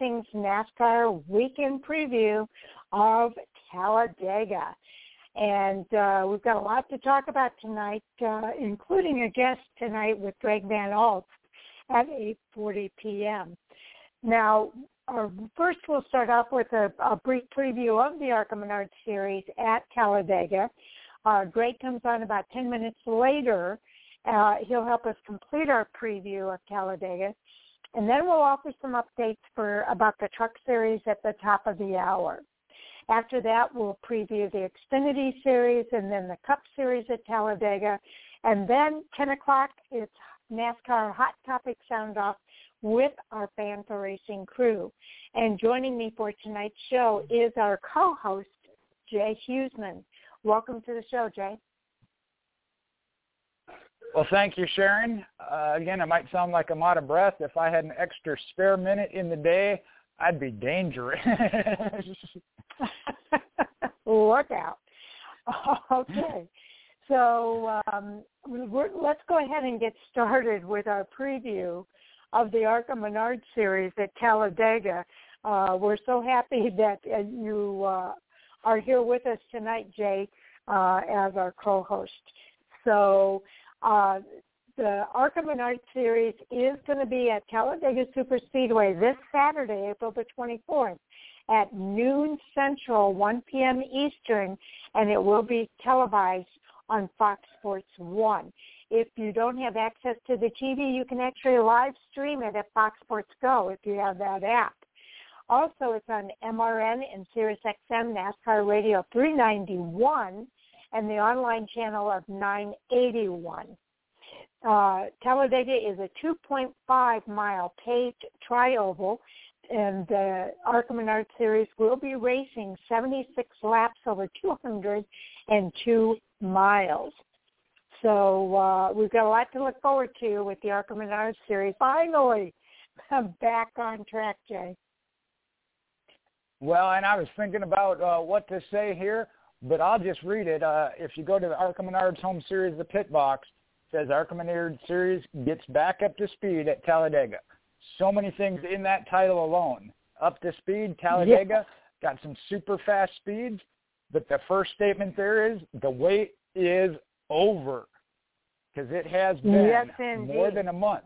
Fan4Racing's NASCAR weekend preview of Talladega. And uh, we've got a lot to talk about tonight, uh, including a guest tonight with Greg Van Alst at 8.40 p.m. Now, uh, first we'll start off with a, a brief preview of the ARCA Menard series at Talladega. Uh, Greg comes on about 10 minutes later uh, he'll help us complete our preview of Talladega, and then we'll offer some updates for about the Truck Series at the top of the hour. After that, we'll preview the Xfinity Series and then the Cup Series at Talladega, and then 10 o'clock it's NASCAR Hot Topic Sound Off with our Fan4Racing crew. And joining me for tonight's show is our co-host, Jay Husmann. Welcome to the show, Jay. Well, thank you, Sharon. Uh, again, it might sound like I'm out of breath. If I had an extra spare minute in the day, I'd be dangerous. Look out. Okay. So um, let's go ahead and get started with our preview of the ARCA Menard series at Talladega. Uh, we're so happy that uh, you uh, are here with us tonight, Jay, uh, as our co-host. So uh, the ARCA Menard Series is going to be at Talladega Super Speedway this Saturday, April the 24th at noon Central, 1 p.m. Eastern, and it will be televised on Fox Sports 1. If you don't have access to the TV, you can actually live stream it at Fox Sports Go if you have that app. Also, it's on MRN and SiriusXM NASCAR Radio 391 and the online channel of 981. Uh, Talladega is a 2.5 mile paved trioval, and the ARCA Menard Series will be racing 76 laps over 202 miles. So uh, we've got a lot to look forward to with the ARCA Menard Series. Finally, I'm back on track, Jay. Well, and I was thinking about uh, what to say here but I'll just read it. Uh, if you go to the ARCA Menards home series, the pit box, says ARCA Menards series gets back up to speed at Talladega. So many things in that title alone. Up to speed, Talladega yeah. got some super fast speeds, but the first statement there is the wait is over because it has been yes, more than a month.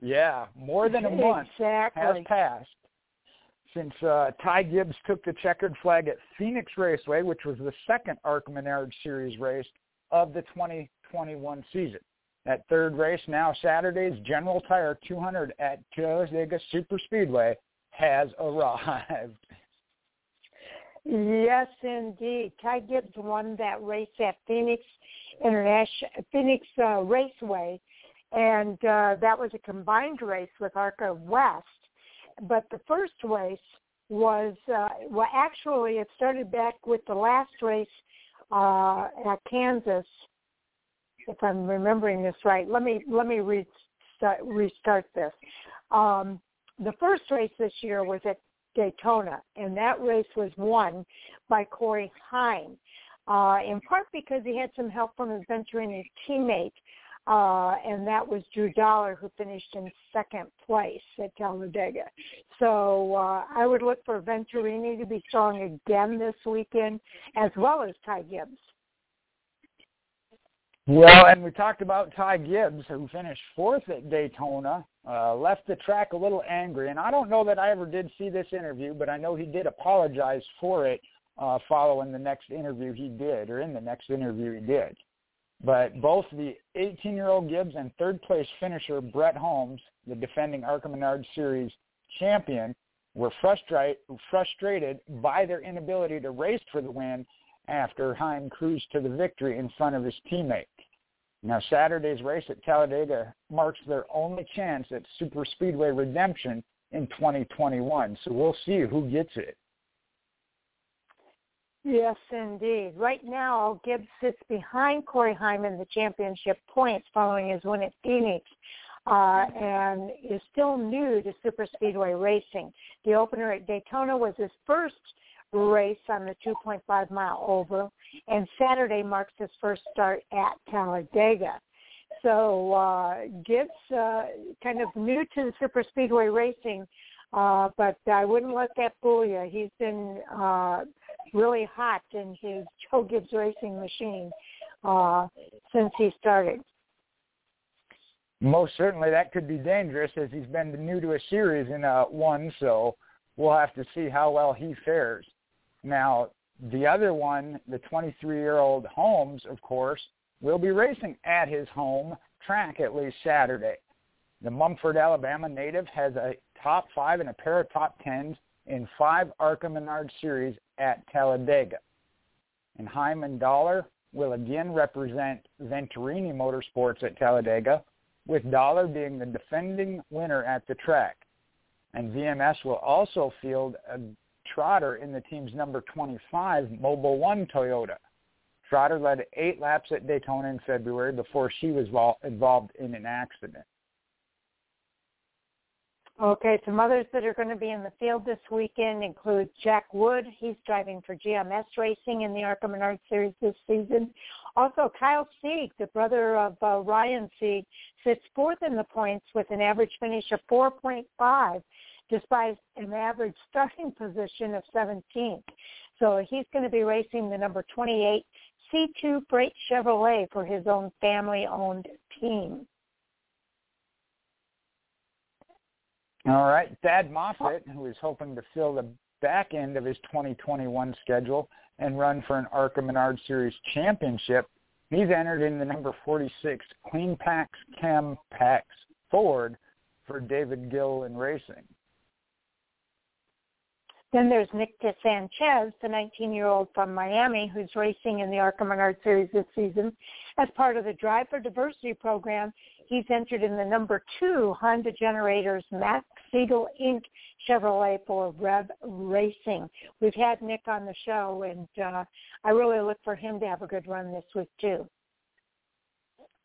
Yeah, more than a month exactly. has passed since uh, Ty Gibbs took the checkered flag at Phoenix Raceway, which was the second ARCA Menard Series race of the 2021 season. That third race, now Saturday's General Tire 200 at Talladega Super Speedway, has arrived. Yes, indeed. Ty Gibbs won that race at Phoenix International Phoenix uh, Raceway, and uh, that was a combined race with ARCA West but the first race was uh, well actually it started back with the last race uh, at Kansas if I'm remembering this right. Let me let me restart restart this. Um, the first race this year was at Daytona and that race was won by Corey Heim uh, in part because he had some help from his Venturini teammate uh, and that was Drew Dollar, who finished in second place at Talladega. So uh, I would look for Venturini to be strong again this weekend, as well as Ty Gibbs. Well, and we talked about Ty Gibbs, who finished fourth at Daytona, uh, left the track a little angry. And I don't know that I ever did see this interview, but I know he did apologize for it uh, following the next interview he did, or in the next interview he did. But both the 18-year-old Gibbs and third-place finisher Bret Holmes, the defending ARCA Menard Series champion, were frustrate, frustrated by their inability to race for the win after Heim cruised to the victory in front of his teammate. Now, Saturday's race at Talladega marks their only chance at Super Speedway redemption in 2021. So we'll see who gets it. Yes, indeed. Right now, Gibbs sits behind Corey Heim in the championship points following his win at Phoenix. Uh, and is still new to super speedway racing. The opener at Daytona was his first race on the 2.5 mile oval, and Saturday marks his first start at Talladega. So uh, Gibbs, uh, kind of new to the super speedway racing, uh, but I wouldn't let that fool you. He's been uh, really hot in his Joe Gibbs racing machine uh, since he started. Most certainly, that could be dangerous as he's been new to a series in uh, one. So we'll have to see how well he fares. Now, the other one, the 23-year-old Holmes, of course, will be racing at his home track at least Saturday. The Munford, Alabama native has a top five and a pair of top tens in five ARCA Menard series at Talladega. And Heim and Dollar will again represent Venturini Motorsports at Talladega, with Dollar being the defending winner at the track. And VMS will also field a Trotter in the team's number 25 Mobil 1 Toyota. Trotter led eight laps at Daytona in February before she was involved in an accident. Okay, some others that are going to be in the field this weekend include Jack Wood. He's driving for GMS Racing in the ARCA Menard Series this season. Also, Kyle Sieg, the brother of uh, Ryan Sieg, sits fourth in the points with an average finish of 4.5 despite an average starting position of 17th. So he's going to be racing the number 28 C2 Freight Chevrolet for his own family-owned team. All right, Thad Moffitt, who is hoping to fill the back end of his 2021 schedule and run for an ARCA Menard Series championship, he's entered in the number 46 Clean Packs Chem Packs Ford for David Gilliland Racing. Then there's Nick Sanchez, the 19-year-old from Miami, who's racing in the ARCA Menard Series this season. As part of the Drive for Diversity program, he's entered in the number two Honda Generators Max Siegel Inc. Chevrolet for Rev Racing. We've had Nick on the show, and uh, I really look for him to have a good run this week too.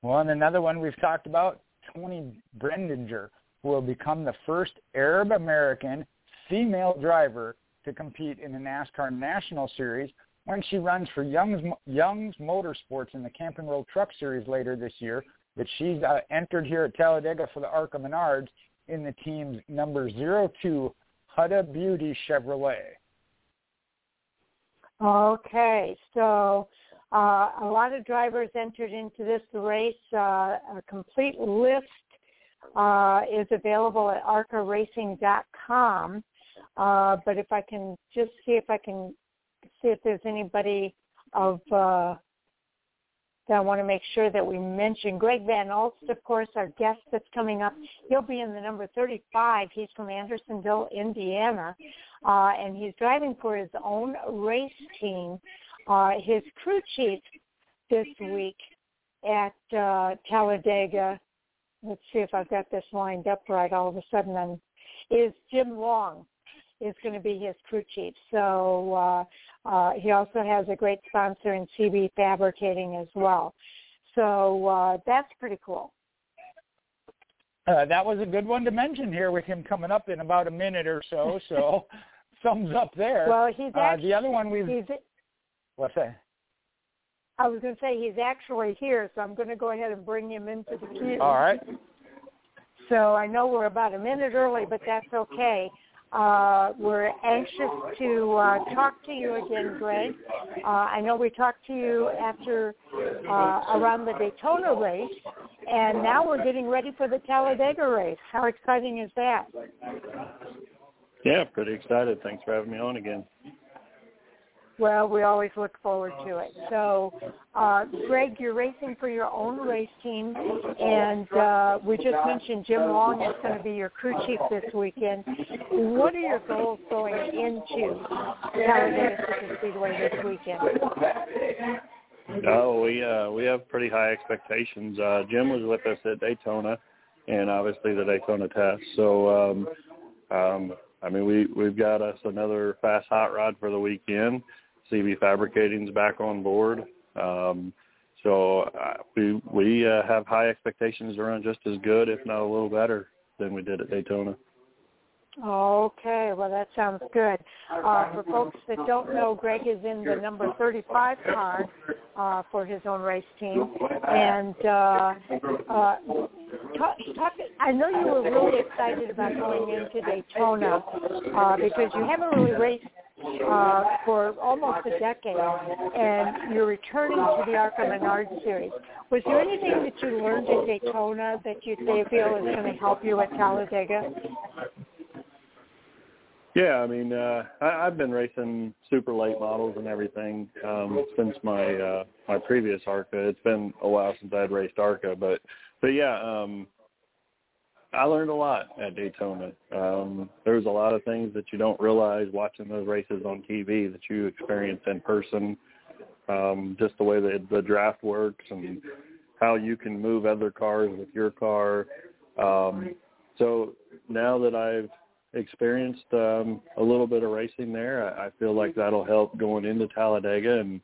Well, and another one we've talked about, Toni Breidinger, who will become the first Arab American female driver to compete in the NASCAR National Series when she runs for Young's, Young's Motorsports in the Camping World Truck Series later this year. But she's uh, entered here at Talladega for the ARCA Menards in the team's number 02 Huda Beauty Chevrolet. Okay, so uh, a lot of drivers entered into this race. Uh, a complete list uh, is available at arcaracing.com. Uh, but if I can just see if I can see if there's anybody of uh, that I want to make sure that we mention. Greg Van Alst, of course, our guest that's coming up. He'll be in the number 35. He's from Andersonville, Indiana, uh, and he's driving for his own race team. Uh, his crew chief this week at uh, Talladega. Let's see if I've got this lined up right. All of a sudden, I'm, is Jim Long is going to be his crew chief. So uh, uh, he also has a great sponsor in CB Fabricating as well. So uh, that's pretty cool. Uh, that was a good one to mention here with him coming up in about a minute or so. So thumbs up there. Well, he's actually, uh, the other one we've. He's, what's that? I was going to say he's actually here, so I'm going to go ahead and bring him into the queue. All right. So I know we're about a minute early, but that's okay. Uh, we're anxious to uh, talk to you again, Greg. Uh, I know we talked to you after uh, around the Daytona race, and now we're getting ready for the Talladega race. How exciting is that? Yeah, pretty excited. Thanks for having me on again. Well, we always look forward to it. So, uh, Greg, you're racing for your own race team, and uh, we just mentioned Jim Long is going to be your crew chief this weekend. What are your goals going into Talladega Speedway this weekend? Oh, we uh, we have pretty high expectations. Uh, Jim was with us at Daytona, and obviously the Daytona test. So, um, um, I mean, we we've got us another fast hot rod for the weekend CB Fabricating's back on board. Um, so uh, we we uh, have high expectations to run just as good, if not a little better, than we did at Daytona. Okay, well that sounds good. Uh, for folks that don't know, Greg is in the number 35 car uh, for his own race team, and uh, uh, talk, talk, I know you were really excited about going into Daytona uh, because you haven't really raced uh, for almost a decade, and you're returning to the ARCA Menard series. Was there anything that you learned at Daytona that you feel is going to help you at Talladega? Yeah, I mean, uh, I, I've been racing super late models and everything um, since my uh, my previous ARCA. It's been a while since I'd raced ARCA, but but yeah, um, I learned a lot at Daytona. Um, there's a lot of things that you don't realize watching those races on TV that you experience in person. Um, just the way that the draft works and how you can move other cars with your car. Um, so now that I've experienced um, a little bit of racing there. I, I feel like that'll help going into Talladega. And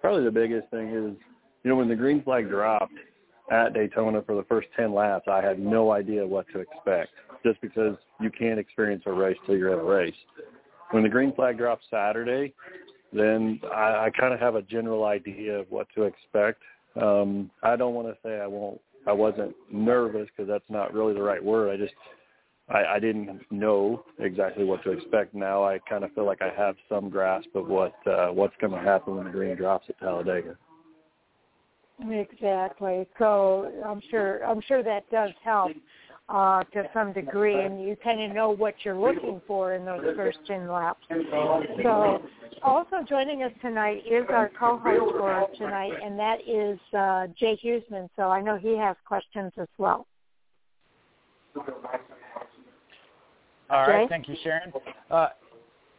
probably the biggest thing is, you know, when the green flag dropped at Daytona for the first 10 laps, I had no idea what to expect just because you can't experience a race till you're at a race. When the green flag drops Saturday, then I, I kind of have a general idea of what to expect. Um, I don't want to say I won't. I wasn't nervous because that's not really the right word. I just I, I didn't know exactly what to expect. Now I kind of feel like I have some grasp of what uh, what's going to happen when the green drops at Talladega. Exactly. So I'm sure I'm sure that does help uh, to some degree, and you kind of know what you're looking for in those first ten laps. So also joining us tonight is our co-host for tonight, and that is uh, Jay Husmann. So I know he has questions as well. All right, thank you, Sharon. Uh,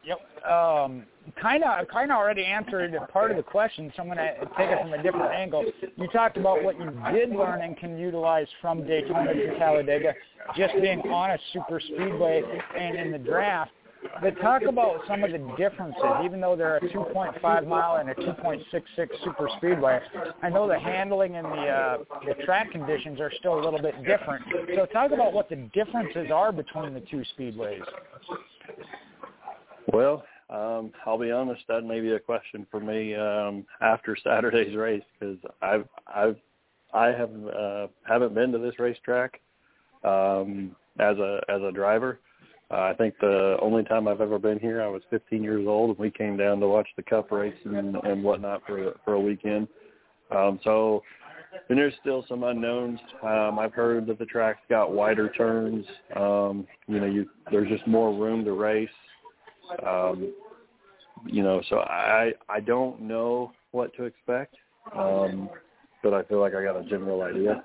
yep. Um, kind of, kind of already answered part of the question, so I'm going to take it from a different angle. You talked about what you did learn and can utilize from Daytona to Talladega, just being on a super speedway and in the draft. But talk about some of the differences, even though they're a 2.5 mile and a 2.66 super speedway. I know the handling and the uh, the track conditions are still a little bit different. So talk about what the differences are between the two speedways. Well, um, I'll be honest, that may be a question for me um, after Saturday's race because I've I've I have uh, haven't been to this racetrack um, as a as a driver. Uh, I think the only time I've ever been here, I was 15 years old, and we came down to watch the Cup race and, and whatnot for for a weekend. Um, so, and there's still some unknowns. Um, I've heard that the track's got wider turns. Um, you know, you there's just more room to race. Um, you know, so I I don't know what to expect, um, but I feel like I got a general idea.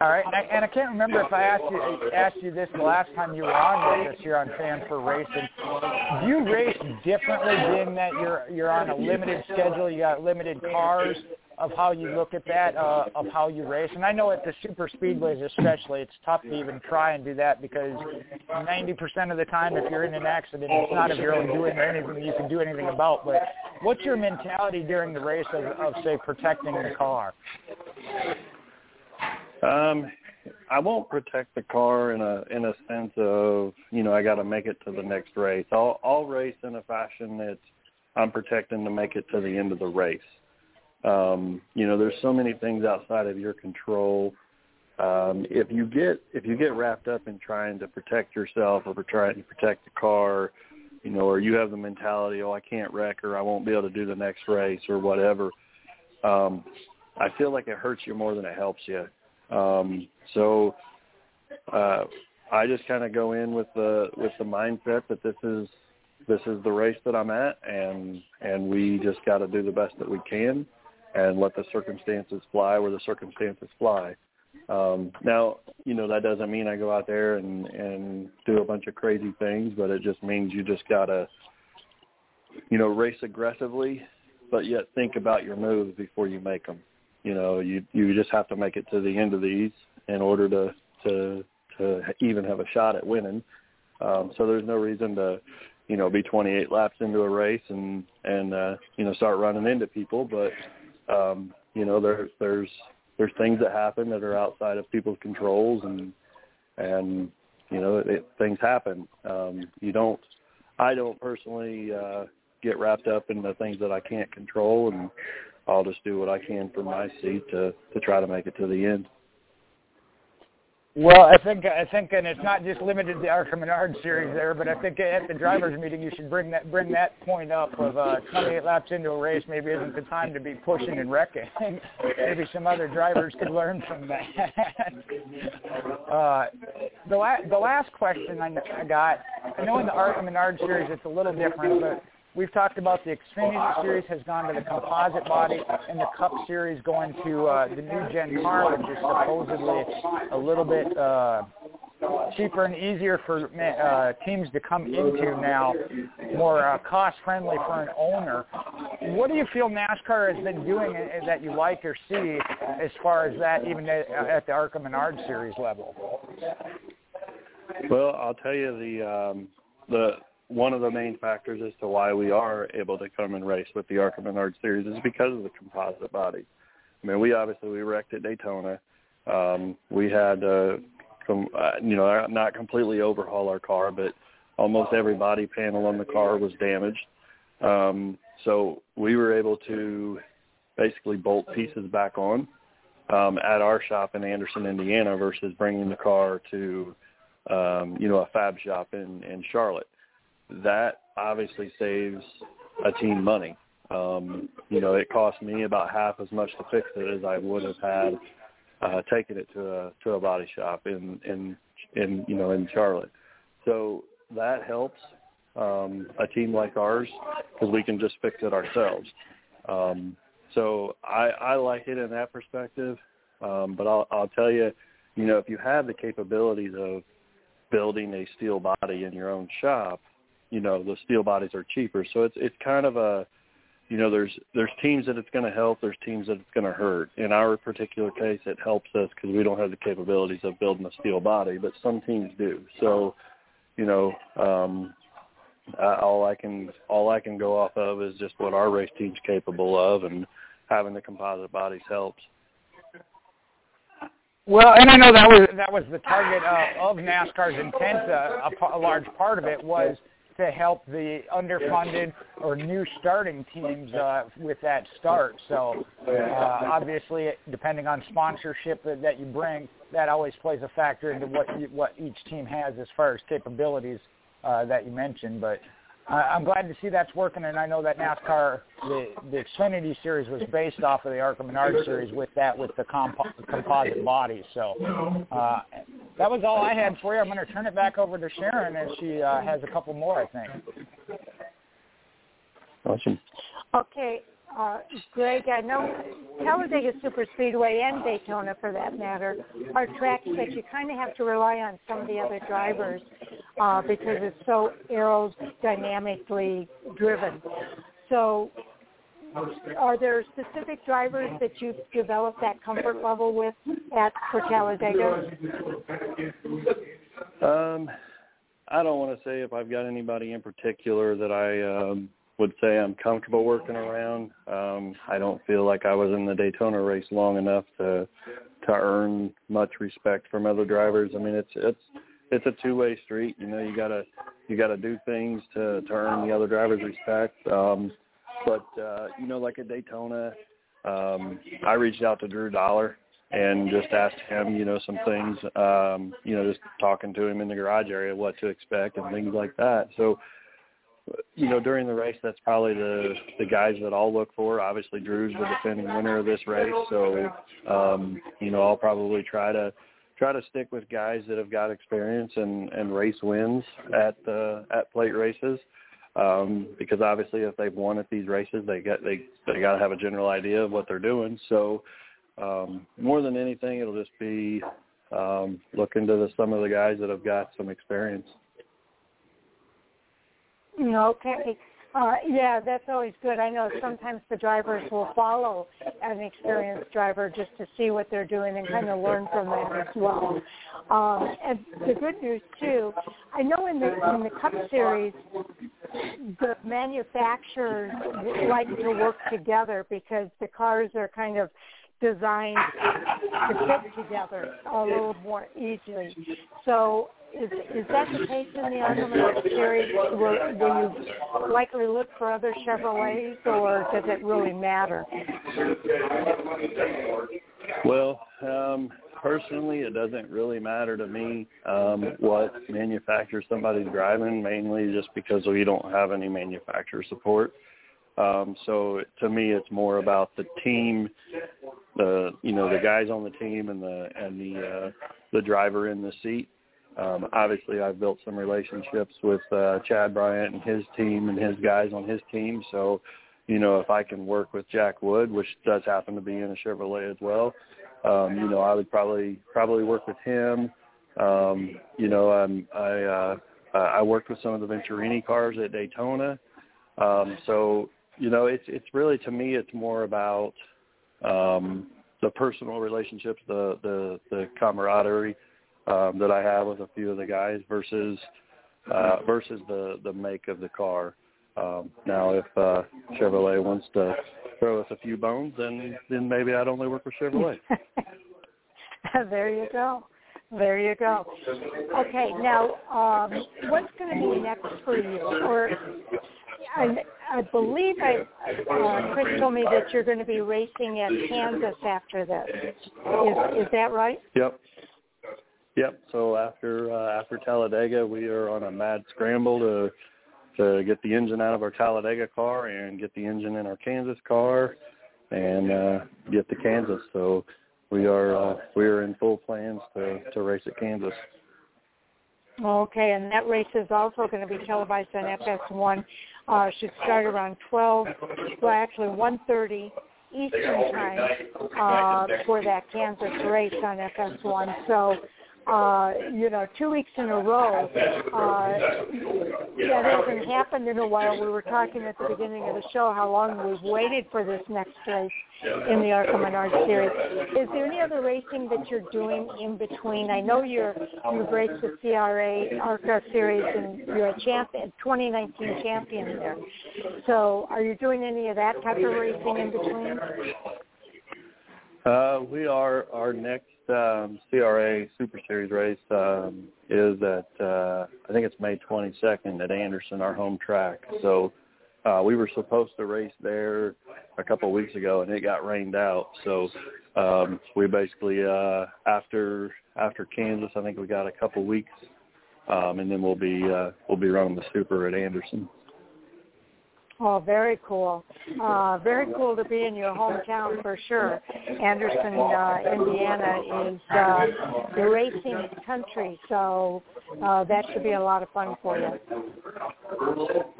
All right, and I, and I can't remember if I asked you asked you this the last time you were on with us here on Fan4Racing. Do you race differently, being that you're you're on a limited schedule, you got limited cars, of how you look at that, uh, of how you race. And I know at the super speedways especially, it's tough to even try and do that because 90% of the time, if you're in an accident, it's not of your own doing or anything you can do anything about. But what's your mentality during the race of, of say, protecting the car? Um, I won't protect the car in a in a sense of you know I got to make it to the next race. I'll I'll race in a fashion that I'm protecting to make it to the end of the race. Um, you know, there's so many things outside of your control. Um, if you get if you get wrapped up in trying to protect yourself or trying to protect the car, you know, or you have the mentality, oh, I can't wreck or I won't be able to do the next race or whatever. Um, I feel like it hurts you more than it helps you. Um, so uh, I just kind of go in with the with the mindset that this is this is the race that I'm at, and and we just got to do the best that we can, and let the circumstances fly where the circumstances fly. Um, now, you know that doesn't mean I go out there and and do a bunch of crazy things, but it just means you just gotta, you know, race aggressively, but yet think about your moves before you make them. You know, you you just have to make it to the end of these in order to to to even have a shot at winning. Um, so there's no reason to, you know, be 28 laps into a race and and uh, you know start running into people. But um, you know, there there's there's things that happen that are outside of people's controls, and and you know it, things happen. Um, you don't. I don't personally uh, get wrapped up in the things that I can't control, and I'll just do what I can from my seat to to try to make it to the end. Well, I think I think, and it's not just limited to the ARCA Menard series there, but I think at the drivers' meeting you should bring that bring that point up of uh, 28 laps into a race maybe isn't the time to be pushing and wrecking. maybe some other drivers could learn from that. uh, the la- the last question I, got, I know in the ARCA Menard series it's a little different, but We've talked about the Xfinity Series has gone to the composite body, and the Cup Series going to uh, the new Gen car, which is supposedly a little bit uh, cheaper and easier for uh, teams to come into now, more uh, cost-friendly for an owner. What do you feel NASCAR has been doing that you like or see as far as that, even at the ARCA Menard Series level? Well, I'll tell you the um, the one of the main factors as to why we are able to come and race with the ARCA Menard series is because of the composite body. I mean, we obviously we wrecked at Daytona. Um, we had uh, com- uh, you know not completely overhaul our car, but almost every body panel on the car was damaged. Um, so we were able to basically bolt pieces back on um, at our shop in Anderson, Indiana, versus bringing the car to um, you know a fab shop in in Charlotte that obviously saves a team money. Um, you know, it cost me about half as much to fix it as I would have had uh, taken it to a to a body shop in in in you know in Charlotte. So that helps um, a team like ours because we can just fix it ourselves. Um, so I, I like it in that perspective. Um, but I'll, I'll tell you, you know, if you have the capabilities of building a steel body in your own shop, you know the steel bodies are cheaper. So it's it's kind of a you know there's there's teams that it's going to help, there's teams that it's going to hurt. In our particular case, it helps us because we don't have the capabilities of building a steel body, but some teams do. So you know um, uh, all I can all I can go off of is just what our race team's capable of, and having the composite bodies helps. Well, and I know that was that was the target uh, of NASCAR's intent. Uh, a, a large part of it was to help the underfunded or new starting teams uh, with that start. So uh, obviously, depending on sponsorship that, that you bring, that always plays a factor into what you, what each team has as far as capabilities uh, that you mentioned. But I'm glad to see that's working, and I know that NASCAR, the, the Xfinity Series was based off of the ARCA Menard Series with that, with the compo- composite body. So uh, that was all I had for you. I'm going to turn it back over to Sharon and she uh, has a couple more, I think. Awesome. Okay, uh, Greg, I know Talladega Superspeedway and Daytona, for that matter, are tracks that you kind of have to rely on some of the other drivers uh, because it's so aerodynamically driven. So, are there specific drivers that you've developed that comfort level with at for Talladega? Um, I don't want to say if I've got anybody in particular that I um, would say I'm comfortable working around. Um, I don't feel like I was in the Daytona race long enough to to earn much respect from other drivers. I mean, it's it's it's a two-way street. You know, you gotta you gotta do things to to earn the other drivers' respect. Um, but uh, you know, like at Daytona, um, I reached out to Drew Dollar and just asked him, you know, some things, um, you know, just talking to him in the garage area, what to expect and things like that. So you know, during the race, that's probably the the guys that I'll look for. Obviously, Drew's the defending winner of this race, so um, you know, I'll probably try to try to stick with guys that have got experience and and race wins at the at plate races. Um, because obviously, if they've won at these races, they got they they got to have a general idea of what they're doing. So, um, more than anything, it'll just be um, looking to the, some of the guys that have got some experience. Okay. Uh, yeah, that's always good. I know sometimes the drivers will follow an experienced driver just to see what they're doing and kind of learn from that as well. Um, and the good news too, I know in the in the Cup Series, the manufacturers like to work together because the cars are kind of designed to fit together a little more easily. So is is that the case in the ARCA Menard series? Will, will you likely look for other Chevrolets, or does it really matter? Well, um, personally, it doesn't really matter to me um, what manufacturer somebody's driving, mainly just because we don't have any manufacturer support. Um, so to me, it's more about the team, the you know the guys on the team and the and the uh, the driver in the seat. Um, obviously, I've built some relationships with uh, Chad Bryant and his team and his guys on his team. So, you know, if I can work with Jack Wood, which does happen to be in a Chevrolet as well, um, you know, I would probably probably work with him. Um, you know, I'm, I uh, I worked with some of the Venturini cars at Daytona. Um, so, you know, it's it's really to me, it's more about um, the personal relationships, the the the camaraderie um, that I have with a few of the guys versus uh, versus the the make of the car. Um, now, if uh, Chevrolet wants to throw us a few bones, then then maybe I'd only work with Chevrolet. there you go. There you go. Okay, now um, what's going to be next for you? Or I, I believe I, uh, Chris told me that you're going to be racing at Kansas after this. Is is that right? Yep. Yep. So after uh, after Talladega, we are on a mad scramble to to get the engine out of our Talladega car and get the engine in our Kansas car and uh, get to Kansas. So we are uh, we are in full plans to to race at Kansas. Okay, and that race is also going to be televised on FS1. Uh, should start around 12, well actually 1.30 Eastern time uh, for that Kansas race on FS1. So uh, you know, two weeks in a row. Uh, that hasn't happened in a while. We were talking at the beginning of the show how long we've waited for this next race in the ARCA Menard series. Is there any other racing that you're doing in between? I know you're you've raced the CRA ARCA series and you're a champion, 2019 champion there. So, are you doing any of that type of racing in between? Uh, we are our next um, CRA Super Series race um, is at uh, I think it's May 22nd at Anderson, our home track. So uh, we were supposed to race there a couple of weeks ago, and it got rained out. So um, we basically uh, after after Kansas, I think we got a couple weeks, um, and then we'll be uh, we'll be running the Super at Anderson. Oh, very cool. Uh, very cool to be in your hometown for sure. Anderson, uh, Indiana is uh, the racing country, so uh, that should be a lot of fun for you.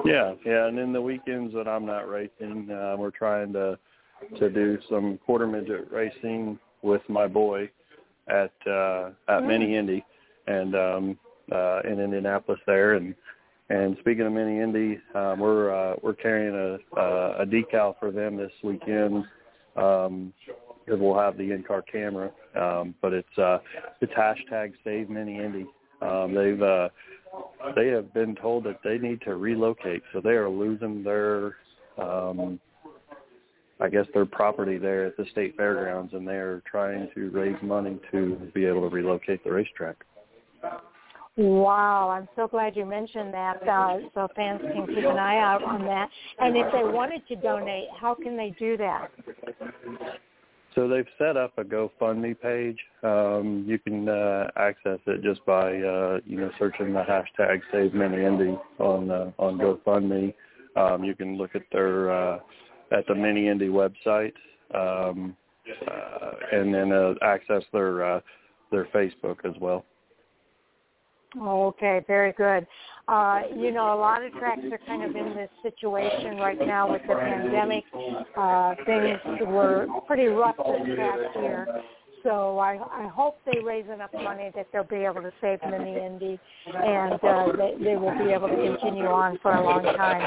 Yeah, yeah, and in the weekends that I'm not racing, uh, we're trying to to do some quarter midget racing with my boy at uh, at mm. Mini Indy and um, uh, in Indianapolis there, and and speaking of Mini Indy, um, we're uh, we're carrying a, uh, a decal for them this weekend um, because we'll have the in-car camera. Um, but it's uh, it's hashtag Save Mini Indy. Um, they've uh, they have been told that they need to relocate, so they are losing their um, I guess their property there at the state fairgrounds, and they are trying to raise money to be able to relocate the racetrack. Wow, I'm so glad you mentioned that, uh, so fans can keep an eye out on that. And if they wanted to donate, how can they do that? So they've set up a GoFundMe page. Um, you can uh, access it just by uh, you know searching the hashtag Save Mini Indy on uh, on GoFundMe. Um, you can look at their uh, at the Mini Indy website, um, uh, and then uh, access their uh, their Facebook as well. Okay, very good. Uh, you know, a lot of tracks are kind of in this situation right now with the pandemic. Uh, things were pretty rough this past year. So I, I hope they raise enough money that they'll be able to save Mini Indy, and uh, they, they will be able to continue on for a long time.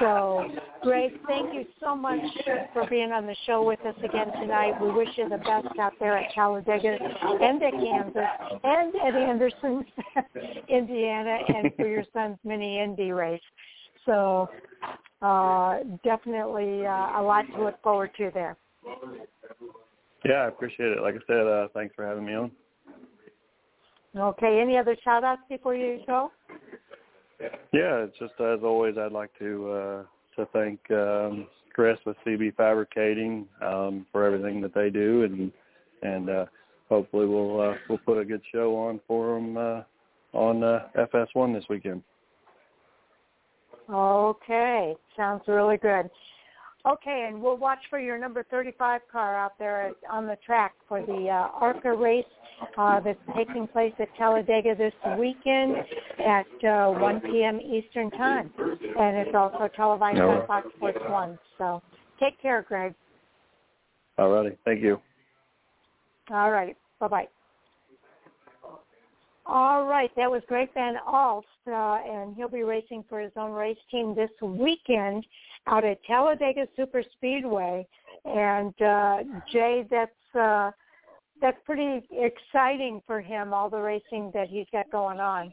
So, Greg, thank you so much for being on the show with us again tonight. We wish you the best out there at Talladega and at Kansas and at Anderson, Indiana, and for your son's Mini Indy race. So, uh, definitely uh, a lot to look forward to there. Yeah, I appreciate it. Like I said, uh, thanks for having me on. Okay. Any other shout outs before you go? Yeah, just as always, I'd like to uh, to thank um, Chris with CB Fabricating um, for everything that they do, and and uh, hopefully we'll uh, we'll put a good show on for them uh, on uh, FS1 this weekend. Okay, sounds really good. Okay, and we'll watch for your number 35 car out there on the track for the uh, ARCA race uh, that's taking place at Talladega this weekend at uh, 1 p.m. Eastern Time. And it's also televised no. on Fox Sports 1. So take care, Greg. All righty. Thank you. All right. Bye-bye. All right, that was Greg Van Alst, uh, and he'll be racing for his own race team this weekend out at Talladega Super Speedway. And uh, Jay, that's uh, that's pretty exciting for him. All the racing that he's got going on.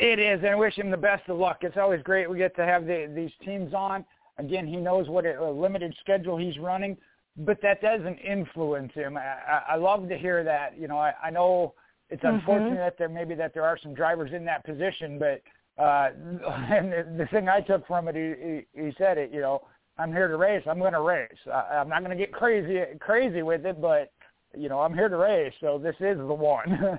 It is, and I wish him the best of luck. It's always great we get to have the, these teams on. Again, he knows what a limited schedule he's running, but that doesn't influence him. I, I love to hear that. You know, I, I know it's mm-hmm. unfortunate that there maybe that there are some drivers in that position, but uh, and the, the thing I took from it, he, he, he said it. You know, I'm here to race. I'm going to race. I, I'm not going to get crazy crazy with it, but you know, I'm here to race. So this is the one.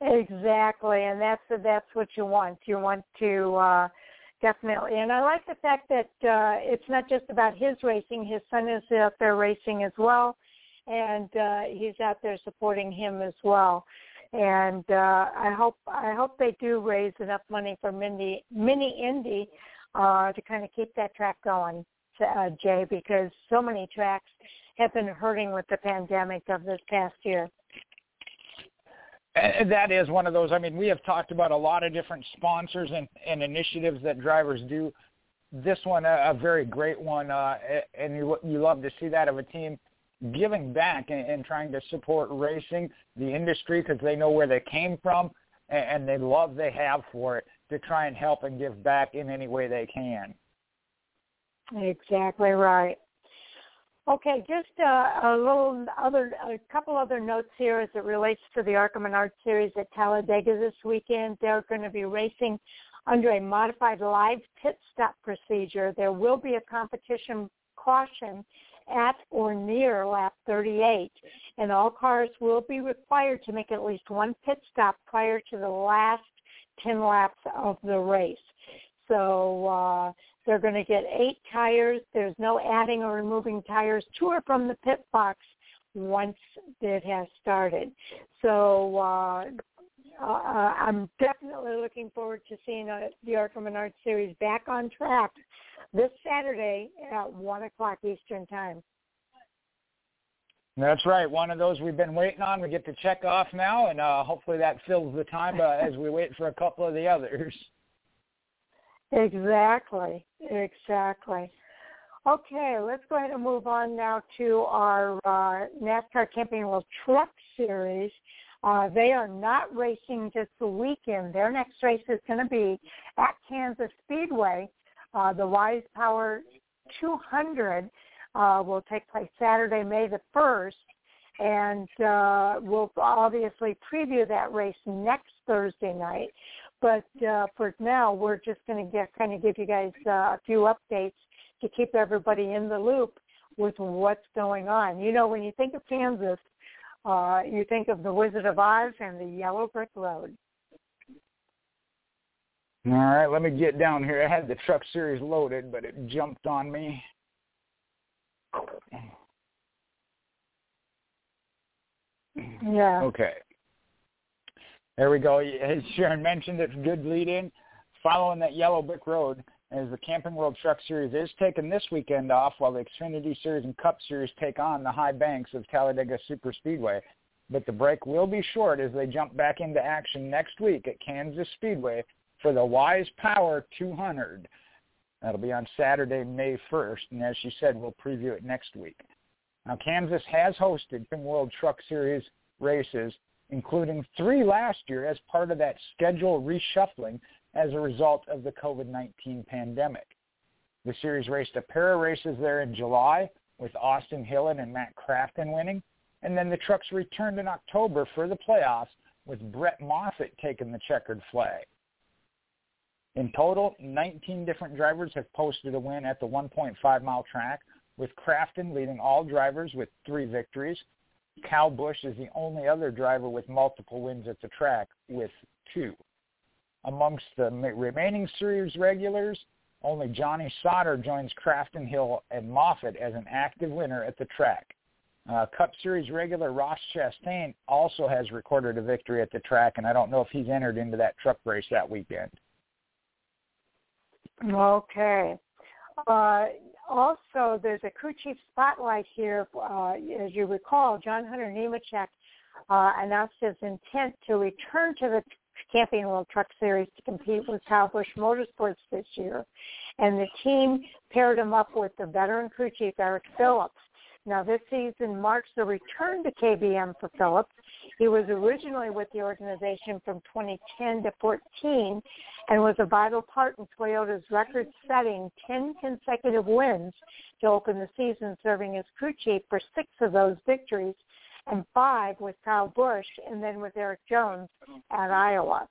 exactly, and that's that's what you want. You want to. uh Definitely. And I like the fact that uh, it's not just about his racing. His son is out there racing as well, and uh, he's out there supporting him as well. And uh, I hope I hope they do raise enough money for Mindy, Mini Indy uh, to kind of keep that track going, uh, Jay, because so many tracks have been hurting with the pandemic of this past year. And that is one of those. I mean, we have talked about a lot of different sponsors and, and initiatives that drivers do. This one, a, a very great one, uh, and you you love to see that of a team giving back and, and trying to support racing, the industry, because they know where they came from, and, and they love they have for it to try and help and give back in any way they can. Exactly right. Okay, just uh, a little other, a couple other notes here as it relates to the ARCA Menard Series at Talladega this weekend. They're going to be racing under a modified live pit stop procedure. There will be a competition caution at or near lap 38, and all cars will be required to make at least one pit stop prior to the last 10 laps of the race. So uh, they're going to get eight tires. There's no adding or removing tires to or from the pit box once it has started. So uh, uh, I'm definitely looking forward to seeing uh, the ARCA Menard Series back on track this Saturday at 1 o'clock Eastern Time. That's right. One of those we've been waiting on. We get to check off now, and uh, hopefully that fills the time uh, as we wait for a couple of the others. Exactly. Exactly. Okay, let's go ahead and move on now to our uh, NASCAR Camping World Truck Series. Uh, they are not racing just the weekend. Their next race is going to be at Kansas Speedway. Uh, the Wise Power 200 uh, will take place Saturday, May the 1st, and uh, we'll obviously preview that race next Thursday night. But uh, for now, we're just going to get kind of give you guys uh, a few updates to keep everybody in the loop with what's going on. You know, when you think of Kansas, uh, you think of the Wizard of Oz and the Yellow Brick Road. All right, let me get down here. I had the truck series loaded, but it jumped on me. Yeah. Okay. There we go. As Sharon mentioned, it's a good lead in. Following that yellow brick road, as the Camping World Truck Series is taking this weekend off while the Xfinity Series and Cup Series take on the high banks of Talladega Super Speedway. But the break will be short as they jump back into action next week at Kansas Speedway for the Wise Power 200. That'll be on Saturday, May 1st, and as she said, we'll preview it next week. Now, Kansas has hosted Camping World Truck Series races including three last year as part of that schedule reshuffling as a result of the COVID-19 pandemic. The series raced a pair of races there in July with Austin Hillen and Matt Crafton winning. And then the trucks returned in October for the playoffs with Brett Moffitt taking the checkered flag. In total, 19 different drivers have posted a win at the 1.5 mile track, with Crafton leading all drivers with three victories. Kyle Busch is the only other driver with multiple wins at the track with two. Amongst the remaining series regulars, only Johnny Sauter joins Crafton Hill and Moffitt as an active winner at the track. Uh, Cup Series regular Ross Chastain also has recorded a victory at the track, and I don't know if he's entered into that truck race that weekend. Okay. Uh, also, there's a crew chief spotlight here. Uh, as you recall, John Hunter Nemechek uh, announced his intent to return to the Camping World Truck Series to compete with Kyle Busch Motorsports this year. And the team paired him up with the veteran crew chief, Eric Phillips. Now, this season marks the return to KBM for Phillips. He was originally with the organization from 2010 to 14 and was a vital part in Toyota's record-setting 10 consecutive wins to open the season, serving as crew chief for six of those victories and five with Kyle Busch and then with Erik Jones at Iowa.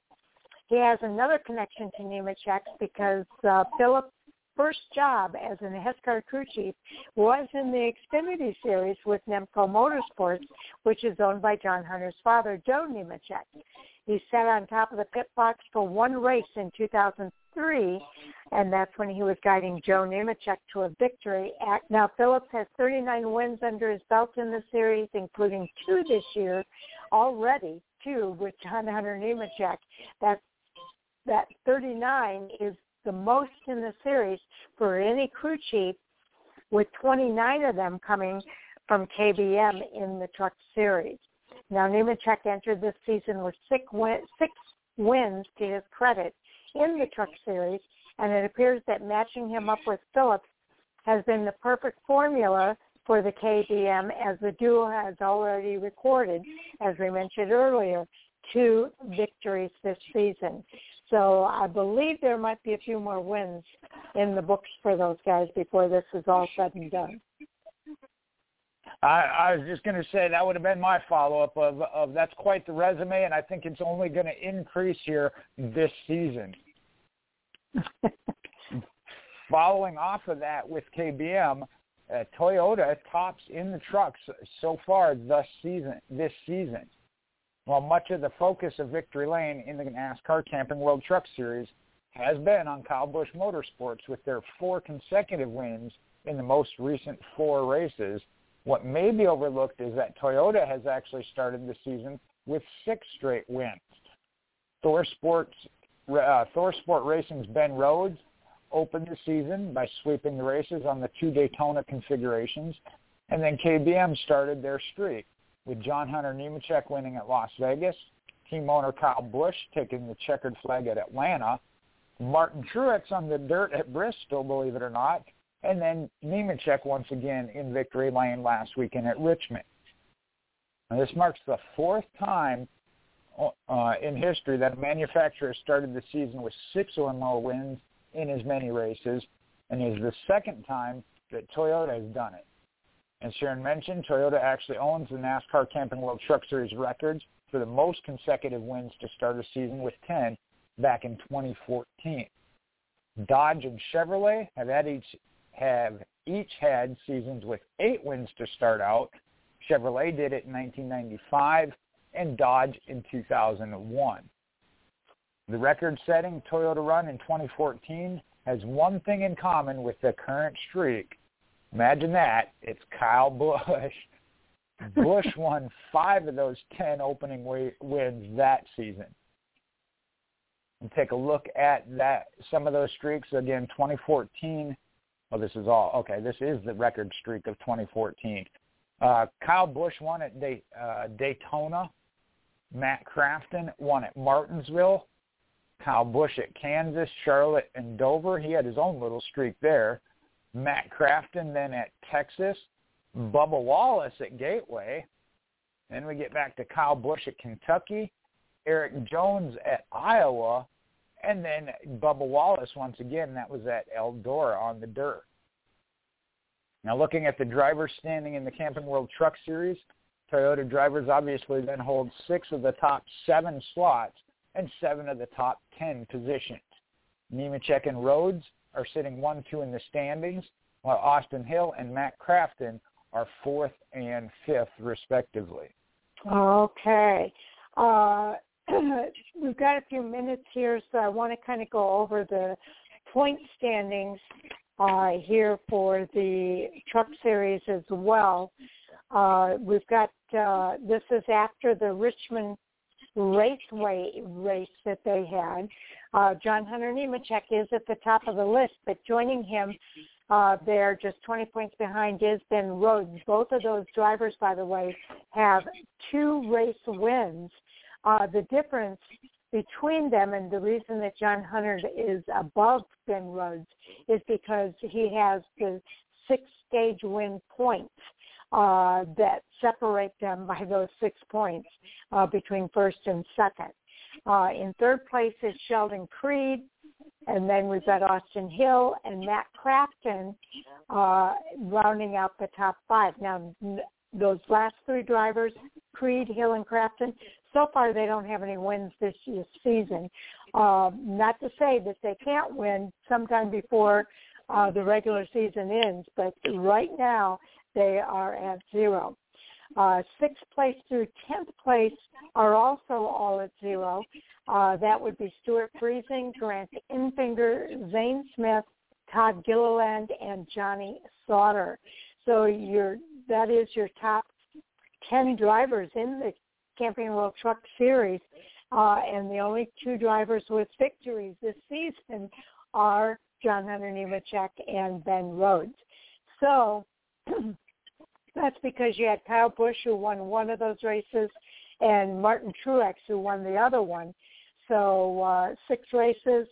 He has another connection to Nemechek because uh, Phillips first job as an NASCAR crew chief was in the Xfinity Series with Nemco Motorsports, which is owned by John Hunter's father, Joe Nemechek. He sat on top of the pit box for one race in 2003, and that's when he was guiding Joe Nemechek to a victory. Now, Phillips has 39 wins under his belt in the series, including two this year already, two with John Hunter Nemechek. That's that 39 is the most in the series for any crew chief, with 29 of them coming from KBM in the Truck Series. Now, Nemechek entered this season with six, win- six wins to his credit in the Truck Series, and it appears that matching him up with Phillips has been the perfect formula for the KBM as the duo has already recorded, as we mentioned earlier, two victories this season. So I believe there might be a few more wins in the books for those guys before this is all said and done. I, I was just going to say that would have been my follow-up of, of that's quite the resume, and I think it's only going to increase here this season. Following off of that with KBM, uh, Toyota tops in the trucks so far this season. This season, while much of the focus of Victory Lane in the NASCAR Camping World Truck Series has been on Kyle Busch Motorsports with their four consecutive wins in the most recent four races. What may be overlooked is that Toyota has actually started the season with six straight wins. Thor Sports, uh, Thor Sport Racing's Ben Rhodes opened the season by sweeping the races on the two Daytona configurations, and then KBM started their streak with John Hunter Nemechek winning at Las Vegas, team owner Kyle Busch taking the checkered flag at Atlanta, Martin Truex on the dirt at Bristol, believe it or not, and then Nemechek once again in victory lane last weekend at Richmond. Now, this marks the fourth time uh, in history that a manufacturer started the season with six or more wins in as many races, and is the second time that Toyota has done it. As Sharon mentioned, Toyota actually owns the NASCAR Camping World Truck Series records for the most consecutive wins to start a season with 10 back in 2014. Dodge and Chevrolet have had each have each had seasons with eight wins to start out. Chevrolet did it in 1995 and Dodge in 2001. The record-setting Toyota run in 2014 has one thing in common with the current streak, Imagine that. It's Kyle Busch. Busch won five of those 10 opening wins that season. And take a look at that. Some of those streaks, again, 2014. Oh, this is all. Okay, this is the record streak of 2014. Uh, Kyle Busch won at Day, uh, Daytona. Matt Crafton won at Martinsville. Kyle Busch at Kansas, Charlotte, and Dover. He had his own little streak there. Matt Crafton then at Texas, hmm. Bubba Wallace at Gateway. Then we get back to Kyle Busch at Kentucky, Erik Jones at Iowa, and then Bubba Wallace once again. That was at Eldora on the dirt. Now looking at the drivers standing in the Camping World Truck Series, Toyota drivers obviously then hold six of the top seven slots and seven of the top ten positions. Nemechek and Rhodes are sitting one, two in the standings, while Austin Hill and Matt Crafton are fourth and fifth, respectively. Okay. Uh, we've got a few minutes here, so I want to kind of go over the point standings uh, here for the truck series as well. Uh, we've got uh, this is after the Richmond Raceway race that they had. Uh, John Hunter Nemechek is at the top of the list, but joining him uh, there, just 20 points behind, is Ben Rhodes. Both of those drivers, by the way, have two race wins. Uh, the difference between them and the reason that John Hunter is above Ben Rhodes is because he has the six stage win points uh, that separate them by those six points uh, between first and second. Uh, in third place is Sheldon Creed, and then we've got Austin Hill and Matt Crafton uh, rounding out the top five. Now, those last three drivers, Creed, Hill, and Crafton, so far they don't have any wins this year's season. Uh, not to say that they can't win sometime before uh, the regular season ends, but right now they are at zero. Uh, sixth place through tenth place are also all at zero. Uh, that would be Stewart Friesen, Grant Enfinger, Zane Smith, Todd Gilliland, and Johnny Sauter. So your that is your top ten drivers in the Camping World Truck Series, uh, and the only two drivers with victories this season are John Hunter Nemechek and Ben Rhodes. So that's because you had Kyle Busch who won one of those races and Martin Truex who won the other one. So uh, six races,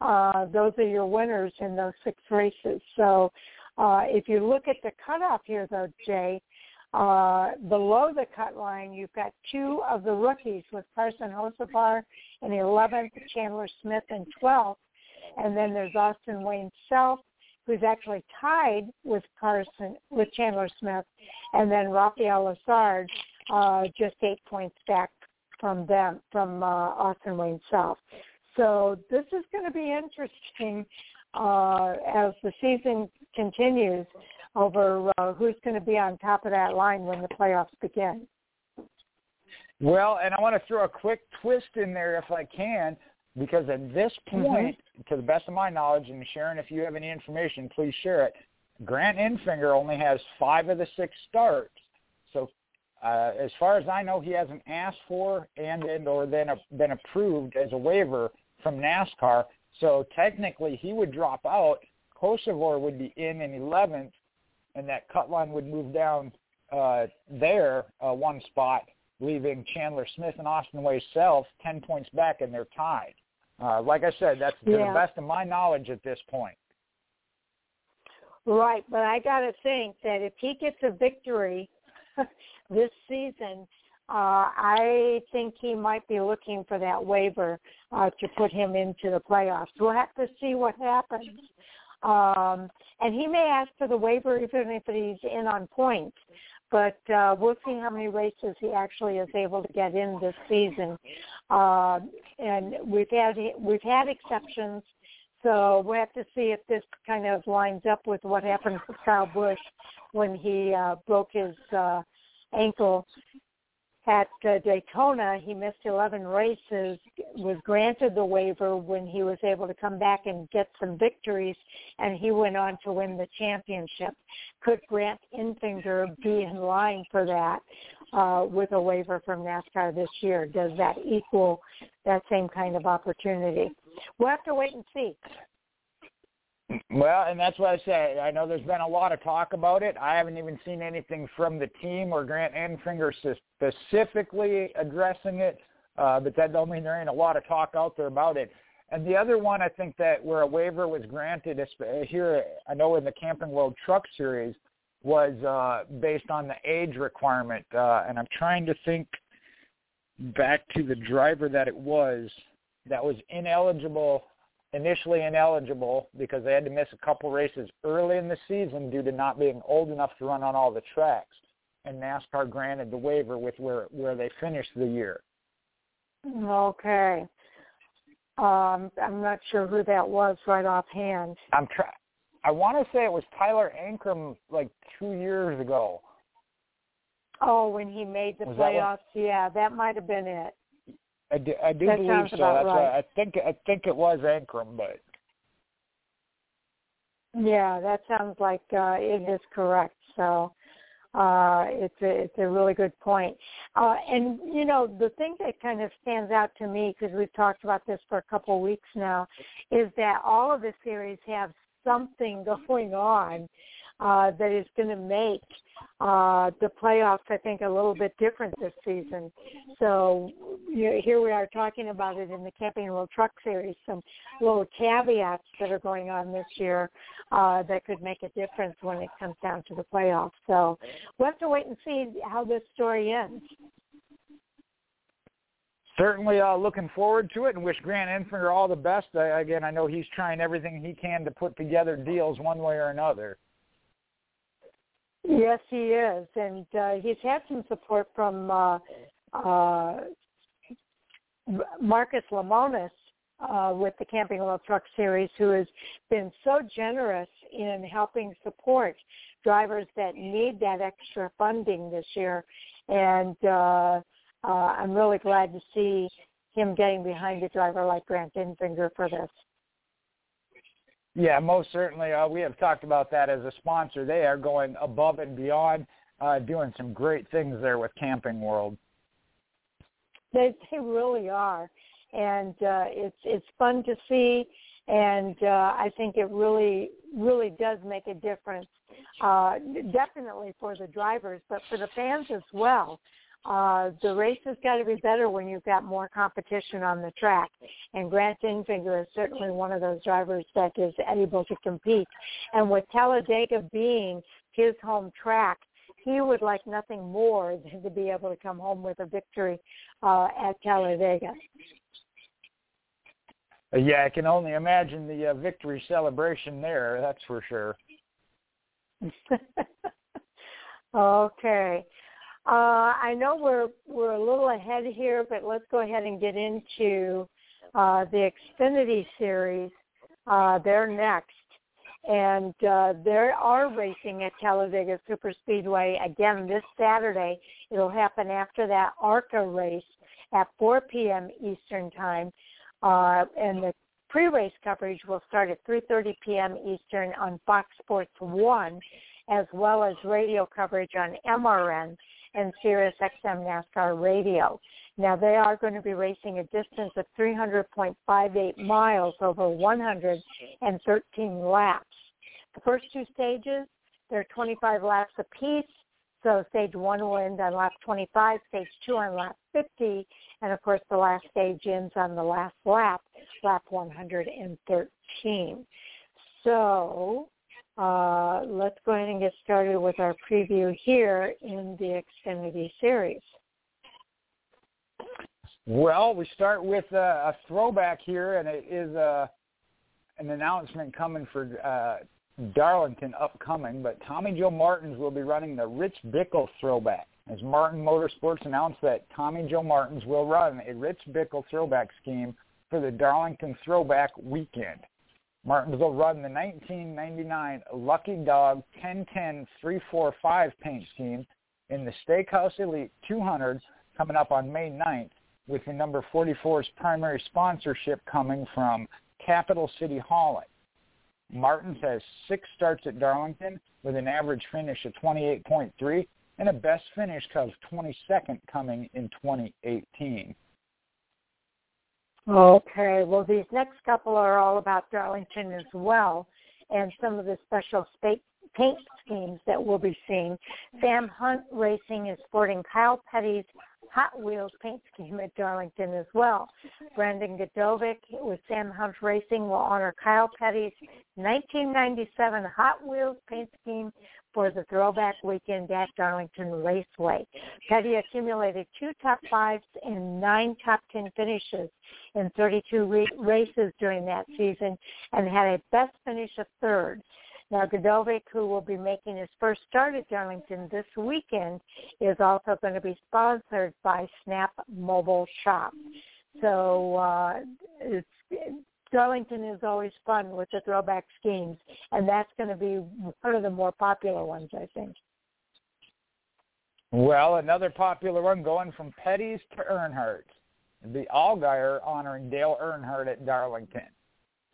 uh, those are your winners in those six races. So uh, if you look at the cutoff here, though, Jay, uh, below the cut line, you've got two of the rookies with Carson Hocevar in 11th, Chandler Smith in 12th, and then there's Austin Wayne Self, who's actually tied with Carson with Chandler Smith, and then Raphael Lessard, uh, just eight points back from them from uh, Austin Wayne Self. So this is going to be interesting uh, as the season continues over uh, who's going to be on top of that line when the playoffs begin. Well, and I want to throw a quick twist in there if I can, because at this point, mm-hmm. to the best of my knowledge, and Sharon, if you have any information, please share it. Grant Enfinger only has five of the six starts. So uh, as far as I know, he hasn't asked for and, and or then a, been approved as a waiver from NASCAR. So technically, he would drop out. Hocevar would be in in 11th, and that cut line would move down uh, there uh, one spot, leaving Chandler Smith and Austin Wayne Self 10 points back, and they're tied. Uh, like I said, that's to yeah. the best of my knowledge at this point. Right, but I got to think that if he gets a victory this season, uh, I think he might be looking for that waiver uh, to put him into the playoffs. We'll have to see what happens. Um, and he may ask for the waiver even if he's in on points. But uh, we'll see how many races he actually is able to get in this season. Uh, and we've had we've had exceptions, so we'll have to see if this kind of lines up with what happened with Kyle Busch when he uh, broke his uh, ankle at uh, Daytona, he missed 11 races, was granted the waiver when he was able to come back and get some victories, and he went on to win the championship. Could Grant Enfinger be in line for that uh, with a waiver from NASCAR this year? Does that equal that same kind of opportunity? We'll have to wait and see. Well, and that's what I say. I know there's been a lot of talk about it. I haven't even seen anything from the team or Grant Enfinger specifically addressing it, uh, but that don't mean there ain't a lot of talk out there about it. And the other one, I think that where a waiver was granted here, I know in the Camping World Truck Series, was uh, based on the age requirement. Uh, and I'm trying to think back to the driver that it was that was ineligible initially ineligible because they had to miss a couple races early in the season due to not being old enough to run on all the tracks. And NASCAR granted the waiver with where where they finished the year. Okay. Um, I'm not sure who that was right offhand. I'm try. I want to say it was Tyler Ankrum like two years ago. Oh, when he made the was playoffs, that yeah, that might have been it. I do, I do that believe so. That's right. why I think I think it was Ankrum, but yeah, that sounds like uh, it is correct. So uh, it's a it's a really good point. Uh, and you know the thing that kind of stands out to me because we've talked about this for a couple of weeks now is that all of the series have something going on uh, that is going to make uh, the playoffs, I think, a little bit different this season. So you know, here we are talking about it in the Camping World Truck Series, some little caveats that are going on this year uh, that could make a difference when it comes down to the playoffs. So we'll have to wait and see how this story ends. certainly uh, looking forward to it and wish Grant Enfinger all the best. Uh, again, I know he's trying everything he can to put together deals one way or another. Yes, he is, and uh, he's had some support from uh, uh, Marcus Lemonis uh, with the Camping World Truck Series, who has been so generous in helping support drivers that need that extra funding this year, and uh, uh, I'm really glad to see him getting behind a driver like Grant Enfinger for this. Yeah, most certainly. Uh, we have talked about that as a sponsor. They are going above and beyond, uh, doing some great things there with Camping World. They they really are, and uh, it's it's fun to see, and uh, I think it really really does make a difference. Uh, definitely for the drivers, but for the fans as well. Uh, the race has got to be better when you've got more competition on the track. And Grant Enfinger is certainly one of those drivers that is able to compete. And with Talladega being his home track, he would like nothing more than to be able to come home with a victory uh, at Talladega. Uh, yeah, I can only imagine the uh, victory celebration there. That's for sure. okay. Uh, I know we're we're a little ahead here, but let's go ahead and get into uh, the Xfinity series. Uh, they're next, and uh, they are racing at Talladega Superspeedway again this Saturday. It'll happen after that ARCA race at 4 p.m. Eastern Time, uh, and the pre-race coverage will start at 3:30 p.m. Eastern on Fox Sports One, as well as radio coverage on MRN and Sirius XM NASCAR Radio. Now they are going to be racing a distance of 300.58 miles over 113 laps. The first two stages, they're 25 laps apiece. So stage one will end on lap 25, stage two on lap 50, and of course the last stage ends on the last lap, lap 113. So uh, let's go ahead and get started with our preview here in the Xfinity Series. Well, we start with uh, a throwback here, and it is uh, an announcement coming for uh, Darlington upcoming. But Tommy Joe Martins will be running the Rich Bickle throwback. As Martin Motorsports announced that Tommy Joe Martins will run a Rich Bickle throwback scheme for the Darlington Throwback Weekend. Martins will run the 1999 Lucky Dog 1010-345 paint scheme in the Steakhouse Elite 200 coming up on May 9th with the number 44's primary sponsorship coming from Capital City Hauling. Martins has six starts at Darlington with an average finish of 28.3 and a best finish of 22nd coming in 2018. Okay, well these next couple are all about Darlington as well and some of the special paint schemes that we'll be seeing. Sam Hunt Racing is sporting Kyle Petty's Hot Wheels paint scheme at Darlington as well. Brandon Gdovic with Sam Hunt Racing will honor Kyle Petty's 1997 Hot Wheels paint scheme for the throwback weekend at Darlington Raceway. Petty accumulated two top fives and nine top ten finishes in 32 re- races during that season and had a best finish of third. Now, Gdovic, who will be making his first start at Darlington this weekend, is also going to be sponsored by Snap Mobile Shop. So uh, it's Darlington is always fun with the throwback schemes, and that's going to be one of the more popular ones, I think. Well, another popular one going from Petty's to Earnhardt. The Allgaier honoring Dale Earnhardt at Darlington.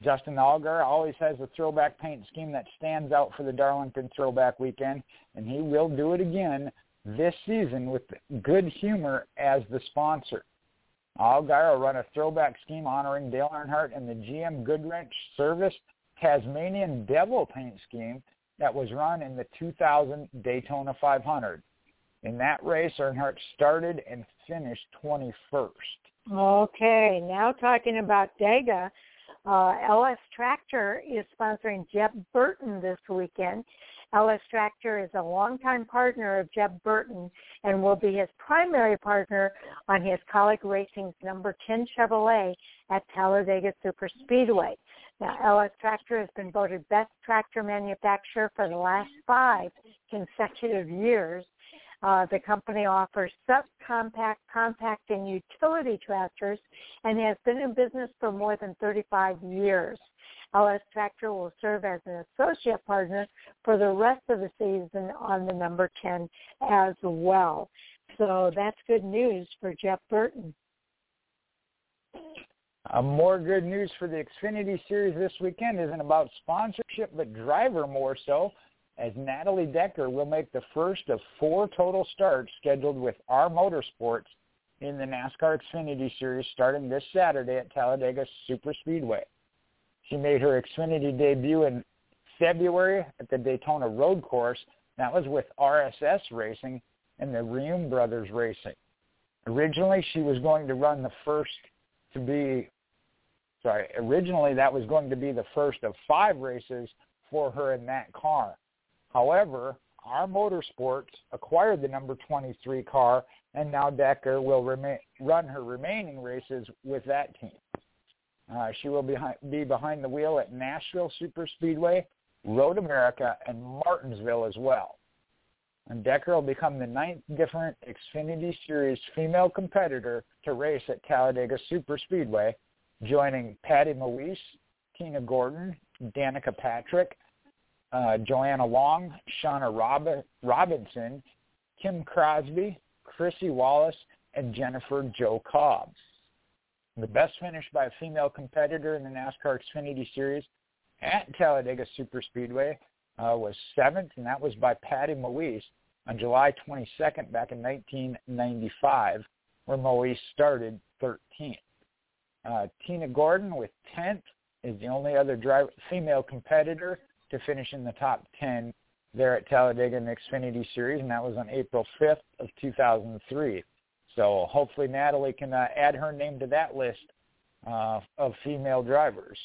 Justin Allgaier always has a throwback paint scheme that stands out for the Darlington throwback weekend, and he will do it again this season with Good Humor as the sponsor. Allgaier will run a throwback scheme honoring Dale Earnhardt and the GM Goodwrench Service Tasmanian Devil paint scheme that was run in the 2000 Daytona 500. In that race, Earnhardt started and finished 21st. Okay, now talking about Dega, uh, LS Tractor is sponsoring Jeb Burton this weekend. LS Tractor is a longtime partner of Jeb Burton and will be his primary partner on his Kaulig Racing's number 10 Chevrolet at Talladega Superspeedway. Now, LS Tractor has been voted best tractor manufacturer for the last five consecutive years. Uh, the company offers subcompact, compact, and utility tractors and has been in business for more than 35 years. LS Tractor will serve as an associate partner for the rest of the season on the number 10 as well. So that's good news for Jeb Burton. Uh, more good news for the Xfinity Series this weekend isn't about sponsorship, but driver more so, as Natalie Decker will make the first of four total starts scheduled with R Motorsports in the NASCAR Xfinity Series starting this Saturday at Talladega Superspeedway. She made her Xfinity debut in February at the Daytona Road Course. That was with RSS Racing and the Reaume Brothers Racing. Originally, she was going to run the first to be, sorry, originally that was going to be the first of five races for her in that car. However, R Motorsports acquired the number 23 car, and now Decker will remain, run her remaining races with that team. Uh, she will be, be behind the wheel at Nashville Superspeedway, Road America, and Martinsville as well. And Decker will become the ninth different Xfinity Series female competitor to race at Talladega Superspeedway, joining Patty Mawich, Tina Gordon, Danica Patrick, uh, Joanna Long, Shawna Rob- Robinson, Kim Crosby, Chrissy Wallace, and Jennifer Jo Cobb. The best finish by a female competitor in the NASCAR Xfinity Series at Talladega Superspeedway uh, was seventh, and that was by Patty Mawich on July 22nd back in 1995, where Mawich started 13th. Uh, Tina Gordon with 10th is the only other driver, female competitor to finish in the top 10 there at Talladega in the Xfinity Series, and that was on April 5th of 2003. So hopefully Natalie can uh, add her name to that list uh, of female drivers.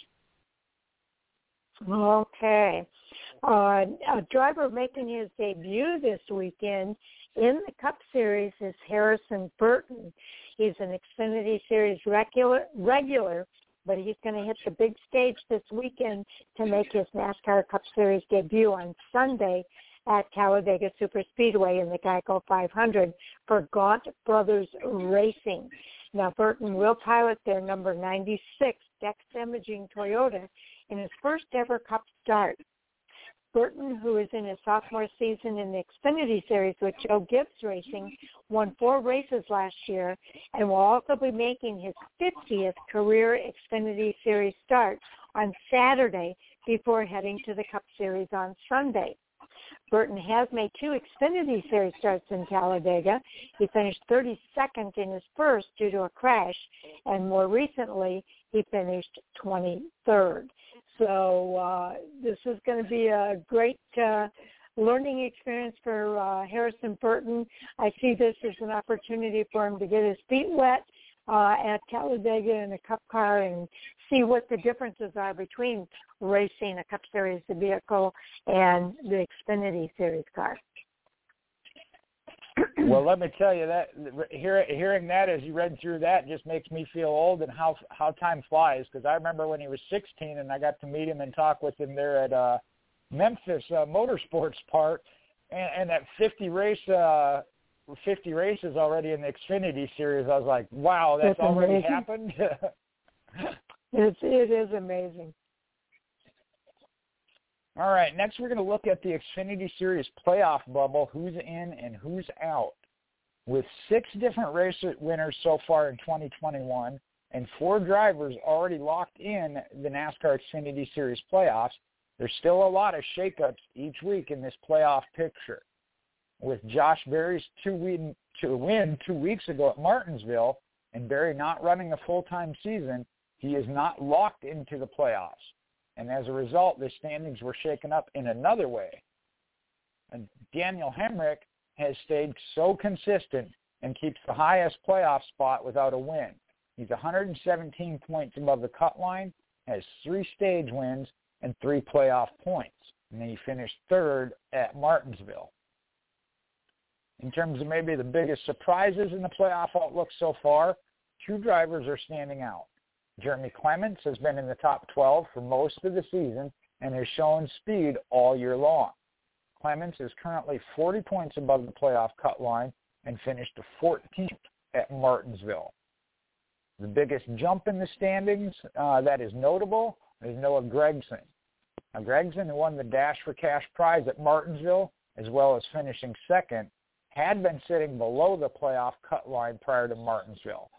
Okay. Uh, a driver making his debut this weekend in the Cup Series is Harrison Burton. He's an Xfinity Series regular, regular but he's going to hit the big stage this weekend to make his NASCAR Cup Series debut on Sunday at Talladega Superspeedway in the Geico 500 for Gaunt Brothers Racing. Now, Burton will pilot their number 96 Dex Imaging Toyota in his first ever Cup start. Burton, who is in his sophomore season in the Xfinity Series with Joe Gibbs Racing, won four races last year and will also be making his 50th career Xfinity Series start on Saturday before heading to the Cup Series on Sunday. Burton has made two Xfinity Series starts in Talladega. He finished 32nd in his first due to a crash, and more recently, he finished 23rd. So uh, this is going to be a great uh, learning experience for uh, Harrison Burton. I see this as an opportunity for him to get his feet wet uh, at Talladega in a cup car and see what the differences are between racing a Cup Series vehicle and the Xfinity Series car. well, let me tell you that hear, hearing that as you read through that just makes me feel old and how how time flies. Because I remember when he was 16 and I got to meet him and talk with him there at uh, Memphis uh, Motorsports Park, and, and that 50 race uh, 50 races already in the Xfinity series. I was like, wow, that's, that's already amazing. happened. it's it is amazing. All right, next we're going to look at the Xfinity Series playoff bubble, who's in and who's out. With six different race winners so far in 2021 and four drivers already locked in the NASCAR Xfinity Series playoffs, there's still a lot of shakeups each week in this playoff picture. With Josh Berry's two win, to win two weeks ago at Martinsville and Berry not running a full-time season, he is not locked into the playoffs. And as a result, the standings were shaken up in another way. And Daniel Hemric has stayed so consistent and keeps the highest playoff spot without a win. He's 117 points above the cut line, has three stage wins, and three playoff points. And then he finished third at Martinsville. In terms of maybe the biggest surprises in the playoff outlook so far, two drivers are standing out. Jeremy Clements has been in the top 12 for most of the season and has shown speed all year long. Clements is currently 40 points above the playoff cut line and finished 14th at Martinsville. The biggest jump in the standings uh, that is notable is Noah Gragson. Now, Gragson, who won the Dash for Cash prize at Martinsville, as well as finishing second, had been sitting below the playoff cut line prior to Martinsville.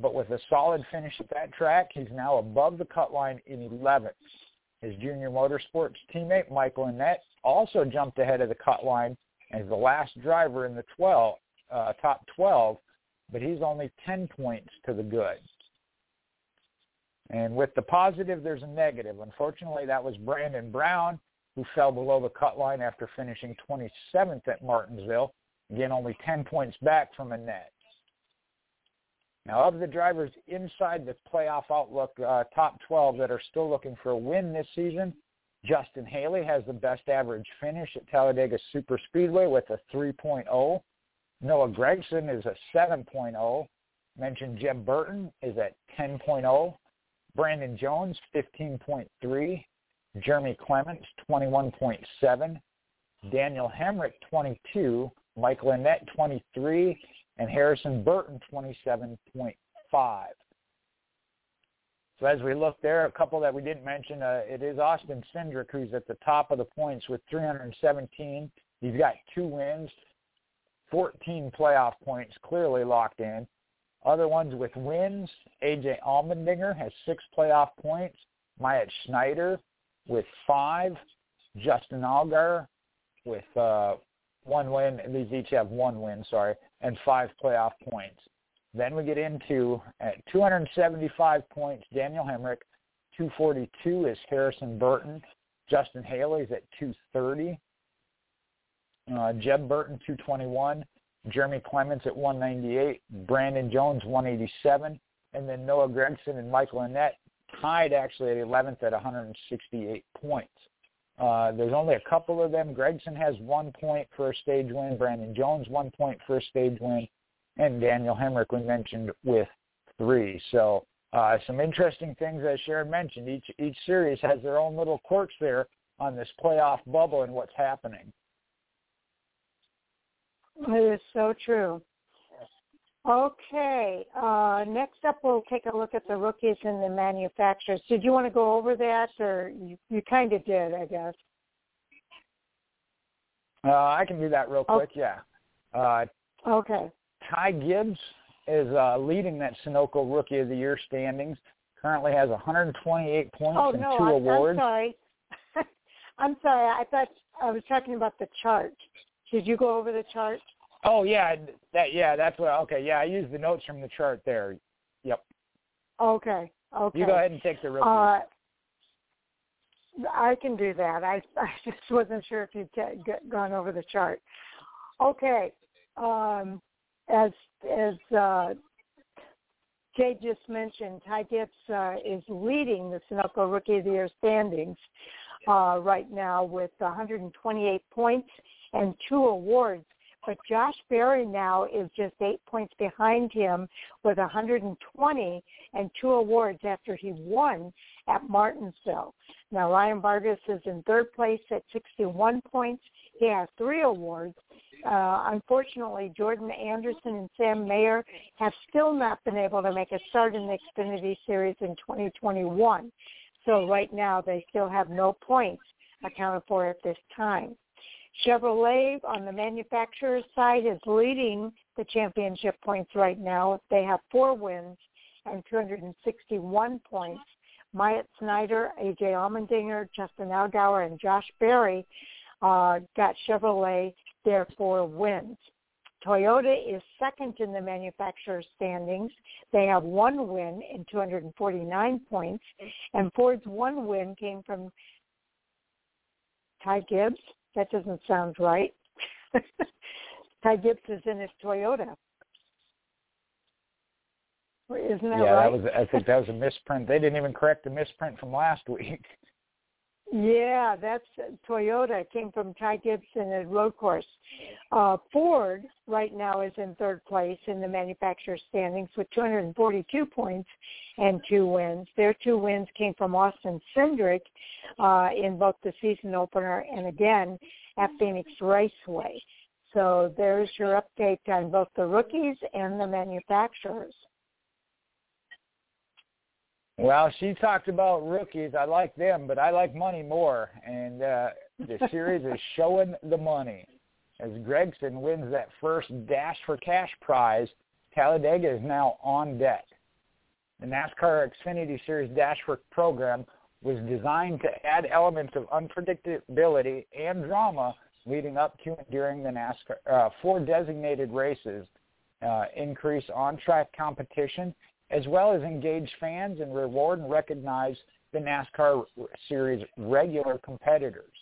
But with a solid finish at that track, he's now above the cut line in 11th. His junior motorsports teammate, Michael Annett, also jumped ahead of the cut line as the last driver in the 12, uh, top 12, but he's only 10 points to the good. And with the positive, there's a negative. Unfortunately, that was Brandon Brown, who fell below the cut line after finishing 27th at Martinsville. Again, only 10 points back from Annett. Now, of the drivers inside the playoff outlook uh, top 12 that are still looking for a win this season, Justin Haley has the best average finish at Talladega Super Speedway with a 3.0. Noah Gragson is a 7.0. Mentioned Jeb Burton is at 10.0. Brandon Jones, 15.3. Jeremy Clements, 21.7. Daniel Hemric, 22. Michael Annett, 23 and Harrison Burton 27.5. So as we look there, a couple that we didn't mention, uh, it is Austin Cindric who's at the top of the points with 317. He's got two wins, 14 playoff points clearly locked in. Other ones with wins, AJ Allmendinger has six playoff points. Myatt Snider with five. Justin Allgaier with uh, one win. These each have one win, sorry, and five playoff points. Then we get into at 275 points, Daniel Hemric. 242 is Harrison Burton. Justin Haley's at 230. Uh, Jeb Burton 221. Jeremy Clements at 198. Brandon Jones 187. And then Noah Gragson and Michael Annett tied actually at 11th at 168 points. Uh, there's only a couple of them. Gragson has one point for a stage win. Brandon Jones one point for a stage win, and Daniel Hemric we mentioned with three. So uh, some interesting things as Sharon mentioned. Each each series has their own little quirks there on this playoff bubble and what's happening. It is so true. Okay. Uh, next up, we'll take a look at the rookies and the manufacturers. Did you want to go over that, or you, you kind of did, I guess? Uh, I can do that real quick. Okay. Yeah. Uh, okay. Ty Gibbs is uh, leading that Sunoco Rookie of the Year standings. Currently has 128 points oh, and no, two I, awards. I'm sorry. I'm sorry. I thought I was talking about the chart. Did you go over the chart? Oh yeah, that yeah, that's what. Okay, yeah, I used the notes from the chart there. Yep. Okay. Okay. You go ahead and take the rookies. Uh, I can do that. I I just wasn't sure if you'd t- get, gone over the chart. Okay. Um, as as uh, Jay just mentioned Ty Gibbs uh, is leading the Sunoco Rookie of the Year standings uh, right now with 128 points and two awards. But Josh Berry now is just eight points behind him with 120 and two awards after he won at Martinsville. Now Ryan Vargas is in third place at 61 points. He has three awards. Uh, unfortunately, Jordan Anderson and Sam Mayer have still not been able to make a start in the Xfinity Series in 2021. So right now they still have no points accounted for at this time. Chevrolet on the manufacturer side is leading the championship points right now. They have four wins and 261 points. Myatt Snider, AJ Allmendinger, Justin Allgaier, and Josh Berry uh, got Chevrolet their four wins. Toyota is second in the manufacturer standings. They have one win in 249 points, and Ford's one win came from Ty Gibbs. That doesn't sound right. Ty Gibbs is in his Toyota. Isn't that yeah, right? that was. I think that was a misprint. They didn't even correct the misprint from last week. Yeah, that's Toyota. It came from Ty Gibson at Road Course. Uh, Ford right now is in third place in the manufacturer standings with 242 points and two wins. Their two wins came from Austin Cindric uh, in both the season opener and again at Phoenix Raceway. So there's your update on both the rookies and the manufacturers. Well, she talked about rookies. I like them, but I like money more. And uh, the series is showing the money. As Gragson wins that first Dash for Cash prize, Talladega is now on deck. The NASCAR Xfinity Series Dash for program was designed to add elements of unpredictability and drama leading up to and during the NASCAR uh, four designated races, uh, increase on-track competition, as well as engage fans and reward and recognize the NASCAR Series regular competitors.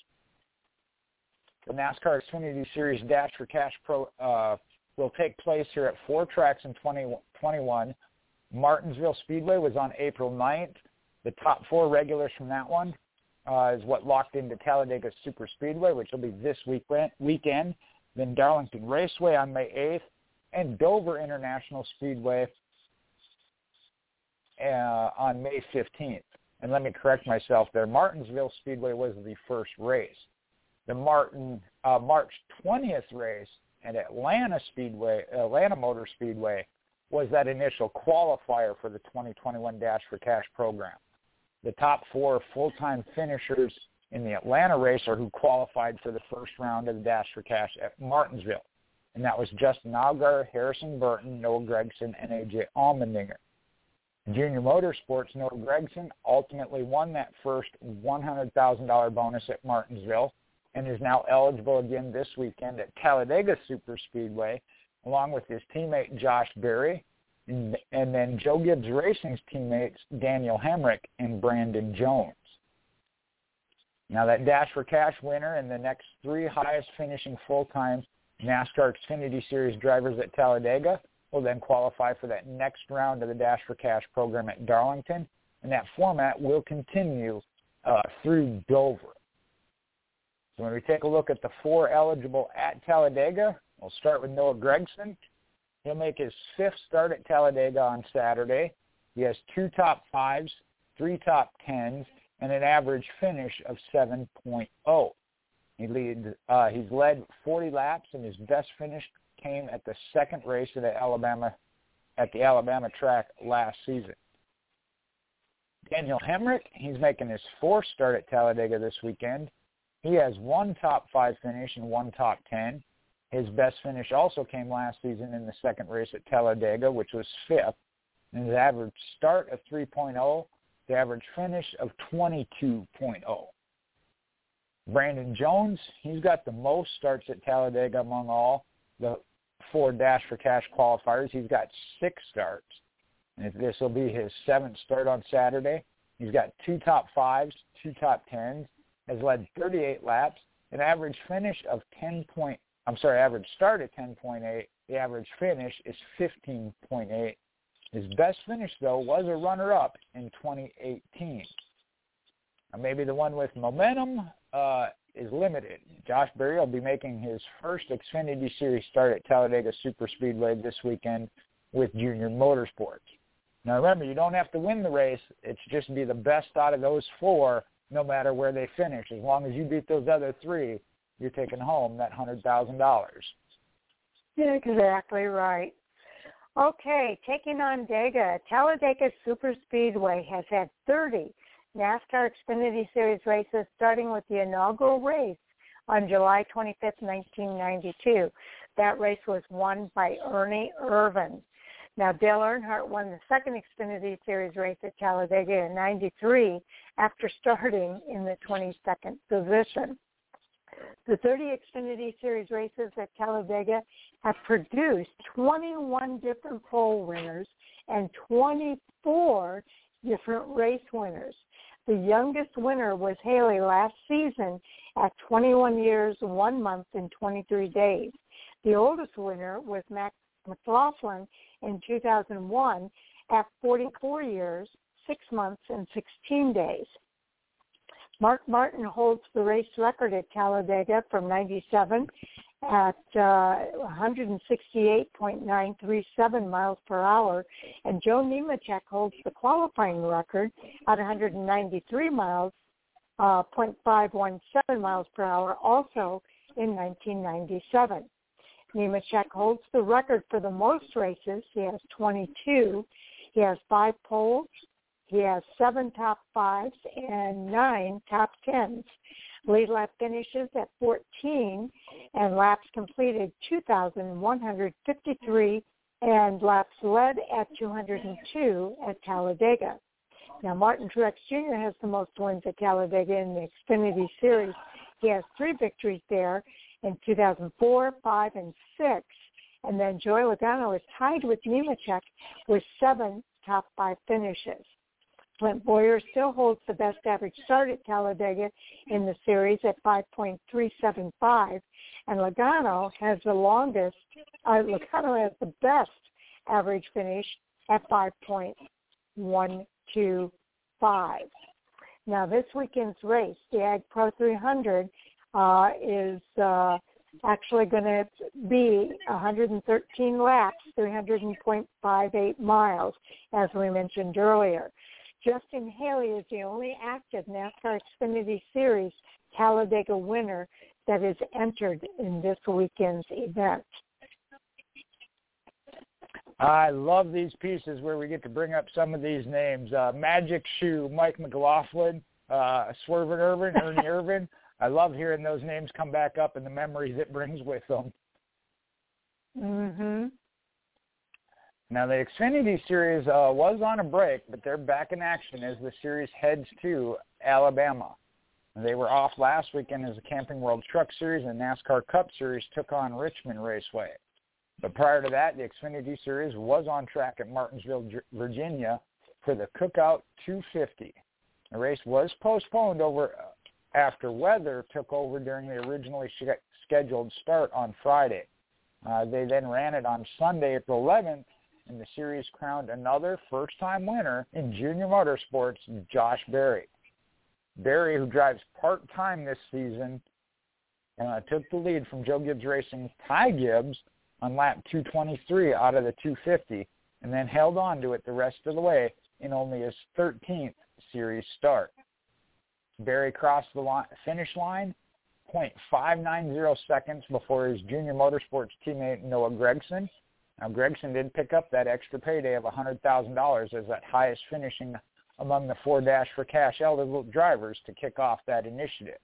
The NASCAR Xfinity Series Dash for Cash Pro uh, will take place here at four tracks in 2021. Martinsville Speedway was on April 9th. The top four regulars from that one uh, is what locked into Talladega Super Speedway, which will be this week, weekend. Then Darlington Raceway on May 8th, and Dover International Speedway uh, on May 15th. And let me correct myself there. Martinsville Speedway was the first race. The Martin uh, March 20th race at Atlanta Speedway, Atlanta Motor Speedway, was that initial qualifier for the 2021 Dash for Cash program. The top four full-time finishers in the Atlanta race are who qualified for the first round of the Dash for Cash at Martinsville. And that was Justin Allgaier, Harrison Burton, Noah Gragson, and AJ Allmendinger. Junior Motorsports, Noah Gragson ultimately won that first $100,000 bonus at Martinsville and is now eligible again this weekend at Talladega Superspeedway, along with his teammate Josh Berry, and, and then Joe Gibbs Racing's teammates Daniel Hemric and Brandon Jones. Now that Dash for Cash winner and the next three highest finishing full-time NASCAR Xfinity Series drivers at Talladega will then qualify for that next round of the Dash for Cash program at Darlington, and that format will continue uh, through Dover. So when we take a look at the four eligible at Talladega, we'll start with Noah Gragson. He'll make his fifth start at Talladega on Saturday. He has two top fives, three top tens, and an average finish of 7.0. He lead, uh, he's led 40 laps, and his best finish came at the second race at the Alabama at the Alabama track last season. Daniel Hemric, he's making his fourth start at Talladega this weekend. He has one top five finish and one top ten. His best finish also came last season in the second race at Talladega, which was fifth. And his average start of 3.0, the average finish of 22.0. Brandon Jones, he's got the most starts at Talladega among all the four Dash for Cash qualifiers. He's got six starts. And this will be his seventh start on Saturday. He's got two top fives, two top tens, has led 38 laps, an average finish of 10 point, I'm sorry, average start at 10.8. The average finish is 15.8. His best finish, though, was a runner-up in 2018. maybe the one with momentum uh, is limited. Josh Berry will be making his first Xfinity Series start at Talladega Superspeedway this weekend with Junior Motorsports. Now remember, you don't have to win the race. It's just be the best out of those four, no matter where they finish. As long as you beat those other three, you're taking home that hundred thousand dollars. Exactly right. Okay, taking on Dega. Talladega Superspeedway has had 30 NASCAR Xfinity Series races, starting with the inaugural race on July 25, 1992. That race was won by Ernie Irvan. Now, Dale Earnhardt won the second Xfinity Series race at Talladega in 93 after starting in the 22nd position. The 30 Xfinity Series races at Talladega have produced 21 different pole winners and 24 different race winners. The youngest winner was Haley last season at 21 years, 1 month, and 23 days. The oldest winner was Max McLaughlin in 2001 at 44 years, 6 months, and 16 days. Mark Martin holds the race record at Talladega from 97 at uh, 168.937 miles per hour, and Joe Nemechek holds the qualifying record at 193 miles, uh, 0.517 miles per hour, also in 1997. Nemechek holds the record for the most races. He has 22. He has five poles, he has seven top fives and nine top tens. Lead lap finishes at 14 and laps completed 2,153 and laps led at 202 at Talladega. Now Martin Truex Jr. has the most wins at Talladega in the Xfinity Series. He has three victories there in 2004, 5, and 6. And then Joey Logano is tied with Nemechek with seven top five finishes. Clint Bowyer still holds the best average start at Talladega in the series at 5.375, and Logano has the longest, uh, Logano has the best average finish at 5.125. Now this weekend's race, the Ag Pro 300, uh, is uh, actually going to be 113 laps, 300.58 miles, as we mentioned earlier. Justin Haley is the only active NASCAR Xfinity Series Talladega winner that is entered in this weekend's event. I love these pieces where we get to bring up some of these names. Uh, Magic Shoe, Mike McLaughlin, uh, Swervin Irvan, Ernie Irvan. I love hearing those names come back up and the memories it brings with them. Mhm. Now the Xfinity Series uh, was on a break, but they're back in action as the series heads to Alabama. They were off last weekend as the Camping World Truck Series and NASCAR Cup Series took on Richmond Raceway. But prior to that, the Xfinity Series was on track at Martinsville, Virginia for the Cookout 250. The race was postponed over uh, after weather took over during the originally scheduled start on Friday. Uh, they then ran it on Sunday, April 11th, and the series crowned another first-time winner in junior motorsports, Josh Berry. Berry, who drives part-time this season, uh, took the lead from Joe Gibbs Racing's Ty Gibbs on lap 223 out of the 250 and then held on to it the rest of the way in only his 13th series start. Berry crossed the finish line 0.590 seconds before his junior motorsports teammate Noah Gragson now, Gragson did pick up that extra payday of $100,000 as that highest finishing among the four Dash for Cash eligible drivers to kick off that initiative.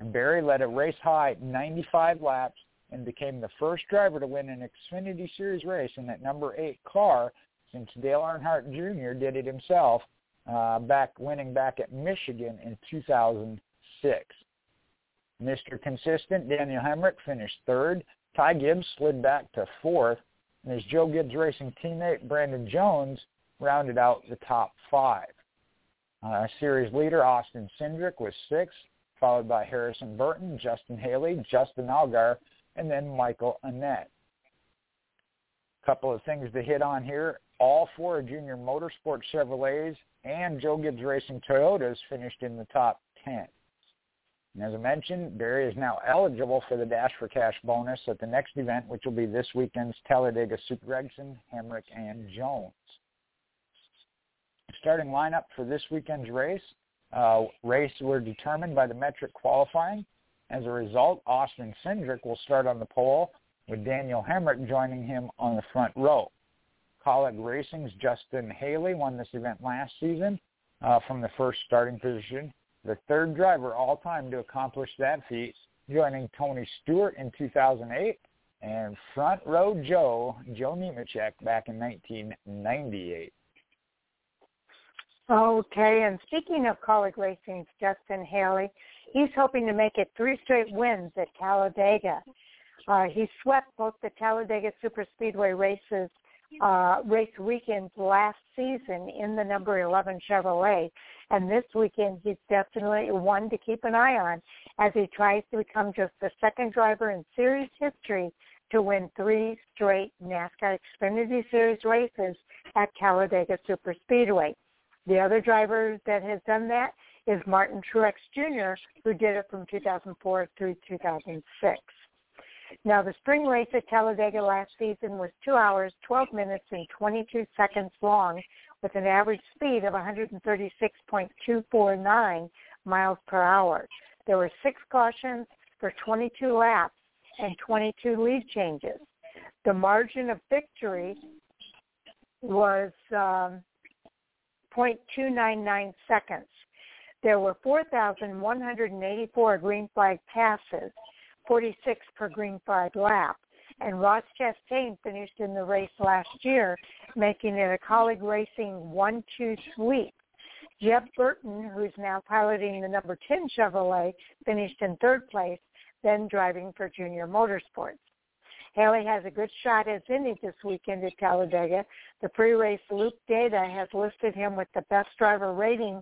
And Berry led a race high 95 laps and became the first driver to win an Xfinity Series race in that number eight car since Dale Earnhardt Jr. did it himself uh, back winning back at Michigan in 2006. Mr. Consistent Daniel Hemric finished third Ty Gibbs slid back to fourth, and his Joe Gibbs Racing teammate Brandon Jones rounded out the top five. Uh, series leader Austin Cindric was sixth, followed by Harrison Burton, Justin Haley, Justin Allgaier, and then Michael Annett. A couple of things to hit on here. all four Junior Motorsport Chevrolets and Joe Gibbs Racing Toyotas finished in the top 10. And as I mentioned, Berry is now eligible for the Dash for Cash bonus at the next event, which will be this weekend's Talladega Super Gragson, Hemric, and Jones. Starting lineup for this weekend's race. Uh, race were determined by the metric qualifying. As a result, Austin Cindric will start on the pole, with Daniel Hemric joining him on the front row. Kaulig Racing's Justin Haley won this event last season uh, from the first starting position the third driver all time to accomplish that feat, joining Tony Stewart in 2008 and front row Joe, Joe Nemechek, back in 1998. Okay, and speaking of Kaulig Racing's Justin Haley, he's hoping to make it three straight wins at Talladega. Uh, he swept both the Talladega Super Speedway races uh, race weekends last season in the number 11 Chevrolet. And this weekend, he's definitely one to keep an eye on as he tries to become just the second driver in series history to win three straight NASCAR Xfinity Series races at Talladega Super Speedway. The other driver that has done that is Martin Truex Jr., who did it from 2004 through 2006. Now, the spring race at Talladega last season was 2 hours, 12 minutes, and 22 seconds long with an average speed of 136.249 miles per hour. There were six cautions for 22 laps and 22 lead changes. The margin of victory was um, 0.299 seconds. There were 4,184 green flag passes 46 per green flag lap. And Ross Chastain finished in the race last year, making it a Kaulig Racing 1-2 sweep. Jeb Burton, who's now piloting the number 10 Chevrolet, finished in third place, then driving for Junior Motorsports. Haley has a good shot as any this weekend at Talladega. The pre-race loop data has listed him with the best driver rating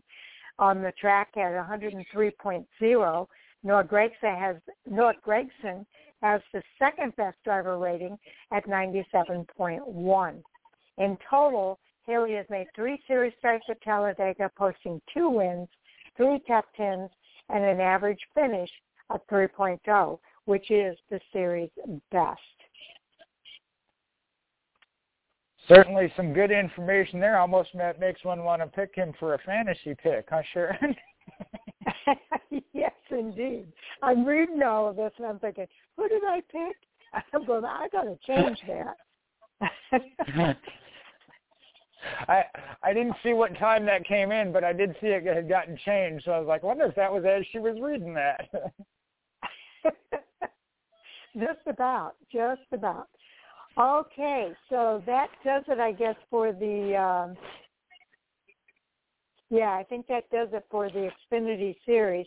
on the track at 103.0 Noah Gregson has Noah Gragson has the second best driver rating at 97.1. In total, Haley has made three series starts at Talladega, posting two wins, three top tens, and an average finish of 3.0, which is the series best. Certainly some good information there. Almost makes one want to pick him for a fantasy pick, huh, Sharon? yes, indeed. I'm reading all of this and I'm thinking, who did I pick? I'm going, I got to change that. I I didn't see what time that came in, but I did see it had gotten changed. So I was like, wonder if that was as she was reading that. just about, just about. Okay, so that does it, I guess, for the um, yeah, I think that does it for the Xfinity series.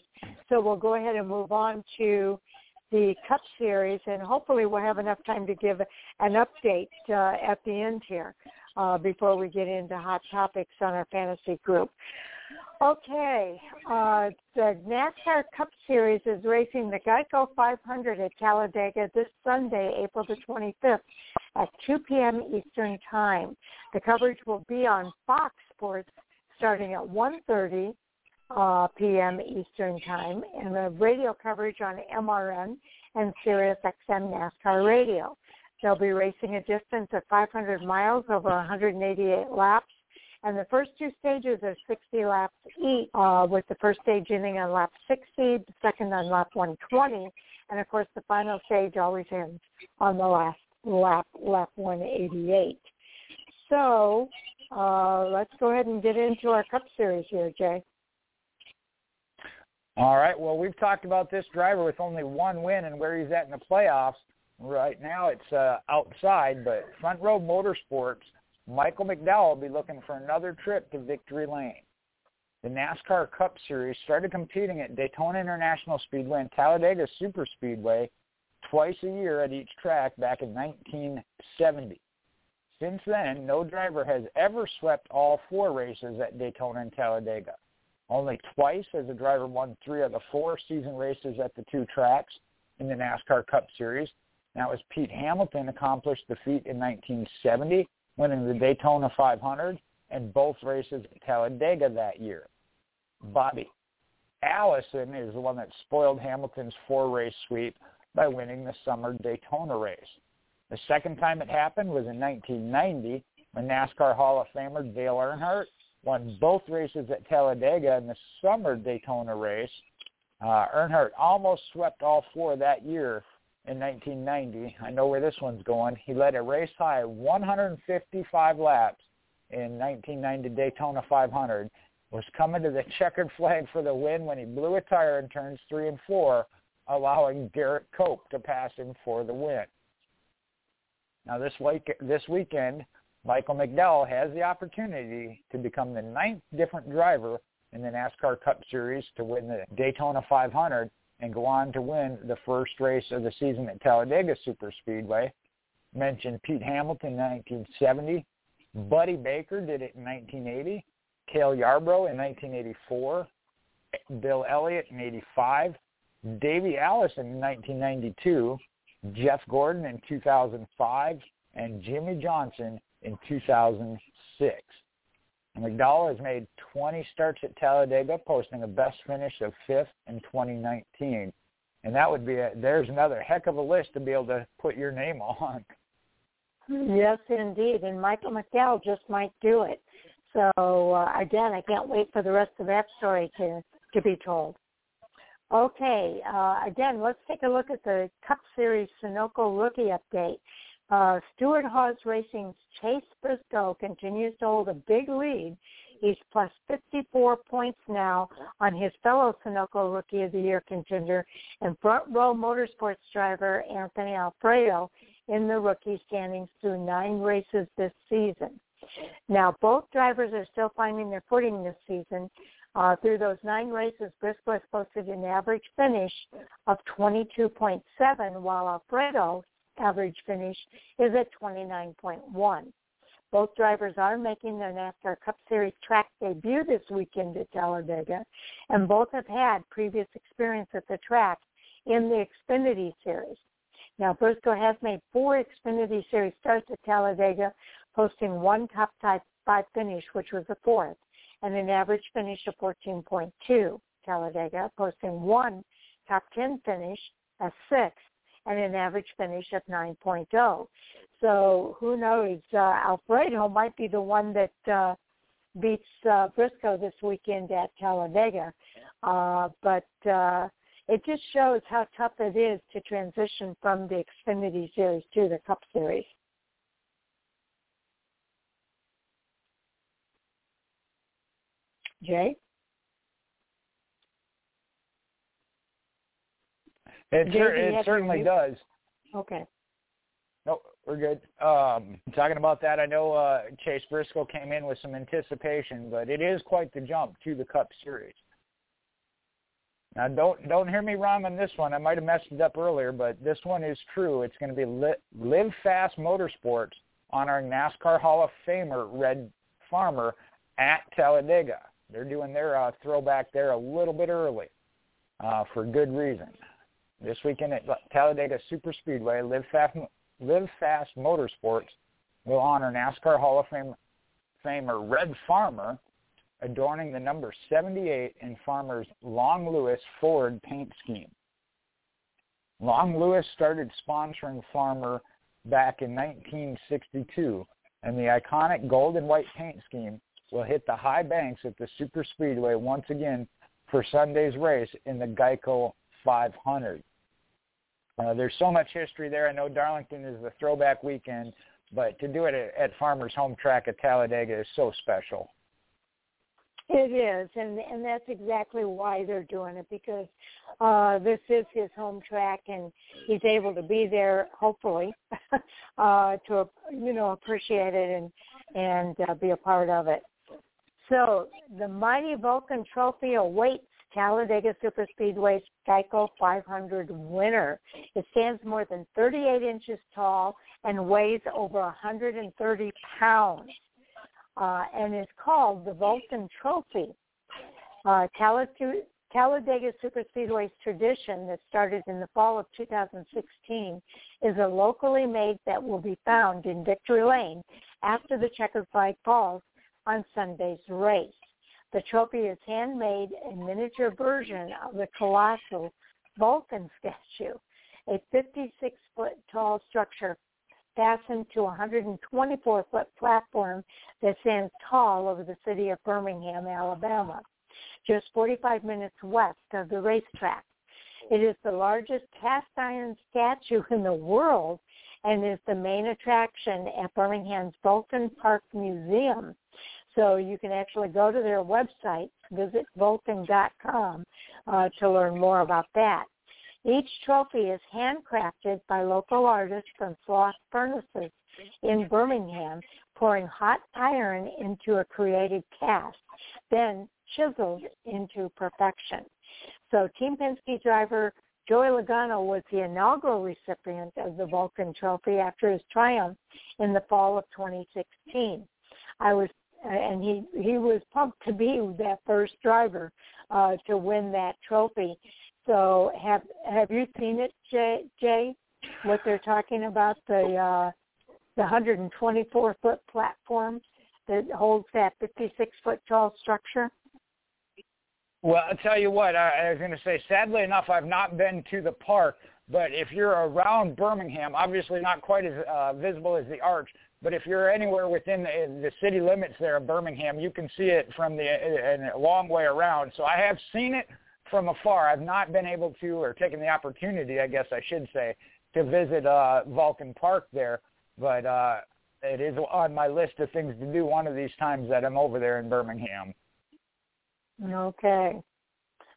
So we'll go ahead and move on to the Cup Series, and hopefully we'll have enough time to give an update uh, at the end here uh, before we get into hot topics on our fantasy group. Okay, uh, the NASCAR Cup Series is racing the Geico 500 at Talladega this Sunday, April the 25th at 2 p.m. Eastern Time. The coverage will be on Fox Sports starting at 1.30 uh, p.m. Eastern Time, and the radio coverage on MRN and Sirius XM NASCAR Radio. They'll be racing a distance of 500 miles over 188 laps, and the first two stages are 60 laps each, uh, with the first stage ending on lap 60, the second on lap 120, and of course the final stage always ends on the last lap, lap 188. So uh, let's go ahead and get into our Cup Series here, Jay. All right. Well, we've talked about this driver with only one win and where he's at in the playoffs. Right now, it's uh, outside, but Front Row Motorsports, Michael McDowell will be looking for another trip to victory lane. The NASCAR Cup Series started competing at Daytona International Speedway and Talladega Super Speedway twice a year at each track back in 1970. Since then, no driver has ever swept all four races at Daytona and Talladega. Only twice has a driver won three of the four season races at the two tracks in the NASCAR Cup Series. That was Pete Hamilton accomplished the feat in 1970 winning the Daytona 500 and both races at Talladega that year. Bobby Allison is the one that spoiled Hamilton's four-race sweep by winning the summer Daytona race. The second time it happened was in 1990 when NASCAR Hall of Famer Dale Earnhardt won both races at Talladega in the summer Daytona race. Uh, Earnhardt almost swept all four that year in 1990. I know where this one's going. He led a race high 155 laps in 1990 Daytona 500. Was coming to the checkered flag for the win when he blew a tire in turns three and four, allowing Derrike Cope to pass him for the win. Now this week, this weekend, Michael McDowell has the opportunity to become the ninth different driver in the NASCAR Cup Series to win the Daytona 500 and go on to win the first race of the season at Talladega Superspeedway. Mentioned Pete Hamilton in 1970. Buddy Baker did it in 1980. Cale Yarborough in 1984. Bill Elliott in 85. Davey Allison in 1992. Jeff Gordon in 2005. And Jimmie Johnson in 2006. McDowell has made 20 starts at Talladega, posting a best finish of fifth in 2019. And that would be a, there's another heck of a list to be able to put your name on. Yes, indeed. And Michael McDowell just might do it. So uh, again, I can't wait for the rest of that story to to be told. Okay, uh, again, let's take a look at the Cup Series Sunoco rookie update. Uh, Stewart-Haas Racing's Chase Briscoe continues to hold a big lead. He's plus 54 points now on his fellow Sunoco Rookie of the Year contender and front row motorsports driver Anthony Alfredo in the rookie standings through nine races this season. Now, both drivers are still finding their footing this season. Uh, through those nine races, Briscoe has posted an average finish of 22.7, while Alfredo average finish is at 29.1. Both drivers are making their NASCAR Cup Series track debut this weekend at Talladega, and both have had previous experience at the track in the Xfinity Series. Now, Briscoe has made four Xfinity Series starts at Talladega, posting one top five finish, which was the fourth, and an average finish of 14.2. Talladega, posting one top 10 finish, a sixth, and an average finish of 9.0. So who knows? Uh, Alfredo might be the one that uh, beats uh, Briscoe this weekend at Talladega. Uh, but uh, it just shows how tough it is to transition from the Xfinity Series to the Cup Series. Jay? It, cer- it certainly does. Okay. No, we're good. Um, talking about that, I know uh, Chase Briscoe came in with some anticipation, but it is quite the jump to the Cup Series. Now, don't don't hear me wrong on this one. I might have messed it up earlier, but this one is true. It's going to be Live Fast Motorsports honoring NASCAR Hall of Famer Red Farmer at Talladega. They're doing their uh, throwback there a little bit early uh, for good reason. This weekend at Talladega Superspeedway, Live Fast, Live Fast Motorsports will honor NASCAR Hall of Fame, Famer Red Farmer, adorning the number 78 in Farmer's Long Lewis Ford paint scheme. Long Lewis started sponsoring Farmer back in 1962, and the iconic gold and white paint scheme will hit the high banks at the Superspeedway once again for Sunday's race in the Geico 500. Uh, there's so much history there. I know Darlington is the throwback weekend, but to do it at, at Farmer's home track at Talladega is so special. It is, and and that's exactly why they're doing it because uh, this is his home track, and he's able to be there, hopefully, uh, to you know appreciate it and and uh, be a part of it. So the mighty Vulcan Trophy awaits Talladega Superspeedway's Geico 500 winner. It stands more than 38 inches tall and weighs over 130 pounds uh, and is called the Vulcan Trophy. Uh, Talladega Superspeedway's tradition that started in the fall of 2016 is a locally made that will be found in Victory Lane after the checkered flag falls on Sunday's race. The trophy is handmade, a miniature version of the colossal Vulcan statue, a 56-foot tall structure fastened to a 124-foot platform that stands tall over the city of Birmingham, Alabama, just 45 minutes west of the racetrack. It is the largest cast iron statue in the world and is the main attraction at Birmingham's Vulcan Park Museum. So you can actually go to their website, visit vulcan.com uh, to learn more about that. Each trophy is handcrafted by local artists from Sloss Furnaces in Birmingham, pouring hot iron into a created cast, then chiseled into perfection. So Team Penske driver Joey Logano was the inaugural recipient of the Vulcan Trophy after his triumph in the fall of 2016. I was, and he he was pumped to be that first driver uh, to win that trophy. So have have you seen it, Jay? Jay what they're talking about the uh, the 124 foot platform that holds that 56 foot tall structure? Well, I'll tell you what, I, I was going to say, sadly enough, I've not been to the park, but if you're around Birmingham, obviously not quite as uh, visible as the arch, but if you're anywhere within the, the city limits there of Birmingham, you can see it from the a long way around. So I have seen it from afar. I've not been able to, or taken the opportunity, I guess I should say, to visit uh, Vulcan Park there, but uh, it is on my list of things to do one of these times that I'm over there in Birmingham. Okay.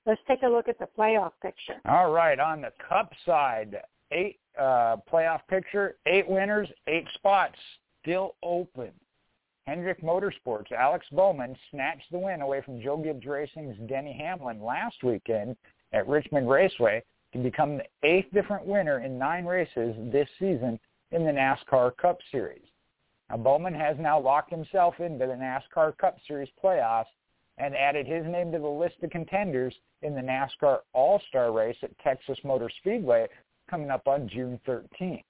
Let's take a look at the playoff picture. All right, on the Cup side, eight uh, playoff picture, eight winners, eight spots still open. Hendrick Motorsports, Alex Bowman snatched the win away from Joe Gibbs Racing's Denny Hamlin last weekend at Richmond Raceway to become the eighth different winner in nine races this season in the NASCAR Cup Series. Now, Bowman has now locked himself into the NASCAR Cup Series playoffs and added his name to the list of contenders in the NASCAR All-Star race at Texas Motor Speedway coming up on June 13th.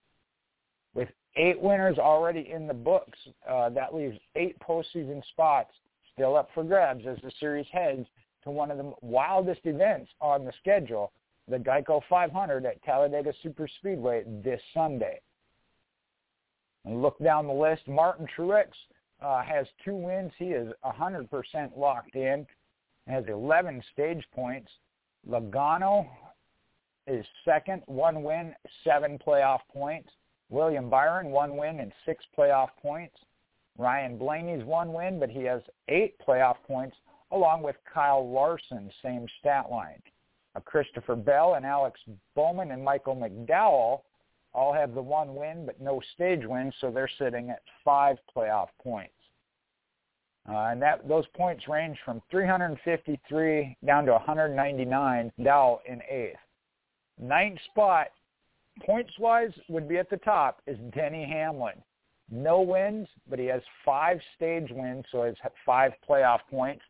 With eight winners already in the books, uh, that leaves eight postseason spots still up for grabs as the series heads to one of the wildest events on the schedule, the Geico 500 at Talladega Superspeedway this Sunday. And look down the list, Martin Truex uh, has two wins. He is 100% locked in, has 11 stage points. Logano is second, one win, seven playoff points. William Byron, one win and six playoff points. Ryan Blaney's one win, but he has eight playoff points, along with Kyle Larson, same stat line. Uh, Christopher Bell and Alex Bowman and Michael McDowell all have the one win but no stage win, so they're sitting at five playoff points. Uh, and that those points range from 353 down to 199. Dow in eighth. Ninth spot, points-wise, would be at the top is Denny Hamlin. No wins, but he has five stage wins, so he has five playoff points.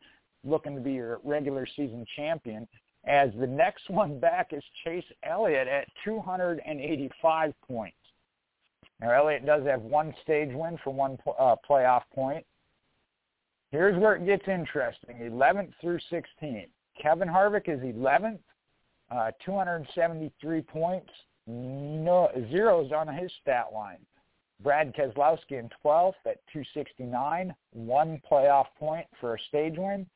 Looking to be your regular season champion as the next one back is Chase Elliott at 285 points. Now, Elliott does have one stage win for one uh, playoff point. Here's where it gets interesting, 11th through 16th. Kevin Harvick is 11th, uh, 273 points, no zeros on his stat line. Brad Keselowski in 12th at 269, one playoff point for a stage win.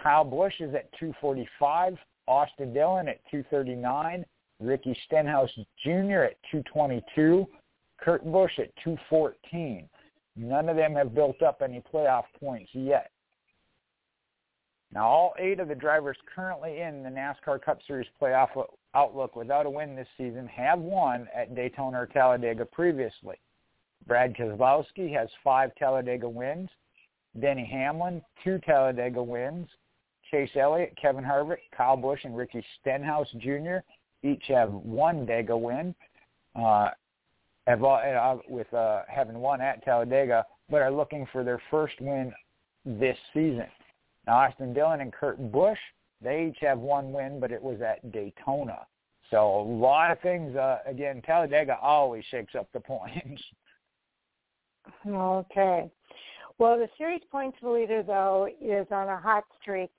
Kyle Busch is at 245. Austin Dillon at 239. Ricky Stenhouse Jr. at 222. Kurt Busch at 214. None of them have built up any playoff points yet. Now, all eight of the drivers currently in the NASCAR Cup Series playoff outlook without a win this season have won at Daytona or Talladega previously. Brad Keselowski has five Talladega wins. Denny Hamlin, two Talladega wins. Chase Elliott, Kevin Harvick, Kyle Busch, and Ricky Stenhouse Jr. each have one Dega win, uh, have, uh, with uh, having won at Talladega, but are looking for their first win this season. Now, Austin Dillon and Kurt Busch, They each have one win, but it was at Daytona. So a lot of things. Uh, again, Talladega always shakes up the points. Okay. Well, the series points leader though is on a hot streak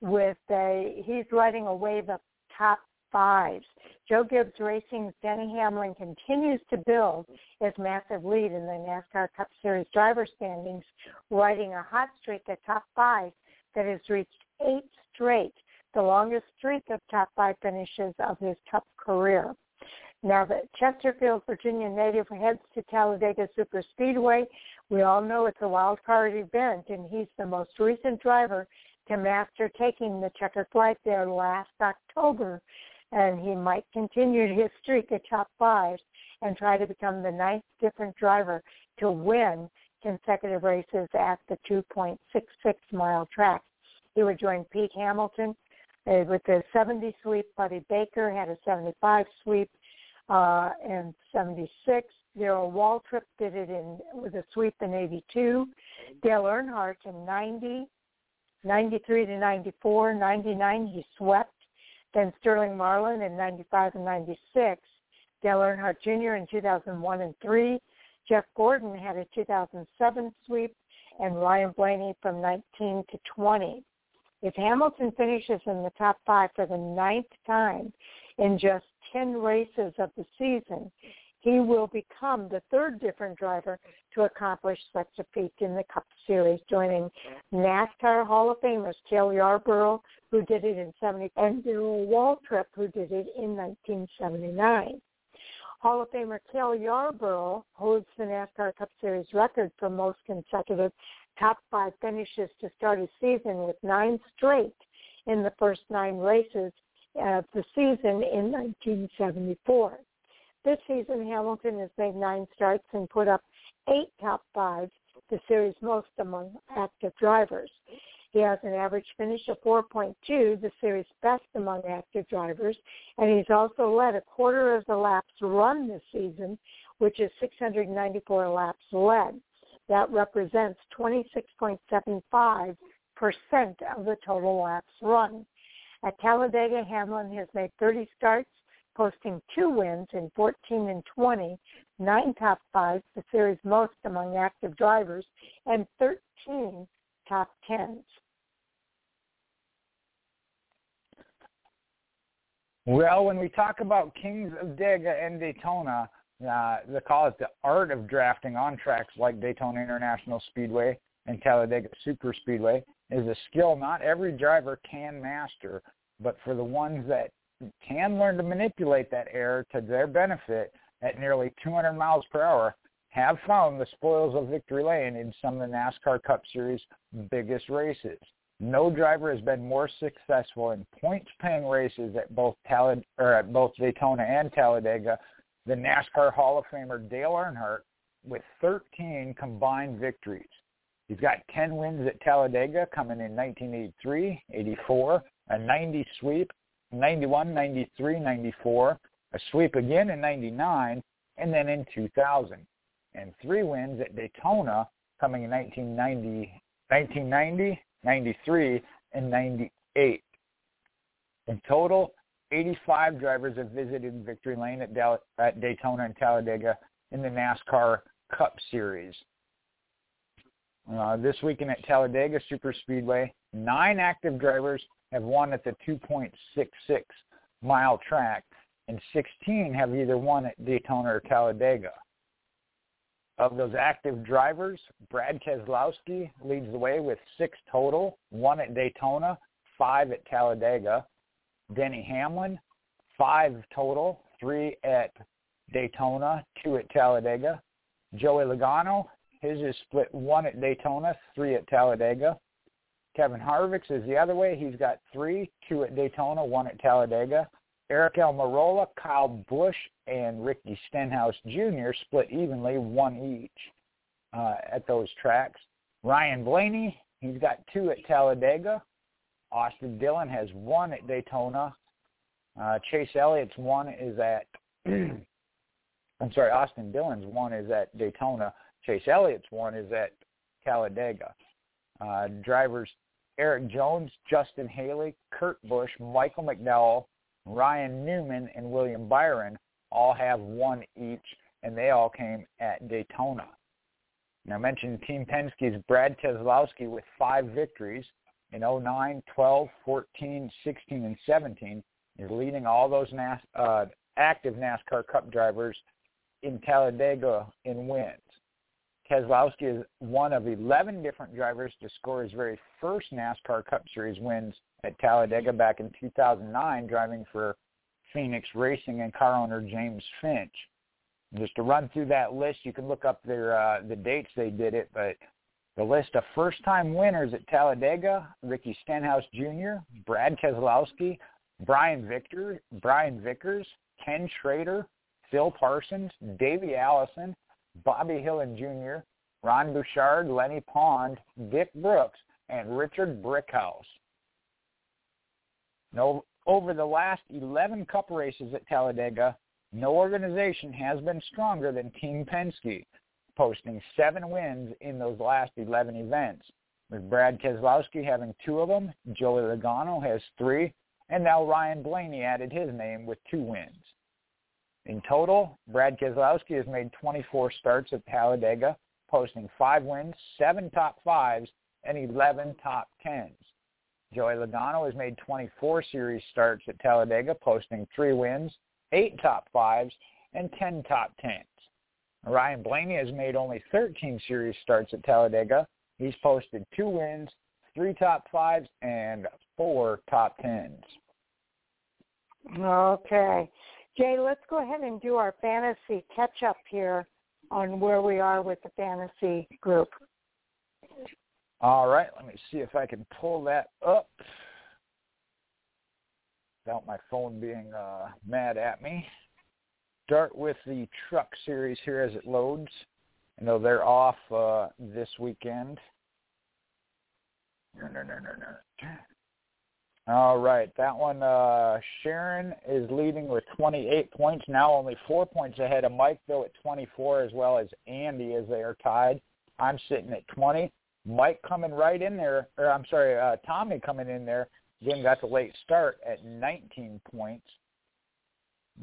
with a he's riding a wave of top fives. Joe Gibbs Racing's Denny Hamlin continues to build his massive lead in the NASCAR Cup Series driver standings, riding a hot streak at top five that has reached eight straight, the longest streak of top five finishes of his Cup career. Now that Chesterfield, Virginia native heads to Talladega Superspeedway, we all know it's a wild card event, and he's the most recent driver to master taking the checkered flag there last October and he might continue his streak of top fives and try to become the ninth different driver to win consecutive races at the 2.66 mile track. He would join Pete Hamilton uh, with the 70 sweep. Buddy Baker had a 75 sweep uh, and 76. Darrell Waltrip did it in with a sweep in 82. Dale Earnhardt in 90, 93 to 94, 99 he swept then Sterling Marlin in 95 and 96, Dale Earnhardt Jr. in 2001 and 3, Jeff Gordon had a 2007 sweep, and Ryan Blaney from 19 to 20. If Hamilton finishes in the top five for the ninth time in just 10 races of the season, he will become the third different driver to accomplish such a feat in the Cup Series, joining NASCAR Hall of Famers Cale Yarborough, who did it in 70, and Darrell Waltrip, who did it in 1979. Hall of Famer Cale Yarborough holds the NASCAR Cup Series record for most consecutive top five finishes to start a season with nine straight in the first nine races of the season in 1974. This season, Hamilton has made nine starts and put up eight top fives, the series most among active drivers. He has an average finish of 4.2, the series best among active drivers, and he's also led a quarter of the laps run this season, which is 694 laps led. That represents 26.75% of the total laps run. At Talladega, Hamlin has made 30 starts posting two wins in 14 and 20, nine top fives, the series most among active drivers, and 13 top tens. Well, when we talk about Kings of Dega and Daytona, uh, call it the art of drafting on tracks like Daytona International Speedway and Talladega Super Speedway is a skill not every driver can master, but for the ones that can learn to manipulate that air to their benefit at nearly 200 miles per hour have found the spoils of victory lane in some of the NASCAR Cup Series biggest races. No driver has been more successful in points-paying races at both Tallad- or at both Daytona and Talladega than NASCAR Hall of Famer Dale Earnhardt with 13 combined victories. He's got 10 wins at Talladega coming in 1983, 84, a 90 sweep, 91, 93, 94, a sweep again in 99, and then in 2000. And three wins at Daytona coming in 1990, 1990, 93, and 98. In total, 85 drivers have visited Victory Lane at, Dal- at Daytona and Talladega in the NASCAR Cup Series. Uh, this weekend at Talladega Super Speedway, nine active drivers have won at the 2.66 mile track, and 16 have either won at Daytona or Talladega. Of those active drivers, Brad Keselowski leads the way with six total, one at Daytona, five at Talladega. Denny Hamlin, five total, three at Daytona, two at Talladega. Joey Logano, his is split one at Daytona, three at Talladega. Kevin Harvick's is the other way. He's got three, two at Daytona, one at Talladega. Aric Almirola, Kyle Busch, and Ricky Stenhouse Jr. split evenly, one each uh, at those tracks. Ryan Blaney, he's got two at Talladega. Austin Dillon has one at Daytona. Uh, Chase Elliott's one is at, I'm sorry, Austin Dillon's one is at Daytona. Chase Elliott's one is at Talladega. Uh, drivers Erik Jones, Justin Haley, Kurt Busch, Michael McDowell, Ryan Newman, and William Byron all have one each, and they all came at Daytona. Now, I mentioned Team Penske's Brad Keselowski with five victories in 09, 12, 14, 16, and 17 is leading all those NAS, uh, active NASCAR Cup drivers in Talladega in wins. Keselowski is one of 11 different drivers to score his very first NASCAR Cup Series wins at Talladega back in 2009, driving for Phoenix Racing and car owner James Finch. Just to run through that list, you can look up their uh, the dates they did it, but the list of first-time winners at Talladega: Ricky Stenhouse Jr., Brad Keselowski, Brian Victor, Brian Vickers, Ken Schrader, Phil Parsons, Davey Allison, Bobby Hillin Jr., Ron Bouchard, Lenny Pond, Dick Brooks, and Richard Brickhouse. No, over the last 11 Cup races at Talladega, no organization has been stronger than Team Penske, posting seven wins in those last 11 events, with Brad Keselowski having two of them, Joey Logano has three, and now Ryan Blaney added his name with two wins. In total, Brad Keselowski has made 24 starts at Talladega, posting five wins, seven top fives, and 11 top tens. Joey Logano has made 24 series starts at Talladega, posting three wins, eight top fives, and 10 top tens. Ryan Blaney has made only 13 series starts at Talladega. He's posted two wins, three top fives, and four top tens. Okay. Jay, let's go ahead and do our fantasy catch up here on where we are with the fantasy group. All right, let me see if I can pull that up without my phone being uh, mad at me. Start with the truck series here as it loads. I know they're off uh, this weekend. No, no, no, no, no. All right, that one. Uh, Sharon is leading with 28 points now, only four points ahead of Mike, though at 24, as well as Andy as they are tied. I'm sitting at 20. Mike coming right in there, or I'm sorry, uh, Tommy coming in there. Again, got the late start at 19 points.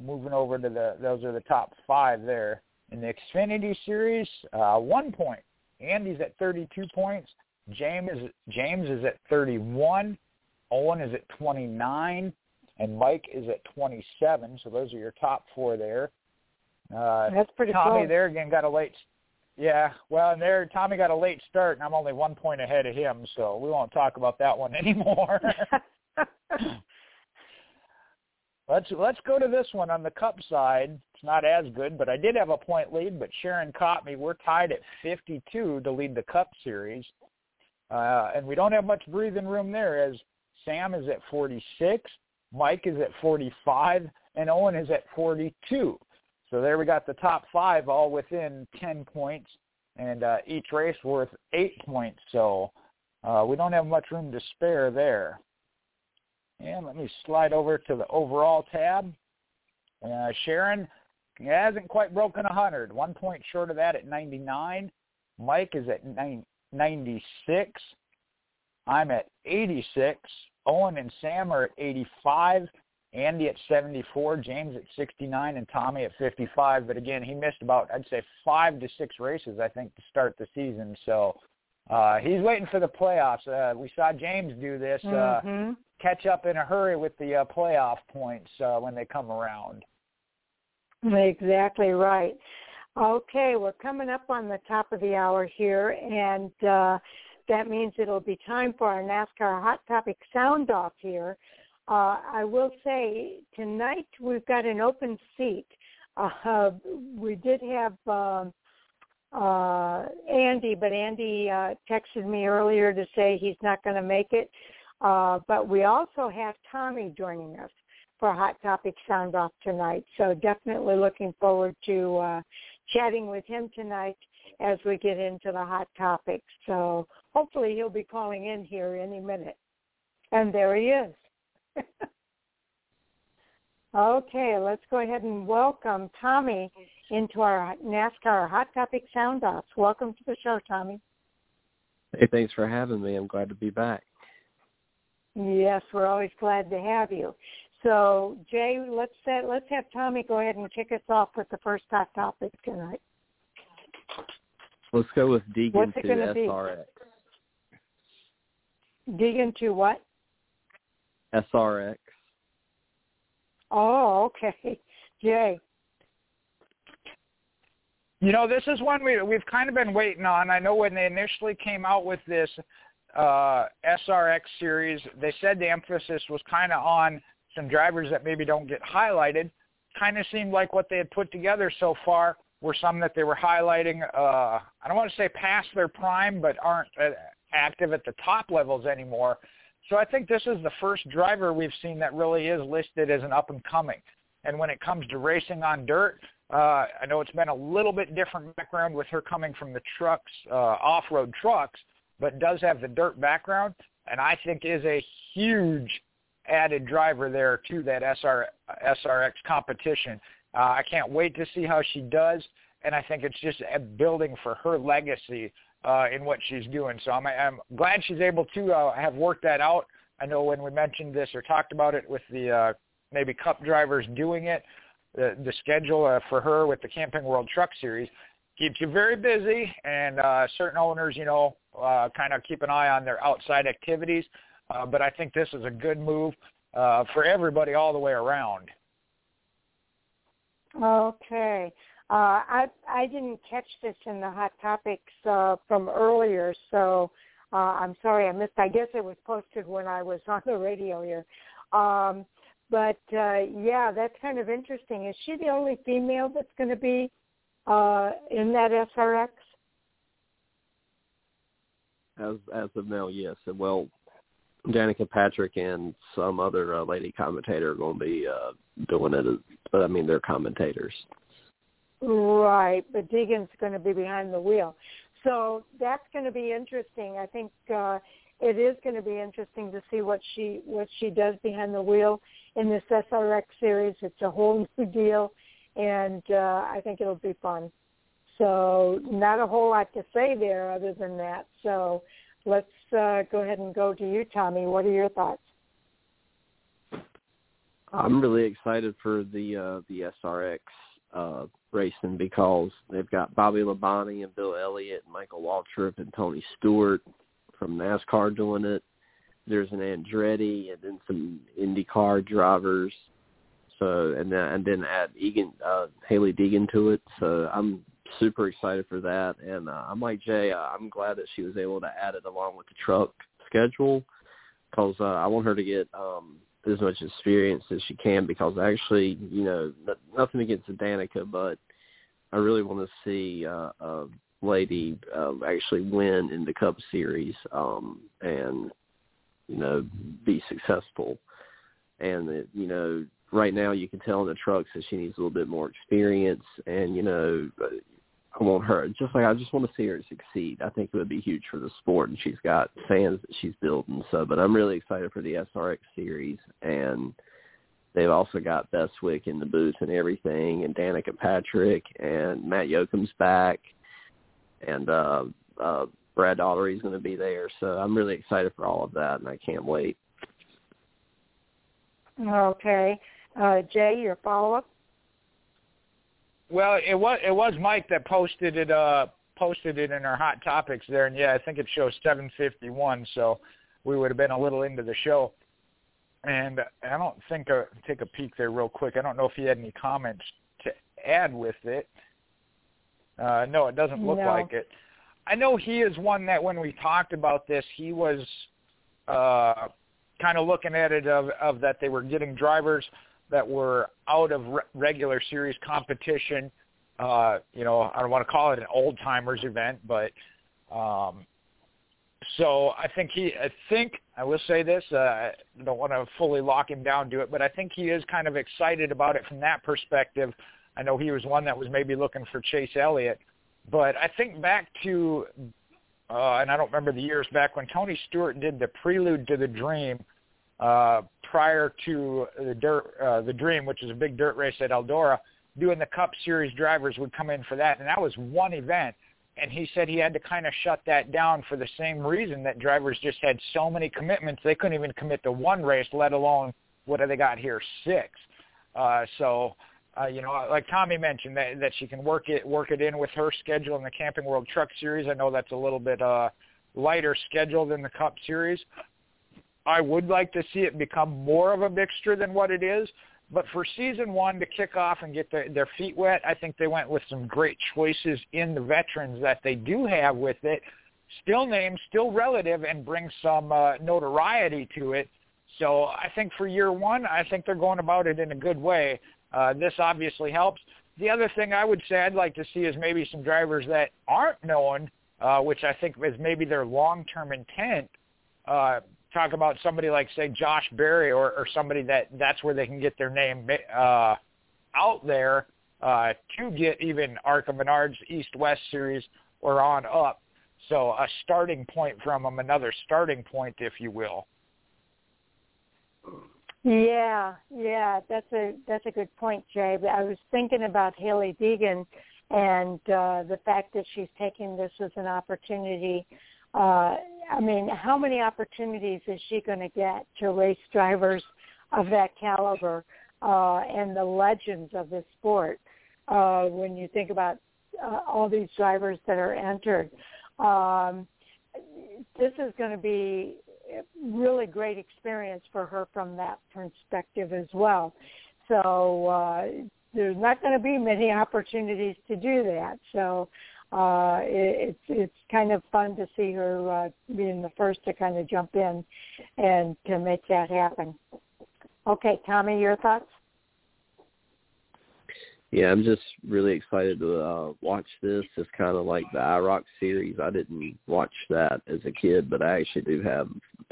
Moving over to the, those are the top five there. In the Xfinity Series, uh, one point. Andy's at 32 points. James James is at 31. Owen is at 29, and Mike is at 27. So those are your top four there. Uh, That's pretty Tommy cool. there again got a late. Yeah, well, and there Tommy got a late start, and I'm only one point ahead of him, so we won't talk about that one anymore. let's let's go to this one on the Cup side. It's not as good, but I did have a point lead, but Sharon caught me. We're tied at 52 to lead the Cup Series, uh, and we don't have much breathing room there as Sam is at 46, Mike is at 45, and Owen is at 42. So there we got the top five all within 10 points, and uh, each race worth eight points. So uh, we don't have much room to spare there. And let me slide over to the overall tab. Uh, Sharon hasn't quite broken 100. One point short of that at 99. Mike is at 96. I'm at 86. Owen and Sam are at 85. Andy at 74, James at 69, and Tommy at 55. But again, he missed about, I'd say, five to six races, I think, to start the season. So uh, he's waiting for the playoffs. Uh, we saw James do this, uh, mm-hmm. catch up in a hurry with the uh, playoff points uh, when they come around. Exactly right. Okay, we're coming up on the top of the hour here, and uh, that means it'll be time for our NASCAR Hot Topic sound off here. Uh, I will say tonight we've got an open seat. Uh, we did have um, uh, Andy, but Andy uh, texted me earlier to say he's not going to make it. Uh, but we also have Tommy joining us for Hot Topic Sound Off tonight. So definitely looking forward to uh, chatting with him tonight as we get into the hot topics. So hopefully he'll be calling in here any minute. And there he is. okay, let's go ahead and welcome Tommy into our NASCAR Hot Topic Sound Offs. Welcome to the show, Tommy. Hey, thanks for having me. I'm glad to be back. Yes, we're always glad to have you. So, Jay, let's uh, let's have Tommy go ahead and kick us off with the first hot topic tonight. Let's go with Deegan What's to be? SRX. Dig into what? SRX. Oh, okay. Jay. You know, this is one we we've kind of been waiting on. I know when they initially came out with this uh SRX series, they said the emphasis was kind of on some drivers that maybe don't get highlighted. Kind of seemed like what they had put together so far were some that they were highlighting. Uh, I don't want to say past their prime, but aren't uh, active at the top levels anymore. So I think this is the first driver we've seen that really is listed as an up and coming. And when it comes to racing on dirt, uh, I know it's been a little bit different background with her coming from the trucks, uh, off-road trucks, but does have the dirt background, and I think is a huge added driver there to that SR, SRX competition. Uh, I can't wait to see how she does, and I think it's just a building for her legacy uh, in what she's doing. So I'm, I'm glad she's able to uh, have worked that out. I know when we mentioned this or talked about it with the uh, maybe Cup drivers doing it, the, the schedule uh, for her with the Camping World Truck Series keeps you very busy, and uh, certain owners, you know, uh, kind of keep an eye on their outside activities. Uh, but I think this is a good move uh, for everybody all the way around. Okay. Uh, I I didn't catch this in the hot topics uh, from earlier, so uh, I'm sorry I missed. I guess it was posted when I was on the radio here. Um, but uh, yeah, that's kind of interesting. Is she the only female that's going to be uh, in that SRX? As as of now, yes. Well, Danica Patrick and some other uh, lady commentator are going to be uh, doing it. As, I mean, they're commentators. Right, but Deegan's going to be behind the wheel. So that's going to be interesting. I think uh, it is going to be interesting to see what she what she does behind the wheel in this SRX series. It's a whole new deal, and uh, I think it'll be fun. So not a whole lot to say there other than that. So let's uh, go ahead and go to you, Tommy. What are your thoughts? I'm really excited for the uh, the SRX uh, racing because they've got Bobby Labonte and Bill Elliott and Michael Waltrip and Tony Stewart from NASCAR doing it. There's an Andretti and then some IndyCar drivers. So and then and then add Egan uh, Hailie Deegan to it. So I'm super excited for that. And uh, I'm like Jay, uh, I'm glad that she was able to add it along with the truck schedule because uh, I want her to get um, as much experience as she can because actually, you know, nothing against Danica, but I really want to see uh, a lady uh, actually win in the Cup Series um, and, you know, be successful. And, it, you know, right now you can tell in the trucks that she needs a little bit more experience and, you know, I want her just like I just want to see her succeed. I think it would be huge for the sport, and she's got fans that she's building. So, but I'm really excited for the SRX series, and they've also got Bestwick in the booth and everything, and Danica Patrick and Matt Yocum's back, and uh, uh, Brad Daugherty's going to be there. So I'm really excited for all of that, and I can't wait. Okay, uh, Jay, your follow up. Well, it was it was Mike that posted it uh posted it in our hot topics there, and yeah, I think it shows 7:51, so we would have been a little into the show. And I don't think uh, take a peek there real quick. I don't know if he had any comments to add with it. Uh, no, it doesn't look no. like it. I know he is one that when we talked about this, he was uh, kind of looking at it of, of that they were getting drivers that were out of re- regular series competition. Uh, you know, I don't want to call it an old timers event, but um, so I think he. I think I will say this. Uh, I don't want to fully lock him down to it, but I think he is kind of excited about it from that perspective. I know he was one that was maybe looking for Chase Elliott, but I think back to, uh, and I don't remember the years back when Tony Stewart did the Prelude to the Dream uh, prior to the dirt, uh, the Dream, which is a big dirt race at Eldora, doing the Cup Series drivers would come in for that, and that was one event. and he said he had to kind of shut that down for the same reason that drivers just had so many commitments they couldn't even commit to one race, let alone what have they got here six. Uh, so uh, you know, like Tommy mentioned that that she can work it work it in with her schedule in the Camping World Truck Series. I know that's a little bit uh, lighter schedule than the Cup Series. I would like to see it become more of a mixture than what it is. But for season one to kick off and get their, their feet wet, I think they went with some great choices in the veterans that they do have with it. Still named, still relative, and bring some uh, notoriety to it. So I think for year one, I think they're going about it in a good way. Uh, this obviously helps. The other thing I would say I'd like to see is maybe some drivers that aren't known, uh, which I think is maybe their long-term intent. Uh, talk about somebody like say Josh Berry or, or somebody that that's where they can get their name uh, out there uh, to get even ARCA Menards East-West Series or on up. So a starting point from them, another starting point, if you will. Yeah, yeah, that's a that's a good point, Jay. I was thinking about Hailie Deegan and uh, the fact that she's taking this as an opportunity. Uh, I mean, how many opportunities is she going to get to race drivers of that caliber uh, and the legends of the sport? Uh, when you think about uh, all these drivers that are entered, um, this is going to be a really great experience for her from that perspective as well. So uh, there's not going to be many opportunities to do that. So uh, it, it's it's kind of fun to see her uh, being the first to kind of jump in and to make that happen. Okay, Tommy, your thoughts? Yeah, I'm just really excited to uh, watch this. It's kind of like the IROC series. I didn't watch that as a kid, but I actually do have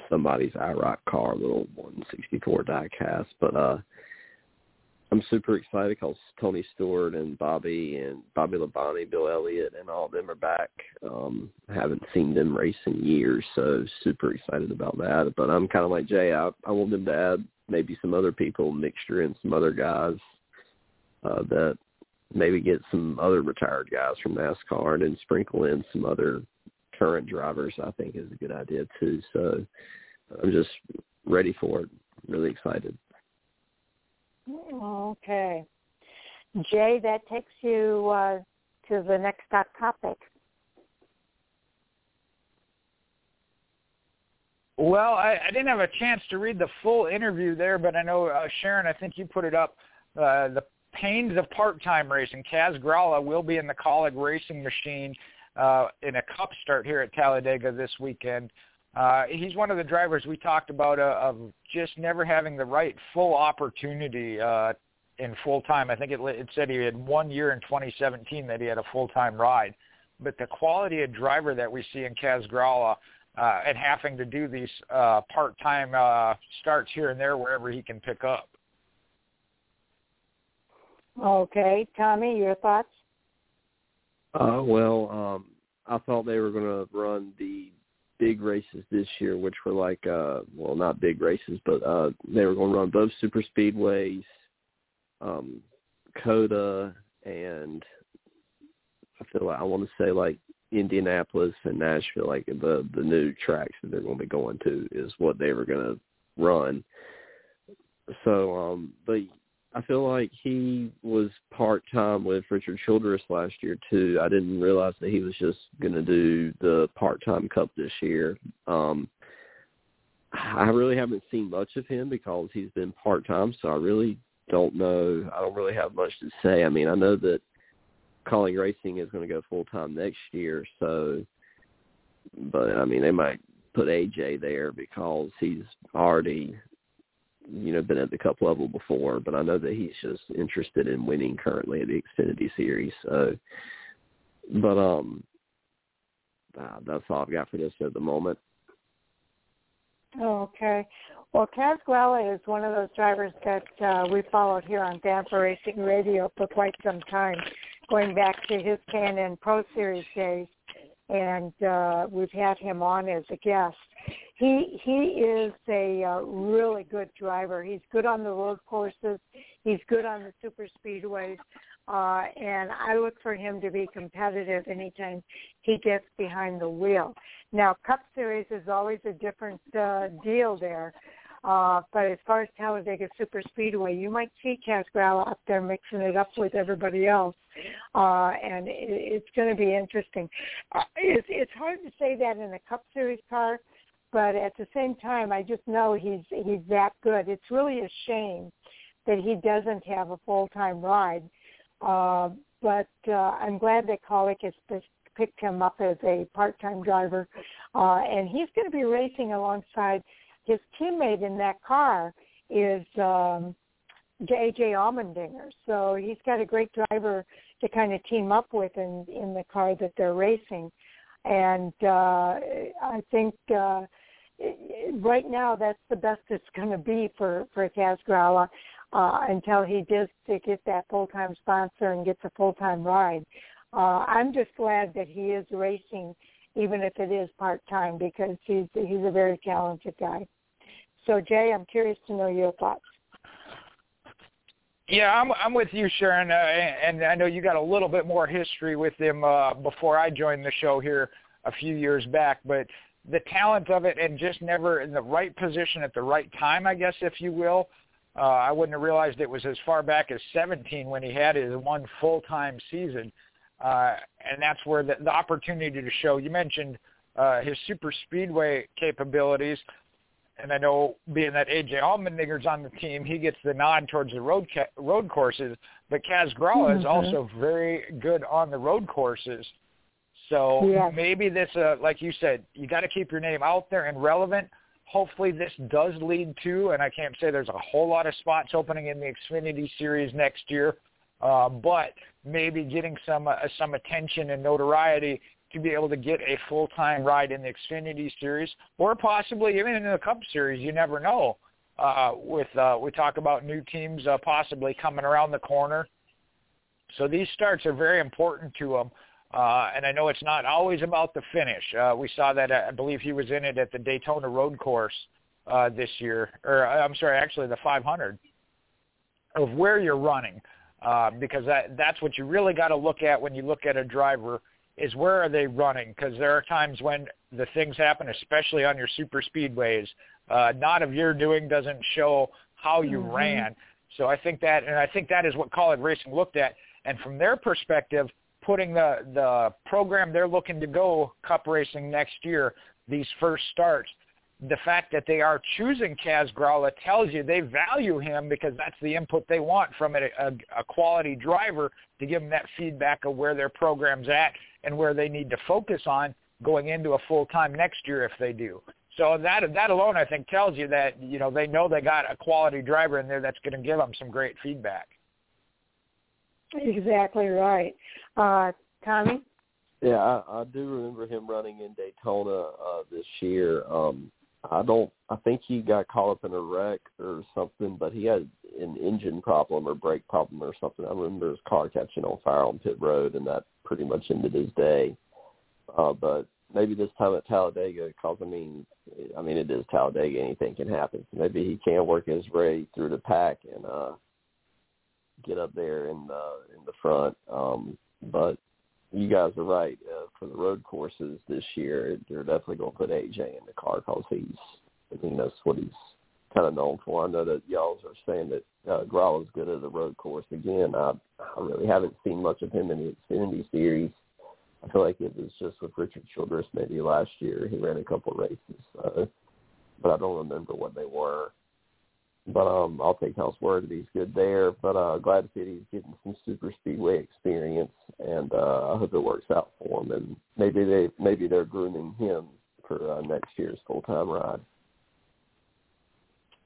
somebody's IROC car, a little 164 diecast. But uh, I'm super excited because Tony Stewart and Bobby and Bobby Labonte, Bill Elliott, and all of them are back. Um, I haven't seen them race in years, so super excited about that. But I'm kind of like Jay. I, I want them to add maybe some other people, mixture in some other guys uh, that maybe get some other retired guys from NASCAR and then sprinkle in some other current drivers. I think is a good idea too. So I'm just ready for it. Really excited. Okay, Jay, that takes you uh, to the next topic. Well, I, I didn't have a chance to read the full interview there, but I know uh, Sharon. I think you put it up. Uh, the pains of part-time racing. Kaz Grala will be in the Kaulig racing machine uh, in a cup start here at Talladega this weekend. Uh, he's one of the drivers we talked about uh, of just never having the right full opportunity uh, in full time. I think it, it said he had one year in 2017 that he had a full time ride. But the quality of driver that we see in Kaz Grala uh, and having to do these uh, part time uh, starts here and there wherever he can pick up. Okay, Tommy, your thoughts? Uh, well, um, I thought they were going to run the big races this year, which were like, uh, well, not big races, but uh, they were going to run both super speedways, um, COTA, and I feel like I want to say like Indianapolis and Nashville, like the the new tracks that they're going to be going to is what they were going to run. So, um, but I feel like he was part time with Richard Childress last year too. I didn't realize that he was just to do the part time cup this year. Um, I really haven't seen much of him because he's been part time, so I really don't know. I don't really have much to say. I mean, I know that Kaulig Racing is to go full time next year, so but I mean they might put AJ there because he's already you know been at the cup level before, but I know that he's just interested in winning currently at the Xfinity Series. So, but um, uh, that's all I've got for this at the moment. Okay. Well, Grala is one of those drivers that uh, we followed here on Damper Racing Radio for quite some time, going back to his K&N Pro Series days, and uh, we've had him on as a guest he he is a uh, really good driver. He's good on the road courses. He's good on the super speedways. uh, and I look for him to be competitive anytime he gets behind the wheel. Now, Cup Series is always a different uh, deal there. Uh, but as far as Talladega Super Speedway, you might see Kaz up there mixing it up with everybody else, uh, and it, it's going to be interesting. Uh, it's, it's hard to say that in a Cup Series car, but at the same time, I just know he's he's that good. It's really a shame that he doesn't have a full time ride uh, but uh, I'm glad that Kaulig has picked him up as a part-time driver, uh, and he's going to be racing alongside his teammate in that car is um, AJ Allmendinger. So he's got a great driver to kind of team up with in in the car that they're racing, and uh, I think. Uh, right now that's the best it's going to be for for Kaz Grala uh, until he does to get that full time sponsor and gets a full time ride. Uh, I'm just glad that he is racing, even if it is part time, because he's he's a very talented guy. So Jay, I'm curious to know your thoughts. Yeah, I'm I'm with you, Sharon, uh, and I know you got a little bit more history with him uh, before I joined the show here a few years back, but the talent of it and just never in the right position at the right time, I guess, if you will. Uh, I wouldn't have realized it was as far back as 17 when he had his one full-time season. Uh, and that's where the, the opportunity to show. You mentioned uh, his super speedway capabilities, and I know being that AJ Allmendinger's on the team, he gets the nod towards the road ca- road courses. But Kaz Grala mm-hmm. is also very good on the road courses. So yeah. maybe this, uh, like you said, you got to keep your name out there and relevant hopefully this does lead to, and I can't say there's a whole lot of spots opening in the Xfinity Series next year, uh, but maybe getting some uh, some attention and notoriety to be able to get a full-time ride in the Xfinity Series, or possibly even in the Cup Series. You never know. Uh, with uh, we talk about new teams uh, possibly coming around the corner, so these starts are very important to them. Uh, and I know it's not always about the finish. Uh, we saw that uh, I believe he was in it at the Daytona Road Course uh, this year, or uh, I'm sorry, actually the 500 of where you're running, uh, because that that's what you really got to look at when you look at a driver is where are they running? Because there are times when the things happen, especially on your super speedways. Uh, not of your doing doesn't show how you mm-hmm. ran. So I think that, and I think that is what Kaulig Racing looked at. And from their perspective, putting the the program they're looking to go cup racing next year, these first starts, the fact that they are choosing Kaz Grala tells you they value him because that's the input they want from a, a, a quality driver to give them that feedback of where their program's at and where they need to focus on going into a full time next year if they do. So that that alone, I think, tells you that you know they know they got a quality driver in there that's going to give them some great feedback. Exactly right. Uh, Tommy? Yeah, I, I do remember him running in Daytona uh, this year. Um, I don't. I think he got caught up in a wreck or something, but he had an engine problem or brake problem or something. I remember his car catching on fire on pit road, and that pretty much ended his day. Uh, but maybe this time at Talladega, because I mean, I mean it is Talladega, anything can happen. So maybe he can work his way through the pack and uh, get up there in the in the front. Um, but you guys are right. Uh, for the road courses this year, they're definitely going to put AJ in the car because he's, I mean, that's what he's kind of known for. I know that y'all are saying that uh, is good at the road course. Again, I, I really haven't seen much of him in the Xfinity Series. I feel like it was just with Richard Childress maybe last year. He ran a couple races, uh, but I don't remember what they were. But um, I'll take Hell's word that he's good there. But uh, glad to see he's getting some super speedway experience, and uh, I hope it works out for him. And maybe they maybe they're grooming him for uh, next year's full time ride.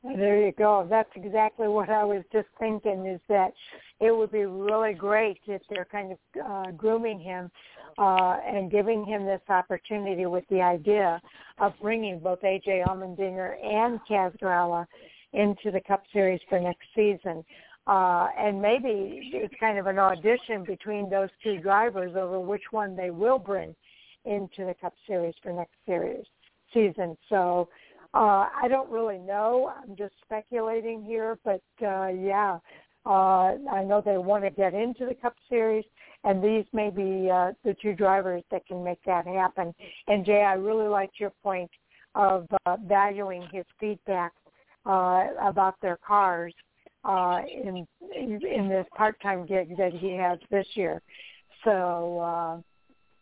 There you go. That's exactly what I was just thinking. Is that it would be really great if they're kind of uh, grooming him uh, and giving him this opportunity with the idea of bringing both AJ Allmendinger and Kaz Grala into the Cup Series for next season. Uh, and maybe it's kind of an audition between those two drivers over which one they will bring into the Cup Series for next series season. So uh, I don't really know. I'm just speculating here, but uh, yeah, Uh, I know they want to get into the Cup Series, and these may be uh, the two drivers that can make that happen. And Jay, I really liked your point of uh, valuing his feedback uh, about their cars uh, in in this part-time gig that he has this year. So uh,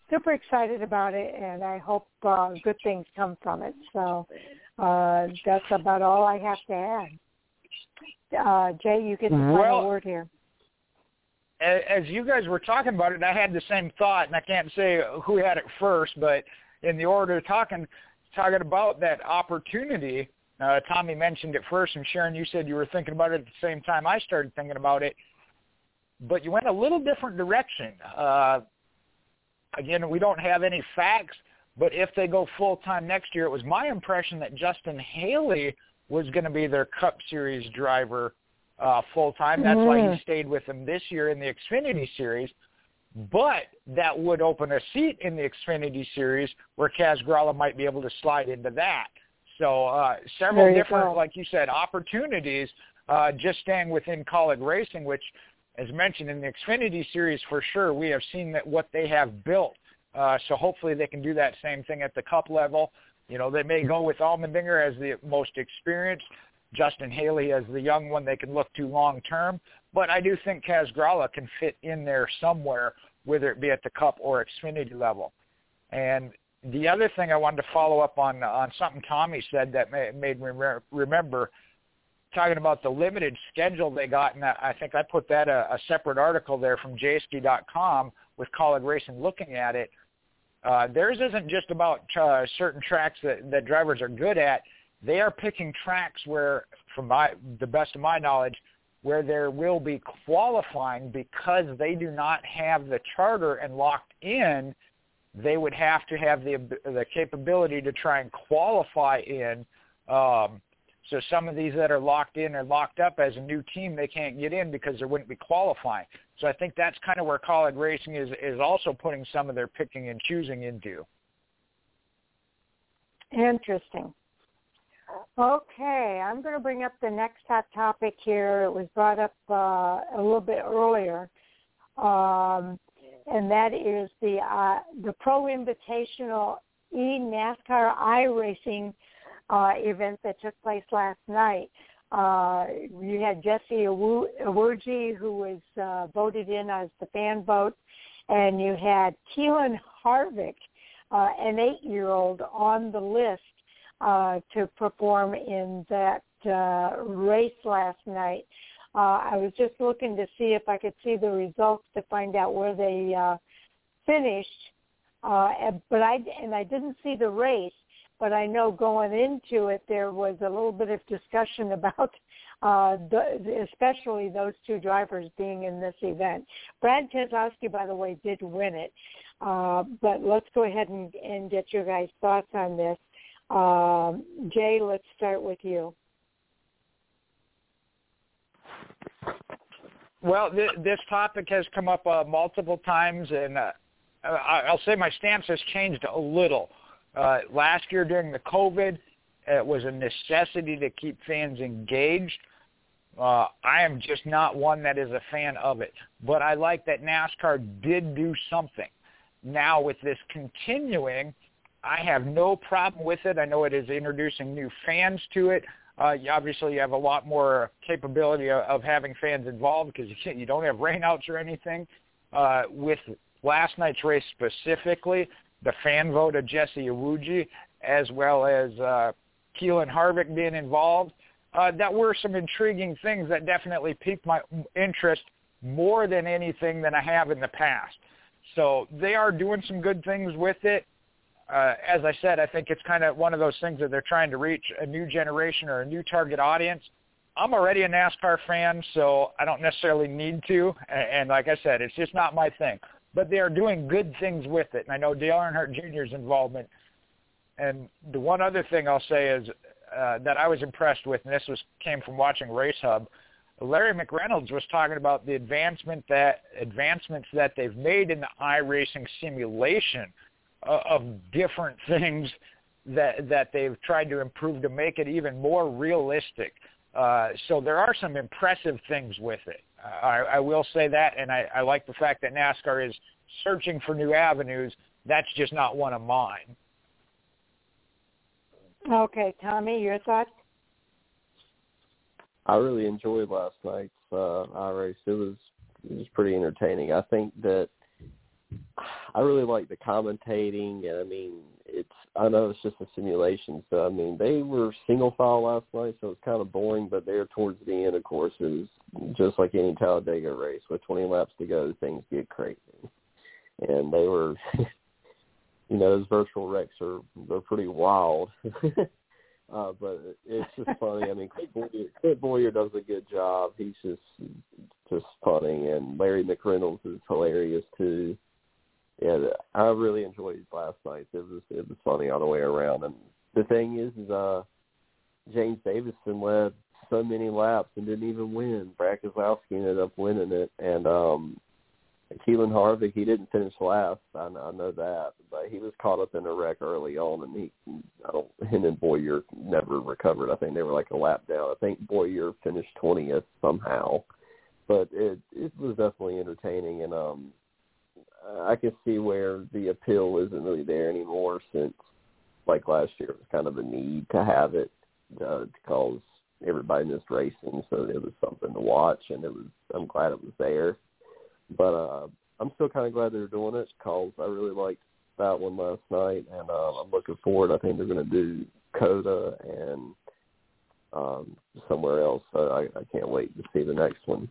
super excited about it, and I hope uh, good things come from it. So uh, that's about all I have to add. Uh, Jay, you get the final word here. As you guys were talking about it, I had the same thought, and I can't say who had it first, but in the order of talking, talking about that opportunity, uh, Tommy mentioned it first, and Sharon, you said you were thinking about it at the same time I started thinking about it, but you went a little different direction. Uh, again, we don't have any facts, but if they go full time next year, it was my impression that Justin Haley was going to be their Cup Series driver uh, full time. That's mm-hmm. why he mm-hmm. stayed with them this year in the Xfinity Series. But that would open a seat in the Xfinity Series where Kaz Grala might be able to slide into that. So uh, several different, go. like you said, opportunities uh, just staying within Kaulig racing, which, as mentioned in the Xfinity Series, for sure we have seen that what they have built. Uh, so hopefully they can do that same thing at the Cup level. You know, they may go with Allmendinger as the most experienced, Justin Haley as the young one they can look to long term. But I do think Kaz Grala can fit in there somewhere, whether it be at the Cup or Xfinity level. And the other thing I wanted to follow up on on something Tommy said that made me remember talking about the limited schedule they got, and I think I put that a, a separate article there from Jayski.com with Kaulig Racing looking at it. Uh, theirs isn't just about uh, certain tracks that, that drivers are good at. They are picking tracks where, from my the best of my knowledge, where there will be qualifying because they do not have the charter and locked in. They would have to have the the capability to try and qualify in. Um, so some of these that are locked in or locked up as a new team, they can't get in because there wouldn't be qualifying. So I think that's kind of where Kaulig racing is is also putting some of their picking and choosing into. Interesting. Okay, I'm going to bring up the next hot topic here. It was brought up uh, a little bit earlier, um, and that is the uh, the Pro Invitational E NASCAR iRacing uh, event that took place last night. Uh, you had Jesse Iwuji, who was uh, voted in as the fan vote, and you had Keelan Harvick, uh, an eight-year-old, on the list uh, to perform in that uh, race last night. Uh, I was just looking to see if I could see the results to find out where they uh, finished, uh, but I and I didn't see the race but I know going into it there was a little bit of discussion about uh, the, especially those two drivers being in this event. Brad Keselowski, by the way, did win it. Uh, but let's go ahead and, and get your guys' thoughts on this. Um, Jay, let's start with you. Well, th- this topic has come up uh, multiple times, and uh, I'll say my stance has changed a little. Uh, last year during the COVID, it was a necessity to keep fans engaged. Uh, I am just not one that is a fan of it, but I like that NASCAR did do something. Now with this continuing, I have no problem with it. I know it is introducing new fans to it. Uh, you, obviously, you have a lot more capability of, of having fans involved because you, you don't have rainouts or anything. Uh, with last night's race specifically, the fan vote of Jesse Iwuji, as well as uh, Keelan Harvick being involved. Uh, that were some intriguing things that definitely piqued my interest more than anything than I have in the past. So they are doing some good things with it. Uh, as I said, I think it's kind of one of those things that they're trying to reach a new generation or a new target audience. I'm already a NASCAR fan, so I don't necessarily need to. And, like I said, it's just not my thing but they are doing good things with it. And I know Dale Earnhardt Jr.'s involvement. And the one other thing I'll say is uh, that I was impressed with, and this was came from watching Race Hub. Larry McReynolds was talking about the advancement that advancements that they've made in the iRacing simulation of different things that that they've tried to improve to make it even more realistic. Uh, so there are some impressive things with it. I, I will say that, and I, I like the fact that NASCAR is searching for new avenues. That's just not one of mine. Okay, Tommy, your thoughts? I really enjoyed last night's uh, iRace. It was it was pretty entertaining. I think that I really like the commentating, and I mean, it's I know it's just a simulation, so I mean, they were single file last night, so it's kind of boring. But there towards the end, of course, is just like any Talladega race with 20 laps to go, things get crazy, and they were. you know, those virtual wrecks are they're pretty wild. Uh, but it's just funny. I mean, Clint Boyer, Clint Bowyer does a good job. He's just just funny, and Larry McReynolds is hilarious too. Yeah, I really enjoyed last night. It was it was funny all the way around. And the thing is, is uh, James Davison led so many laps and didn't even win. Brad Keselowski ended up winning it, and um, Keelan Harvick, he didn't finish last. I, I know that, but he was caught up in a wreck early on, and he, I don't, him and Bowyer never recovered. I think they were like a lap down. I think Bowyer finished twentieth somehow, but it it was definitely entertaining, and um, I can see where the appeal isn't really there anymore since, like last year, it was kind of a need to have it uh, because everybody missed racing, so it was something to watch, and it was. I'm glad it was there but uh, I'm still kind of glad they're doing it because I really liked that one last night, and uh, I'm looking forward. I think they're going to do COTA and um, somewhere else. So I, I can't wait to see the next one.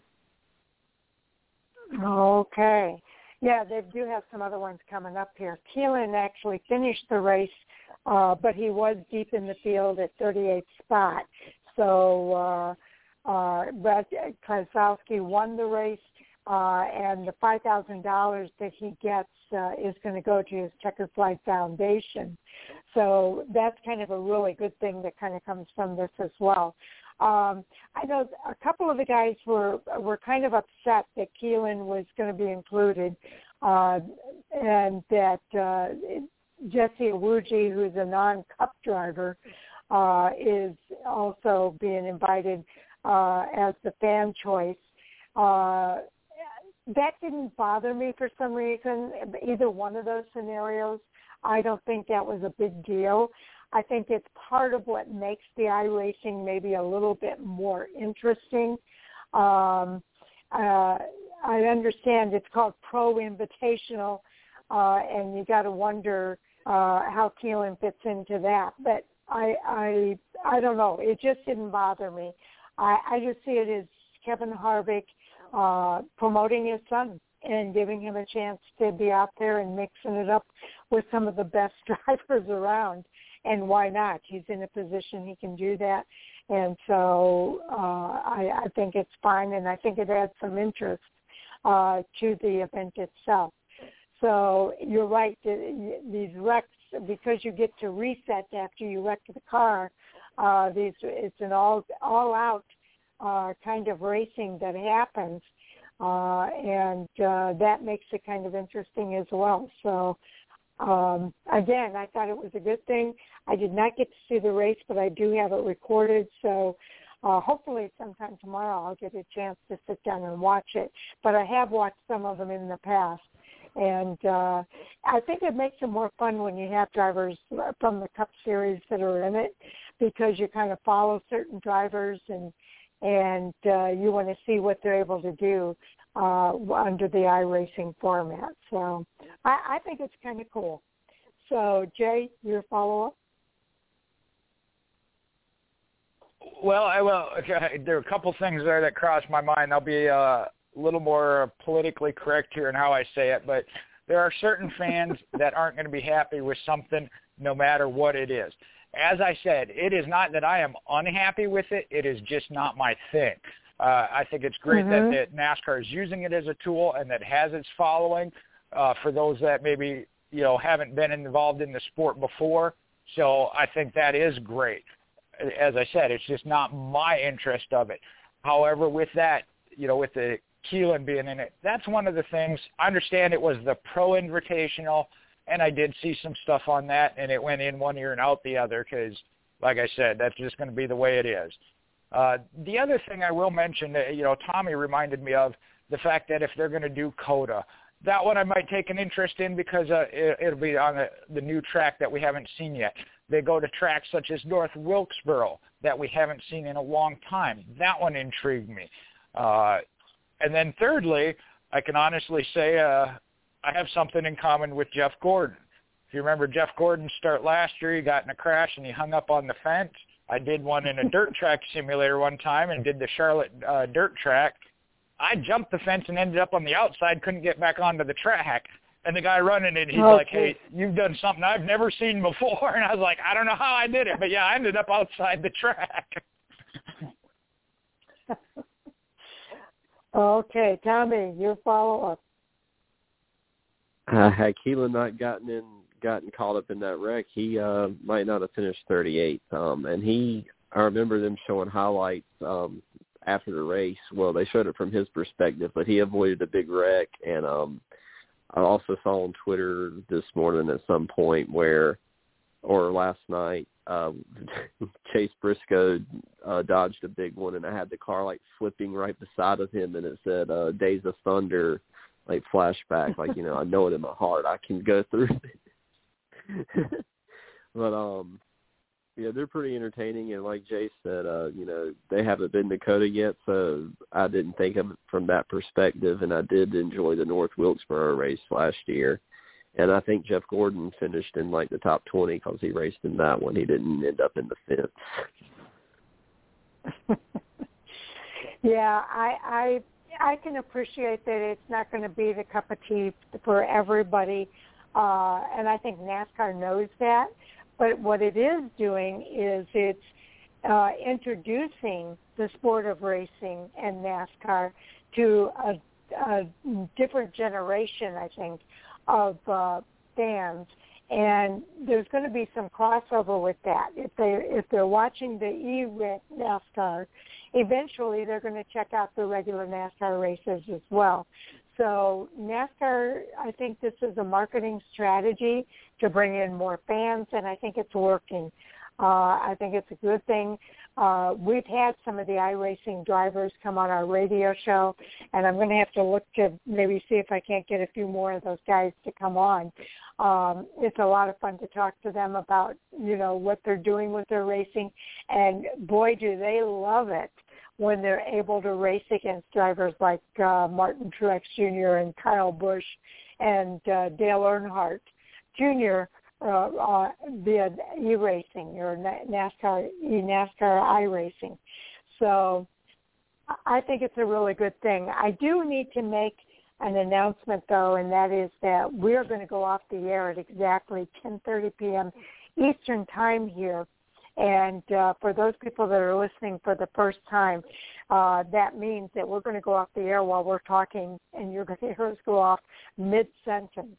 Okay. Yeah, they do have some other ones coming up here. Keelan actually finished the race, uh, but he was deep in the field at 38th spot. So uh, uh, Brad Keselowski won the race uh, and the five thousand dollars that he gets uh, is going to go to his Checker Flag Foundation. So that's kind of a really good thing that kind of comes from this as well. Um, I know a couple of the guys were were kind of upset that Keelan was going to be included, uh, and that uh, Jesse Iwuji, who's a non-Cup driver, uh, is also being invited uh, as the fan choice. Uh, that didn't bother me for some reason. Either one of those scenarios, I don't think that was a big deal. I think it's part of what makes the iRacing maybe a little bit more interesting. Um, uh, I understand it's called Pro Invitational, uh, and you got to wonder uh, how Keelan fits into that. But I, I, I don't know. It just didn't bother me. I, I just see it as Kevin Harvick uh, promoting his son and giving him a chance to be out there and mixing it up with some of the best drivers around. And why not? He's in a position he can do that. And so uh, I, I think it's fine, and I think it adds some interest uh, to the event itself. So you're right. These wrecks, because you get to reset after you wreck the car, uh, these it's an all all out uh, kind of racing that happens, uh, and uh, that makes it kind of interesting as well. So um, again, I thought it was a good thing. I did not get to see the race, but I do have it recorded. So uh, hopefully sometime tomorrow I'll get a chance to sit down and watch it. But I have watched some of them in the past. And uh, I think it makes it more fun when you have drivers from the Cup Series that are in it because you kind of follow certain drivers and and uh, you want to see what they're able to do uh, under the iRacing format. So I, I think it's kind of cool. So Jay, your follow-up? Well, I will. Okay, there are a couple things there that crossed my mind. I'll be uh, a little more politically correct here in how I say it, but there are certain fans that aren't going to be happy with something no matter what it is as I said, it is not that I am unhappy with it. It is just not my thing. Uh, I think it's great mm-hmm. that, that NASCAR is using it as a tool and that has its following uh, for those that maybe you know haven't been involved in the sport before. So I think that is great. As I said, it's just not my interest of it. However, with that, you know, with the Keelan being in it, that's one of the things. I understand it was the Pro Invitational and I did see some stuff on that, and it went in one ear and out the other because, like I said, that's just going to be the way it is. Uh, the other thing I will mention, uh, you know, Tommy reminded me of the fact that if they're going to do COTA, that one I might take an interest in because uh, it, it'll be on the, the new track that we haven't seen yet. They go to tracks such as North Wilkesboro that we haven't seen in a long time. That one intrigued me. Uh, and then thirdly, I can honestly say uh, I have something in common with Jeff Gordon. If you remember Jeff Gordon's start last year, he got in a crash and he hung up on the fence. I did one in a dirt track simulator one time and did the Charlotte uh, dirt track. I jumped the fence and ended up on the outside, couldn't get back onto the track. And the guy running it, he's okay. like, "Hey, you've done something I've never seen before." And I was like, "I don't know how I did it, but yeah, I ended up outside the track." okay, Tommy, your follow up. Uh, had Keelan not gotten in, gotten caught up in that wreck, he uh might not have finished 38th. Um, and he, I remember them showing highlights um after the race. Well, they showed it from his perspective, but he avoided a big wreck. And um, I also saw on Twitter this morning at some point where, or last night, uh, Chase Briscoe uh, dodged a big one, and I had the car like flipping right beside of him, and it said uh, "Days of Thunder." like flashback, like you know, I know it in my heart. I can go through. but um, yeah, they're pretty entertaining, and like Jay said, uh, you know, they haven't been to COTA yet, so I didn't think of it from that perspective, and I did enjoy the North Wilkesboro race last year. And I think Jeff Gordon finished in like the top 20 because he raced in that one. He didn't end up in the fifth. yeah, I I I can appreciate that it's not going to be the cup of tea for everybody, uh, and I think NASCAR knows that. But what it is doing is it's uh, introducing the sport of racing and NASCAR to a, a different generation, I think, of uh, fans. And there's going to be some crossover with that. If they if they're watching the e NASCAR, eventually they're going to check out the regular NASCAR races as well. So NASCAR, I think this is a marketing strategy to bring in more fans, and I think it's working. Uh, I think it's a good thing. Uh, we've had some of the iRacing drivers come on our radio show, and I'm going to have to look to maybe see if I can't get a few more of those guys to come on. Um, it's a lot of fun to talk to them about, you know, what they're doing with their racing, and boy, do they love it when they're able to race against drivers like uh, Martin Truex Jr. and Kyle Busch and uh, Dale Earnhardt Jr. Uh, uh, via e-racing or NASCAR, e-NASCAR i-racing. So I think it's a really good thing. I do need to make an announcement though, and that is that we're going to go off the air at exactly 10:30 p.m. Eastern Time here and uh, for those people that are listening for the first time, uh, that means that we're going to go off the air while we're talking, and you're going to hear us go off mid-sentence.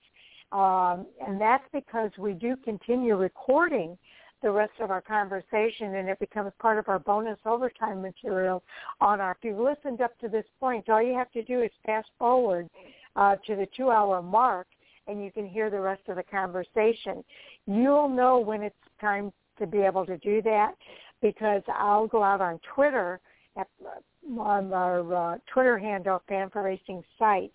Um, and that's because we do continue recording the rest of our conversation and it becomes part of our bonus overtime material on our if you've listened up to this point all you have to do is fast forward uh, to the two hour mark and you can hear the rest of the conversation you'll know when it's time to be able to do that because I'll go out on Twitter at, on our uh, Twitter handle, Fan4Racing site,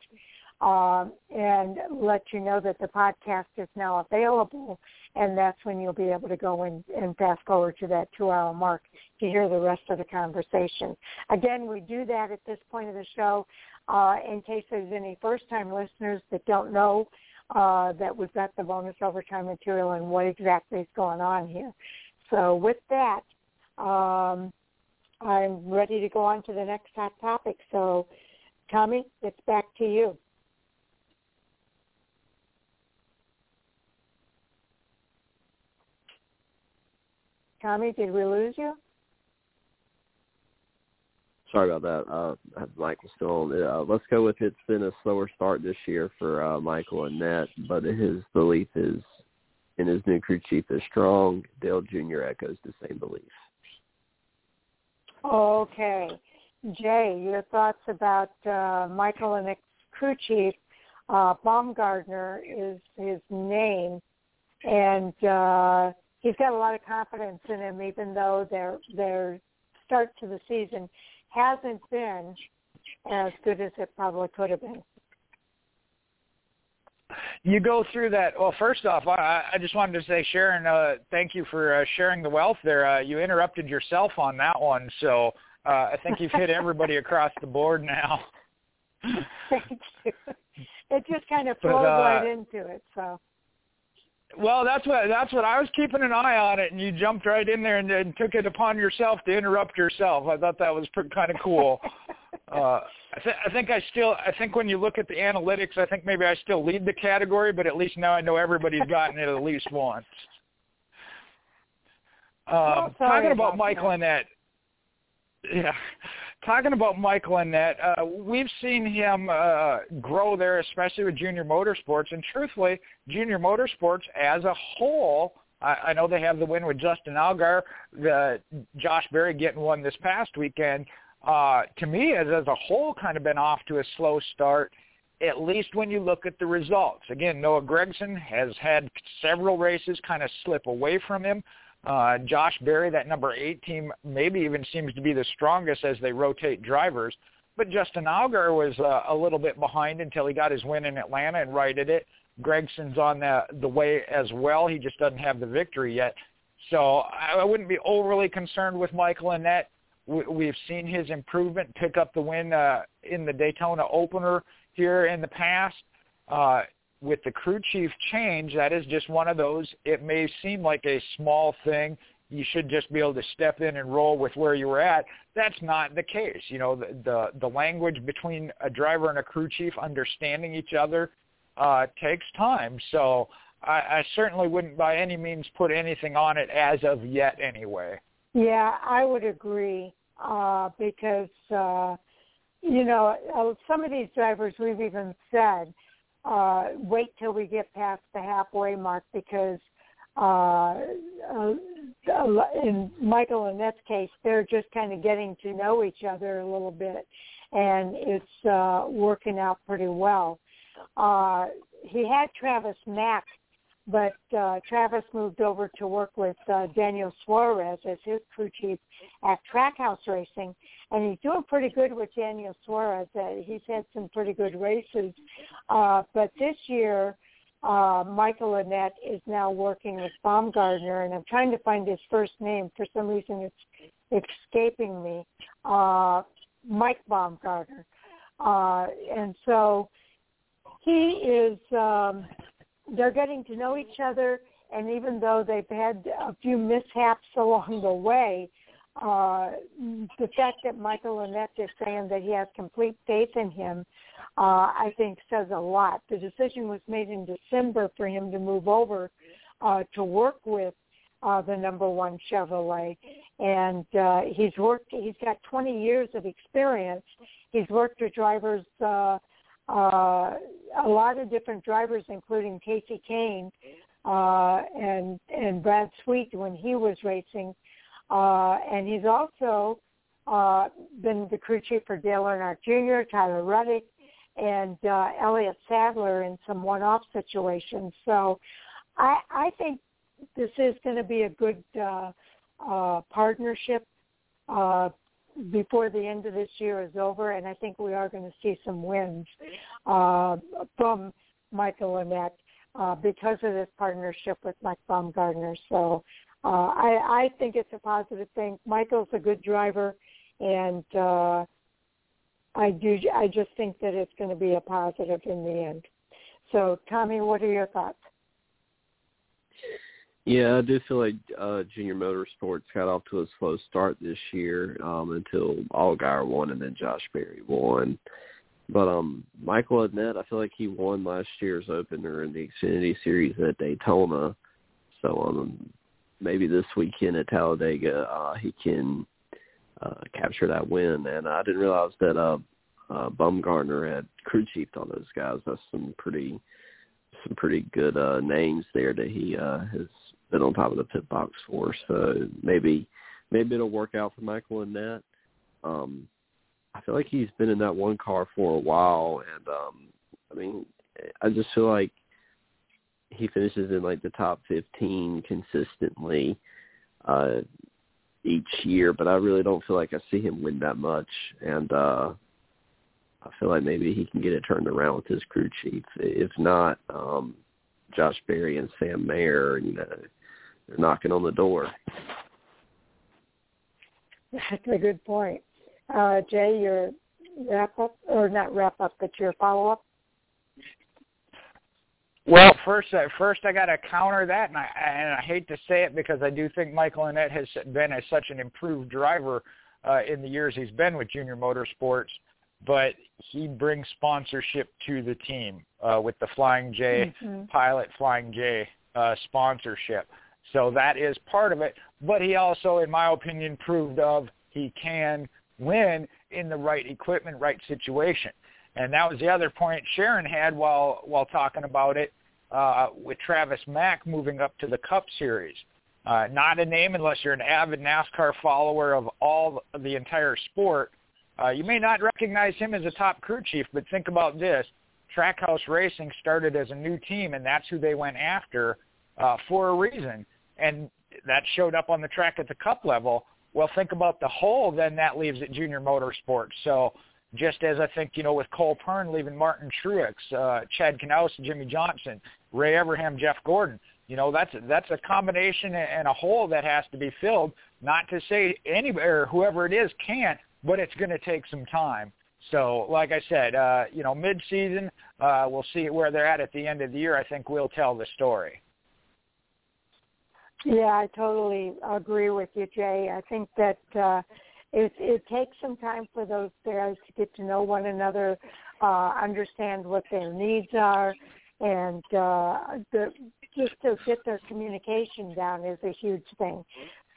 um, and let you know that the podcast is now available, and that's when you'll be able to go and, and fast forward to that two-hour mark to hear the rest of the conversation. Again, we do that at this point of the show uh, in case there's any first-time listeners that don't know uh, that we've got the bonus overtime material and what exactly is going on here. So with that, um, I'm ready to go on to the next hot topic. So, Tommy, it's back to you. Tommy, did we lose you? Sorry about that. Uh, Michael still on. Uh, let's go with it's been a slower start this year for uh, Michael Annett, but his belief is in his new crew chief is strong. Dale Jr. echoes the same belief. Okay. Jay, your thoughts about uh, Michael Annett's crew chief. Uh, Baumgartner is his name, and uh, he's got a lot of confidence in him, even though they're they're start to the season hasn't been as good as it probably could have been. You go through that. Well, first off, I, I just wanted to say, Sharon, uh, thank you for uh, sharing the wealth there. Uh, you interrupted yourself on that one, so uh, I think you've hit everybody across the board now. thank you. It just kind of flowed uh, right into it, so. Well, that's what that's what I was keeping an eye on it, and you jumped right in there and, and took it upon yourself to interrupt yourself. I thought that was pretty, kind of cool. uh, I, th- I think I still I think when you look at the analytics, I think maybe I still lead the category, but at least now I know everybody's gotten it at least once. Um, well, talking about, about Michael that. Yeah, talking about Michael Annett, uh, we've seen him uh, grow there, especially with Junior Motorsports. And truthfully, Junior Motorsports as a whole, I, I know they have the win with Justin Allgaier, the Josh Berry getting one this past weekend. Uh, to me, as, as a whole, kind of been off to a slow start. At least when you look at the results. Again, Noah Gragson has had several races kind of slip away from him. Uh, Josh Berry, that number eight team, maybe even seems to be the strongest as they rotate drivers. But Justin Allgaier was uh, a little bit behind until he got his win in Atlanta and righted it. Gragson's on the the way as well. He just doesn't have the victory yet. So I wouldn't be overly concerned with Michael Annett. We've seen his improvement pick up the win uh, in the Daytona opener here in the past. Uh, with the crew chief change, that is just one of those. It may seem like a small thing. You should just be able to step in and roll with where you were at. That's not the case. You know, the the, the language between a driver and a crew chief understanding each other uh, takes time. So I, I certainly wouldn't by any means put anything on it as of yet, anyway. Yeah, I would agree uh, because uh, you know uh, some of these drivers we've even said uh, wait till we get past the halfway mark because uh, uh, in Michael Annett's case, they're just kind of getting to know each other a little bit, and it's uh, working out pretty well. Uh, he had Travis Mack, but uh, Travis moved over to work with uh, Daniel Suarez as his crew chief at Trackhouse Racing, and he's doing pretty good with Daniel Suarez. Uh, he's had some pretty good races, uh, but this year, uh, Michael Annett is now working with Baumgartner, and I'm trying to find his first name. For some reason, it's escaping me. Uh, Mike Baumgartner, uh, and so he is. Um, they're getting to know each other, and even though they've had a few mishaps along the way, uh, the fact that Michael Annett is saying that he has complete faith in him, uh, I think says a lot. The decision was made in December for him to move over uh, to work with uh, the number one Chevrolet, and uh, he's worked. He's got 20 years of experience. He's worked with drivers, uh, uh, a lot of different drivers, including Kasey Kahne uh, and and Brad Sweet when he was racing uh, and he's also uh, been the crew chief for Dale Earnhardt Jr., Tyler Reddick, and uh, Elliott Sadler in some one-off situations. So I, I think this is going to be a good uh, uh, partnership uh, before the end of this year is over, and I think we are going to see some wins uh, from Michael Annett uh, because of this partnership with Mike Baumgartner. So uh, I, I think it's a positive thing. Michael's a good driver, and uh, I do. I just think that it's going to be a positive in the end. So, Tommy, what are your thoughts? Yeah, I do feel like uh, Junior Motorsports got off to a slow start this year um, until Allgaier won and then Josh Berry won. But um, Michael Annett, I feel like he won last year's opener in the Xfinity Series at Daytona. So um, maybe this weekend at Talladega uh, he can uh, capture that win. And I didn't realize that uh, uh, Baumgartner had crew chiefed on those guys. That's some pretty some pretty good uh, names there that he uh, has been on top of the pit box for. So maybe maybe it'll work out for Michael Annett. Um, I feel like he's been in that one car for a while, and um, I mean, I just feel like he finishes in like the top 15 consistently. Uh, each year, but I really don't feel like I see him win that much. And uh I feel like maybe he can get it turned around with his crew chief. If not, um Josh Berry and Sam Mayer, and know, they're knocking on the door. That's a good point. Uh, Jay, your wrap up, or not wrap up, but your follow up? Well, first, uh, first I got to counter that, and I and I hate to say it because I do think Michael Annett has been as such an improved driver uh, in the years he's been with Junior Motorsports, but he brings sponsorship to the team uh, with the Flying J mm-hmm. Pilot Flying J uh, sponsorship. So that is part of it. But he also, in my opinion, proved of he can win in the right equipment, right situation. And that was the other point Sharon had while while talking about it uh, with Travis Mack moving up to the Cup Series. Uh, not a name unless you're an avid NASCAR follower of all the entire sport. Uh, you may not recognize him as a top crew chief, but think about this. Trackhouse Racing started as a new team, and that's who they went after uh, for a reason. And that showed up on the track at the cup level. Well, think about the hole then that leaves at junior motorsports. So just as I think, you know, with Cole Pearn leaving Martin Truex, uh, Chad Knaus, Jimmie Johnson, Ray Evernham, Jeff Gordon, you know, that's that's a combination and a hole that has to be filled. Not to say or whoever it is can't, but it's going to take some time. So, like I said, uh, you know, mid-season, uh, we'll see where they're at at the end of the year. I think we'll tell the story. Yeah, I totally agree with you, Jay. I think that uh, it, it takes some time for those guys to get to know one another, uh, understand what their needs are, and uh, the, just to get their communication down is a huge thing.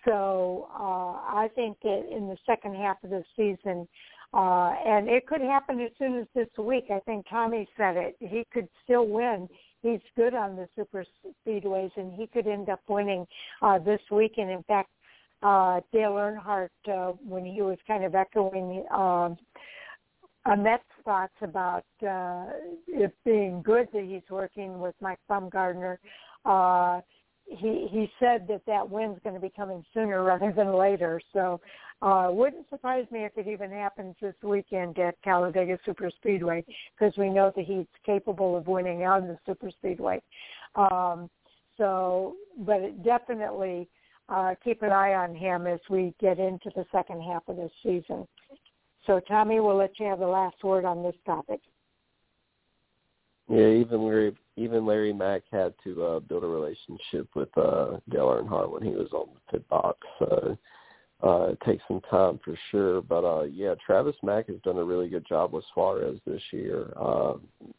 So uh, I think that in the second half of the season, uh, and it could happen as soon as this week. I think Tommy said it. He could still win he's good on the super speedways, and he could end up winning uh, this weekend. In fact, uh, Dale Earnhardt, uh, when he was kind of echoing uh, Annett's thoughts about uh, it being good that he's working with Mike Bumgardner, uh, he he said that that win's going to be coming sooner rather than later. So uh, wouldn't surprise me if it even happens this weekend at Talladega Super Speedway because we know that he's capable of winning on the Super Speedway. Um, so, but it definitely uh, keep an eye on him as we get into the second half of this season. So, Tommy, we'll let you have the last word on this topic. Yeah, even Larry, even Larry Mack had to uh, build a relationship with uh, Dale Earnhardt when he was on the pit box. Uh, uh, it takes some time for sure, but uh, yeah, Travis Mack has done a really good job with Suarez this year. Uh,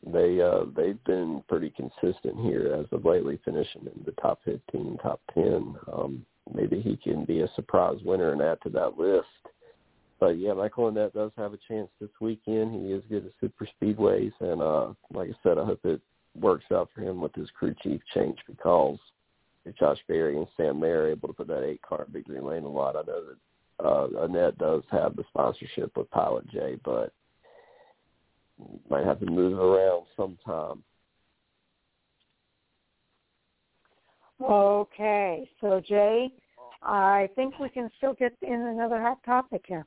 they uh, they've been pretty consistent here as of lately, finishing in the top 15, top 10. Um, maybe he can be a surprise winner and add to that list. But yeah, Michael Annett does have a chance this weekend. He is good at super speedways, and uh, like I said, I hope it works out for him with his crew chief change because if Josh Berry and Sam Mayer are able to put that eight car in Green Lane a lot, I know that uh, Annett does have the sponsorship with Pilot J, but might have to move around sometime. Okay, so Jay, I think we can still get in another hot topic here.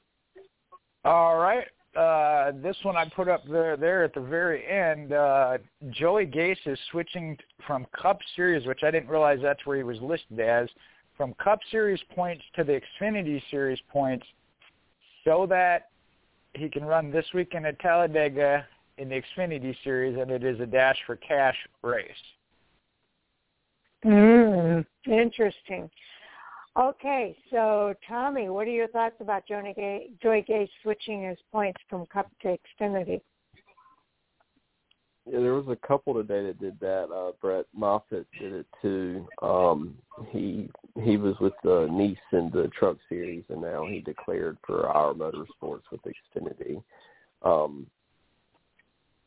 All right uh, this one I put up there, there at the very end. Uh, Joey Gase is switching from Cup Series, which I didn't realize that's where he was listed as, from Cup Series points to the Xfinity Series points, so that he can run this weekend at Talladega in the Xfinity Series, and it is a dash for cash race. Mm, interesting. Okay, so Tommy, what are your thoughts about Joey Gay, Joey Gay switching his points from Cup to Xfinity? Yeah, there was a couple today that did that. Uh, Brett Moffitt did it too. Um, he he was with the Niece in the Truck Series, and now he declared for our Motorsports with Xfinity. Um,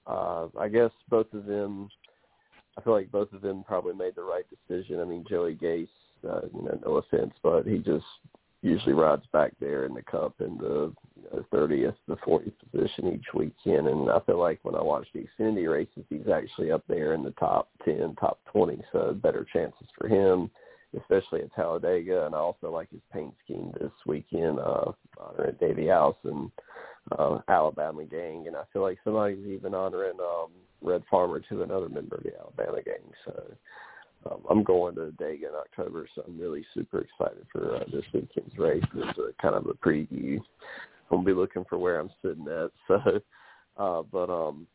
uh, I guess both of them. I feel like both of them probably made the right decision. I mean, Joey Gase uh, you know, no offense, but he just usually rides back there in the cup in the thirtieth, the fortieth position each weekend. And I feel like when I watch the Xfinity races, he's actually up there in the top ten, top twenty. So better chances for him. especially at Talladega, and I also like his paint scheme this weekend, uh, honoring Davey Allison, uh, Alabama gang, and I feel like somebody's even honoring um, Red Farmer to another member of the Alabama gang. So um, I'm going to Dega in October, so I'm really super excited for uh, this weekend's race. It's a kind of a preview. I'm gonna be looking for where I'm sitting at. So, uh, but um,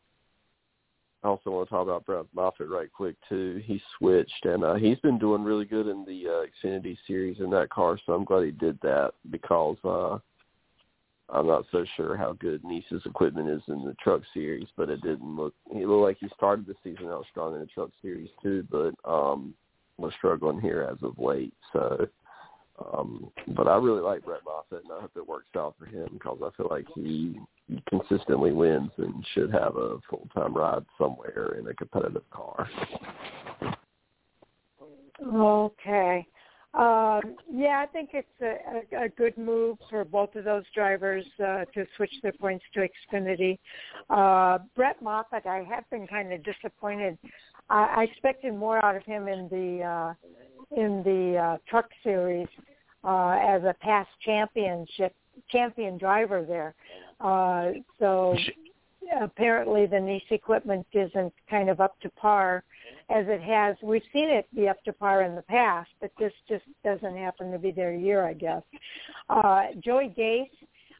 I also want to talk about Brett Moffitt right quick too. He switched and uh, he's been doing really good in the uh, Xfinity series in that car. So I'm glad he did that because uh, I'm not so sure how good Niece's equipment is in the Truck Series, but it didn't look. He looked like he started the season out strong in the Truck Series too, but um, was struggling here as of late. So um, but I really like Brett Moffitt, and I hope it works out for him because I feel like he, he consistently wins and should have a full time ride somewhere in a competitive car. Okay. Um, yeah, I think it's a, a, a good move for both of those drivers uh, to switch their points to Xfinity. Uh, Brett Moffitt, I have been kind of disappointed. I, I expected more out of him in the uh, in the uh, Truck Series uh, as a past championship champion driver there. Uh, so apparently the Niece equipment isn't kind of up to par as it has. We've seen it be up to par in the past, but this just doesn't happen to be their year, I guess. Uh, Joey Gase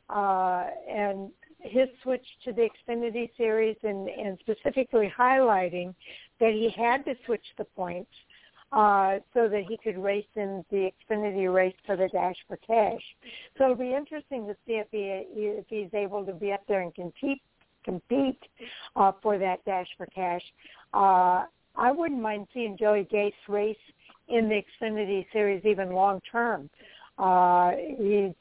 uh, and his switch to the Xfinity series and, and specifically highlighting that he had to switch the points uh, so that he could race in the Xfinity race for the Dash for Cash. So it'll be interesting to see if he if he's able to be up there and compete compete uh, for that Dash for Cash. Uh, I wouldn't mind seeing Joey Gase race in the Xfinity Series even long term. Uh, he's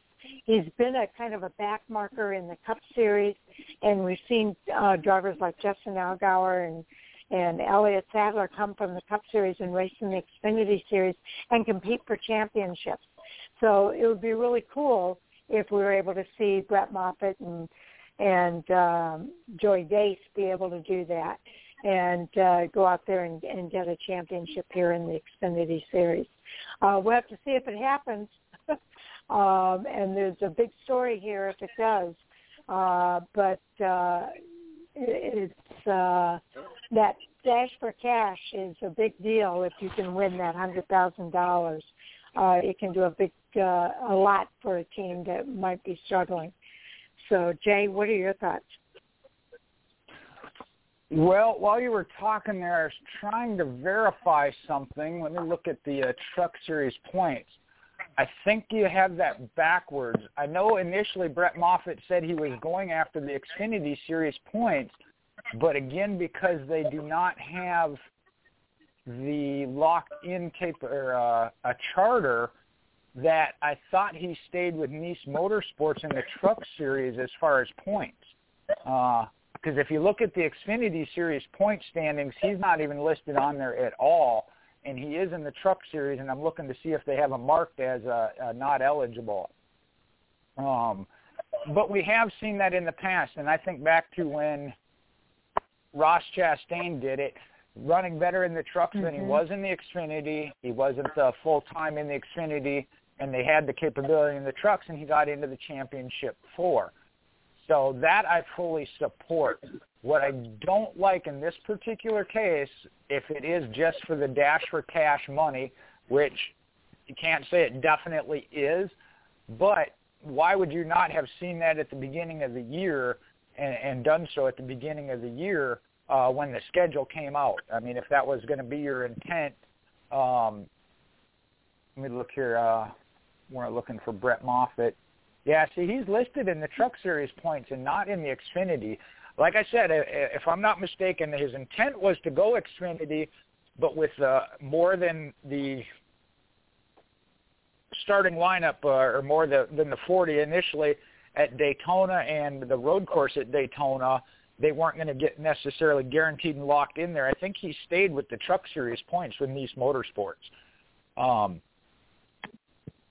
he's been a kind of a back marker in the Cup Series, and we've seen uh, drivers like Justin Allgaier and and Elliott Sadler come from the Cup Series and race in the Xfinity Series and compete for championships. So it would be really cool if we were able to see Brett Moffitt and and um, Joey Gase be able to do that and uh, go out there and, and get a championship here in the Xfinity Series. Uh, we'll have to see if it happens. um, and there's a big story here if it does. Uh, but uh, it, it's uh, that dash for cash is a big deal if you can win that hundred thousand dollars. Uh, it can do a big uh, a lot for a team that might be struggling. So, Jay, what are your thoughts? Well, while you were talking there, I was trying to verify something. Let me look at the uh, Truck Series points. I think you have that backwards. I know initially Brett Moffitt said he was going after the Xfinity Series points, but again, because they do not have the locked-in cap- or uh, a charter, that I thought he stayed with Niece Motorsports in the Truck Series as far as points. Because uh, if you look at the Xfinity Series point standings, he's not even listed on there at all and he is in the Truck Series, and I'm looking to see if they have him marked as uh, uh, not eligible. Um, but we have seen that in the past, and I think back to when Ross Chastain did it, running better in the trucks mm-hmm. than he mm-hmm. was in the Xfinity. He wasn't uh, full time in the Xfinity, and they had the capability in the trucks, and he got into the championship four. So that I fully support. What I don't like in this particular case, if it is just for the dash for cash money, which you can't say it definitely is, but why would you not have seen that at the beginning of the year and, and done so at the beginning of the year uh, when the schedule came out? I mean, if that was going to be your intent, um, let me look here. Uh, we're looking for Brett Moffitt. Yeah, see, he's listed in the Truck Series points and not in the Xfinity like I said, if I'm not mistaken, his intent was to go Xfinity, but with uh, more than the starting lineup, uh, or more the, than the 40 initially at Daytona and the road course at Daytona, they weren't going to get necessarily guaranteed and locked in there. I think he stayed with the Truck Series points with Niece Motorsports. Um,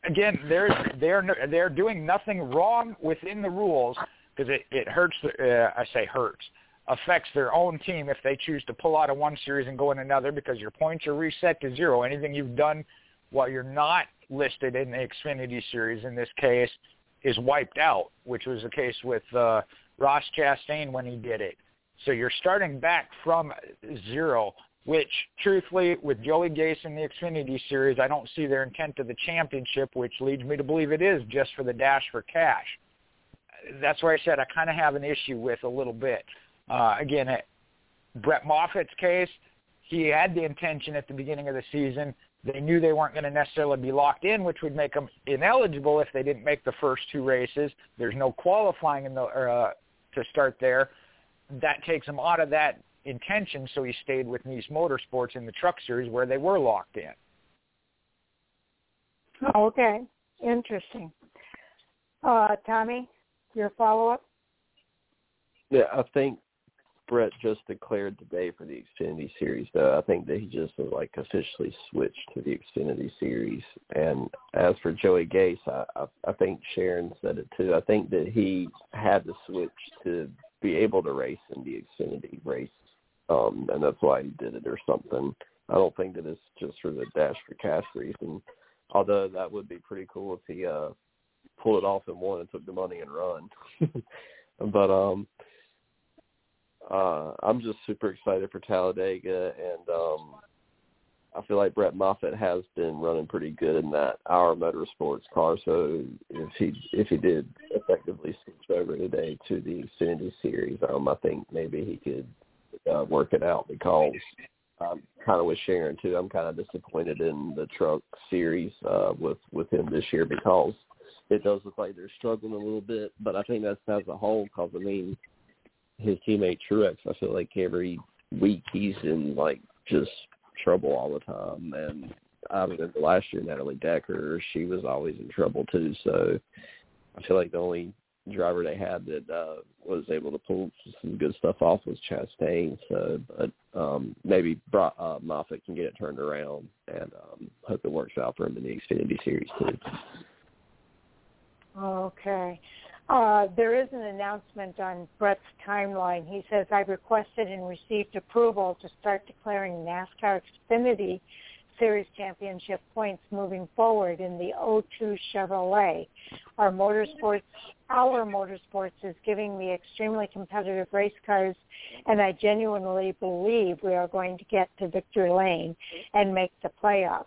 again, they're they're they're doing nothing wrong within the rules because it it hurts. Uh, I say hurts affects their own team if they choose to pull out of one series and go in another because your points are reset to zero. Anything you've done while you're not listed in the Xfinity Series in this case, is wiped out, which was the case with uh, Ross Chastain when he did it. So you're starting back from zero, which truthfully, with Joey Gase in the Xfinity Series, I don't see their intent to the championship, which leads me to believe it is just for the dash for cash. That's where I said I kind of have an issue with a little bit. Uh, again, Brett Moffitt's case, he had the intention at the beginning of the season. They knew they weren't going to necessarily be locked in, which would make them ineligible if they didn't make the first two races. There's no qualifying in the uh, to start there. That takes him out of that intention, so he stayed with Niece Motorsports in the Truck Series where they were locked in. Okay, interesting. Uh, Tommy, your follow-up? Yeah, I think Brett just declared today for the Xfinity Series, though. I think that he just like officially switched to the Xfinity Series. And as for Joey Gase, I, I, I think Sharon said it too. I think that he had to switch to be able to race in the Xfinity race, um, and that's why he did it or something. I don't think that it's just for the dash for cash reason. Although that would be pretty cool if he uh pulled it off and won and took the money and run. but um uh, I'm just super excited for Talladega, and um, I feel like Brett Moffitt has been running pretty good in that our motorsports car. So if he if he did effectively switch over today to the Xfinity Series, um, I think maybe he could uh, work it out because I'm kind of with Sharon too. I'm kind of disappointed in the Truck Series uh, with with him this year because it does look like they're struggling a little bit. But I think that's as a whole because I mean his teammate Truex, I feel like every week he's in like just trouble all the time. And I remember last year Natalie Decker, she was always in trouble too. So I feel like the only driver they had that uh was able to pull some good stuff off was Chastain. So but um maybe Bra- uh Moffitt can get it turned around and um hope it works out for him in the Xfinity series too. Okay. Uh, there is an announcement on Brett's timeline. He says, I requested and received approval to start declaring NASCAR Xfinity Series Championship points moving forward in the O2 Chevrolet. Our motorsports, our motorsports is giving me extremely competitive race cars, and I genuinely believe we are going to get to victory lane and make the playoffs.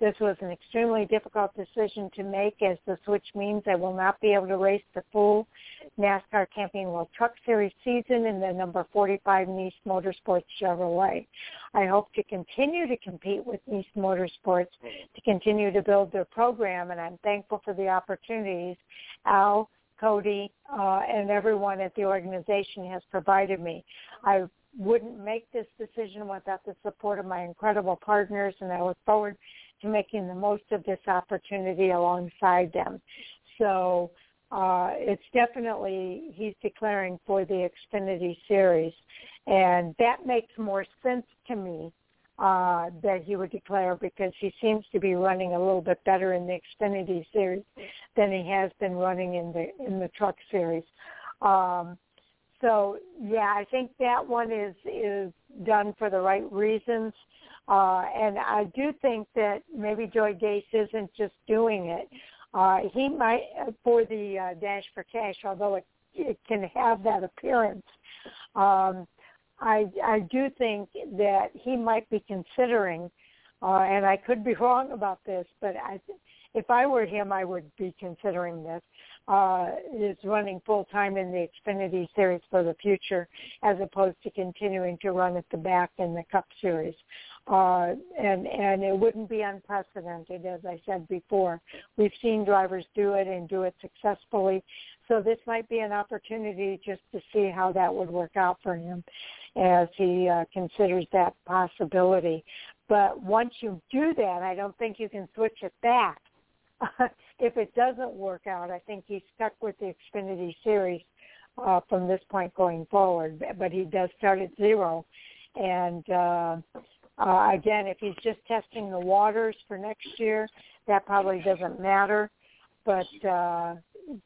This was an extremely difficult decision to make as the switch means I will not be able to race the full NASCAR Camping World Truck Series season in the number 45 Niece Motorsports Chevrolet. I hope to continue to compete with Niece Motorsports to continue to build their program and I'm thankful for the opportunities Al, Cody, uh, and everyone at the organization has provided me. I wouldn't make this decision without the support of my incredible partners and I look forward to making the most of this opportunity alongside them. So uh, it's definitely he's declaring for the Xfinity series, and that makes more sense to me uh, that he would declare because he seems to be running a little bit better in the Xfinity series than he has been running in the in the Truck series. Um, so yeah, I think that one is is done for the right reasons. Uh, and I do think that maybe Joey Gase isn't just doing it. Uh, he might uh, for the uh, dash for cash, although it, it can have that appearance. Um, I I do think that he might be considering, uh, and I could be wrong about this, but I, if I were him, I would be considering this. Uh, is running full time in the Xfinity Series for the future, as opposed to continuing to run at the back in the Cup Series uh, and and it wouldn't be unprecedented, as I said before. We've seen drivers do it and do it successfully, so this might be an opportunity just to see how that would work out for him as he uh, considers that possibility. But once you do that, I don't think you can switch it back. if it doesn't work out, I think he's stuck with the Xfinity Series uh, from this point going forward. But he does start at zero, and uh, uh, again, if he's just testing the waters for next year, that probably doesn't matter. But uh,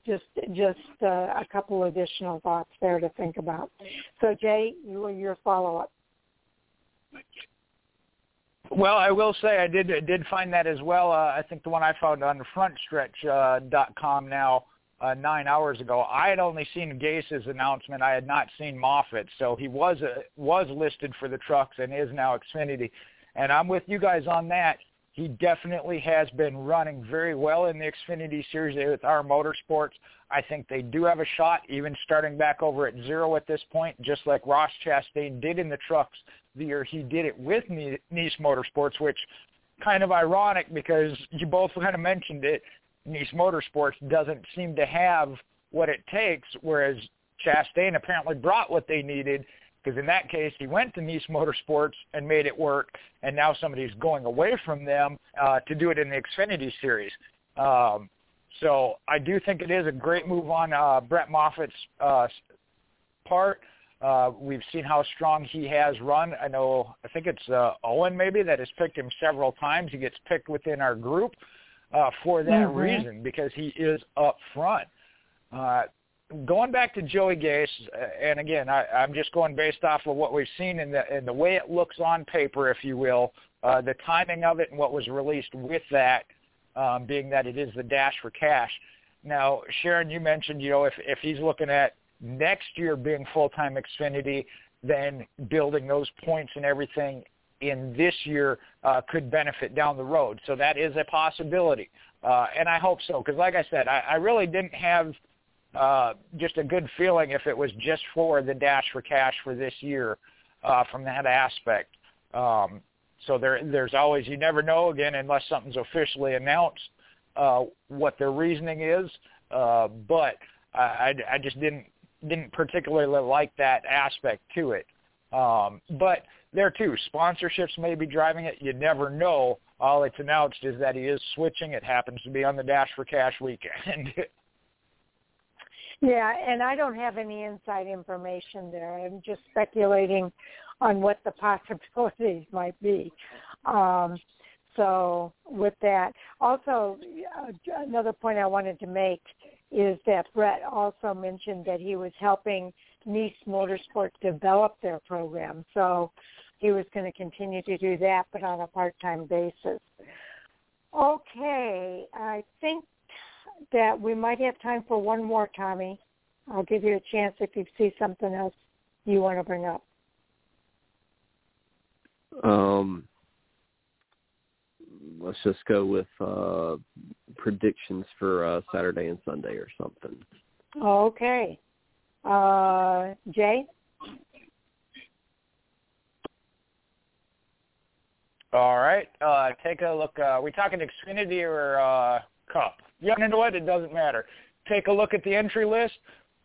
just just uh, a couple additional thoughts there to think about. So, Jay, you, your follow up. Well, I will say I did did find that as well. Uh, I think the one I found on the frontstretch uh, dot com now uh, nine hours ago. I had only seen Gase's announcement. I had not seen Moffitt, so he was uh, was listed for the trucks and is now Xfinity. And I'm with you guys on that. He definitely has been running very well in the Xfinity Series with our motorsports. I think they do have a shot, even starting back over at zero at this point, just like Ross Chastain did in the trucks the year he did it with Niece Motorsports, which kind of ironic because you both kind of mentioned it. Niece Motorsports doesn't seem to have what it takes, whereas Chastain apparently brought what they needed because in that case he went to Niece Motorsports and made it work, and now somebody's going away from them uh, to do it in the Xfinity Series. Um, so I do think it is a great move on uh, Brett Moffitt's uh, part. Uh, we've seen how strong he has run. I know, I think it's uh, Owen maybe that has picked him several times. He gets picked within our group uh, for that mm-hmm. reason because he is up front. Uh, going back to Joey Gase, uh, and again, I, I'm just going based off of what we've seen in the in the way it looks on paper, if you will, uh, the timing of it and what was released with that, um, being that it is the dash for cash. Now, Sharon, you mentioned, you know, if if he's looking at next year being full-time Xfinity, then building those points and everything in this year uh, could benefit down the road. So that is a possibility, uh, and I hope so. Because, like I said, I, I really didn't have uh, just a good feeling if it was just for the dash for cash for this year uh, from that aspect. Um, so there, there's always you never know again unless something's officially announced uh, what their reasoning is. Uh, but I, I just didn't didn't particularly like that aspect to it. Um, but there too, sponsorships may be driving it. You never know. All it's announced is that he is switching. It happens to be on the Dash for Cash weekend. yeah, and I don't have any inside information there. I'm just speculating on what the possibilities might be. Um, so with that, also uh, another point I wanted to make is that Brett also mentioned that he was helping Niece Motorsport develop their program. So he was going to continue to do that, but on a part-time basis. Okay, I think that we might have time for one more, Tommy. I'll give you a chance if you see something else you want to bring up. Um, let's just go with uh, predictions for uh, Saturday and Sunday or something. Okay. Uh, Jay? All right. Uh, take a look. Uh, are we talking Xfinity or uh, Cup? You know what? It doesn't matter. Take a look at the entry list.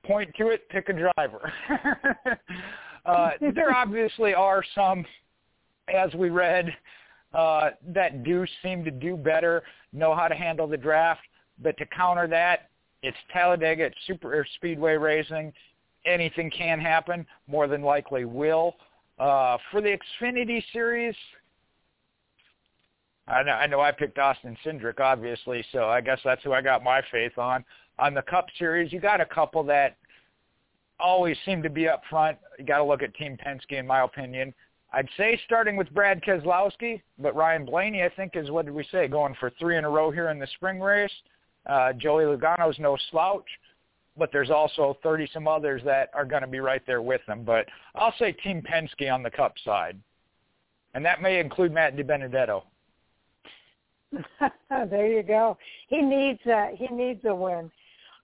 Point to it. Pick a driver. uh, there obviously are some, as we read, uh, that do seem to do better, know how to handle the draft. But to counter that, it's Talladega, it's super speedway racing. Anything can happen. More than likely will. Uh, for the Xfinity Series, I know, I know I picked Austin Cindric, obviously, so I guess that's who I got my faith on. On the Cup Series, you got a couple that always seem to be up front. You got to look at Team Penske, in my opinion. I'd say starting with Brad Keselowski, but Ryan Blaney, I think, is what did we say, going for three in a row here in the spring race. Uh, Joey Logano's no slouch, but there's also 30 some others that are going to be right there with them. But I'll say Team Penske on the Cup side, and that may include Matt DiBenedetto. there you go. He needs a he needs a win.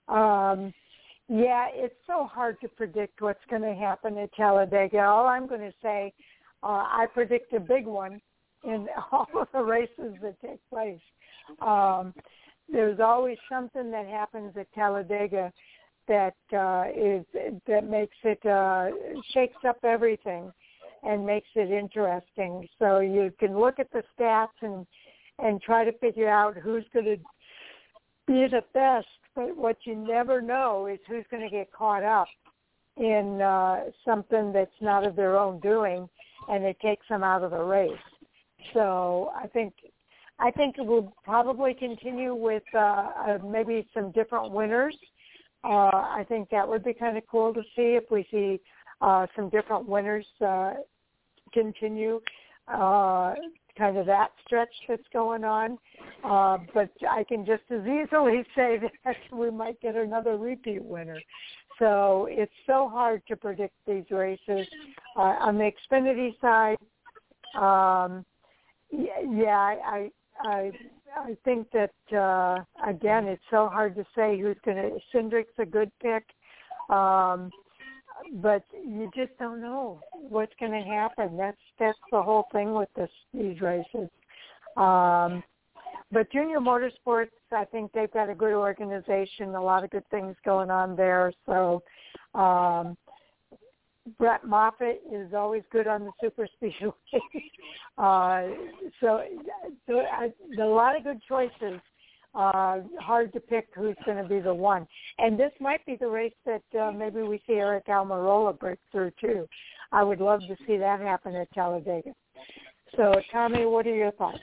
Um, yeah, it's so hard to predict what's going to happen at Talladega. All I'm going to say uh, I predict a big one in all of the races that take place. Um, there's always something that happens at Talladega that uh, is that makes it uh, shakes up everything and makes it interesting. So you can look at the stats and and try to figure out who's going to be the best. But what you never know is who's going to get caught up in uh, something that's not of their own doing and it takes them out of the race. So I think I think it will probably continue with uh, uh, maybe some different winners. Uh, I think that would be kind of cool to see if we see uh, some different winners uh, continue. Uh, kind of that stretch that's going on. Uh, but I can just as easily say that we might get another repeat winner. So it's so hard to predict these races. Uh, on the Xfinity side, um, yeah, I, I, I think that uh, again, it's so hard to say who's going to. Cindric's a good pick. Um, but you just don't know what's going to happen. That's that's the whole thing with this these races. Um, but Junior Motorsports, I think they've got a good organization, a lot of good things going on there. So um, Brett Moffitt is always good on the super speedway. uh, so, so I, a lot of good choices uh, hard to pick who's going to be the one. And this might be the race that uh, maybe we see Aric Almirola break through too. I would love to see that happen at Talladega. So, Tommy, what are your thoughts?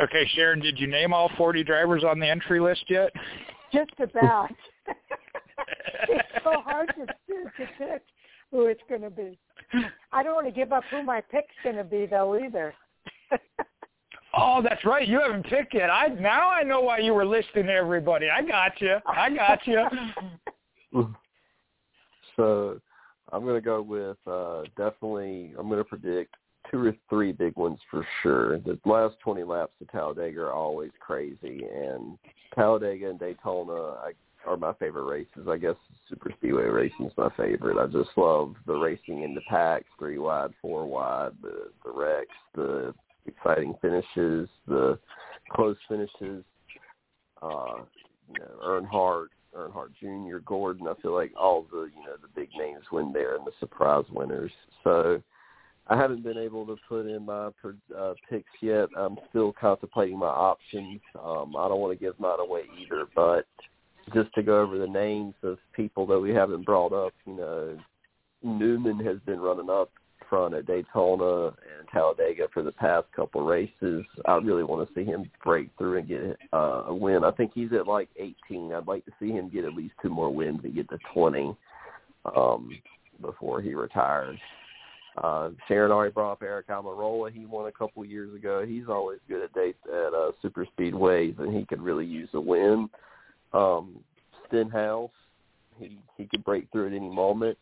Okay, Sharon, did you name all 40 drivers on the entry list yet? Just about. it's so hard to, to pick who it's going to be. I don't want to give up who my pick's going to be, though, either. Oh, that's right. You haven't picked yet. I now I know why you were listing everybody. I got you. I got you. so, I'm going to go with uh definitely. I'm going to predict two or three big ones for sure. The last 20 laps to Talladega are always crazy, and Talladega and Daytona are my favorite races. I guess super speedway racing is my favorite. I just love the racing in the packs, three wide, four wide, the the wrecks, the exciting finishes, the close finishes. Uh, you know, Earnhardt, Earnhardt Jr., Gordon. I feel like all the you know the big names win there and the surprise winners. So I haven't been able to put in my uh, picks yet. I'm still contemplating my options. Um, I don't want to give mine away either, but just to go over the names of people that we haven't brought up, you know, Newman has been running up front at Daytona and Talladega for the past couple races. I really want to see him break through and get uh, a win. I think he's at like 18. I'd like to see him get at least two more wins and get to 20 um, before he retires. Uh, Sharon already brought up Aric Almirola. He won a couple years ago. He's always good at dates at uh, super speedways, and he could really use a win. Um, Stenhouse, he he could break through at any moment.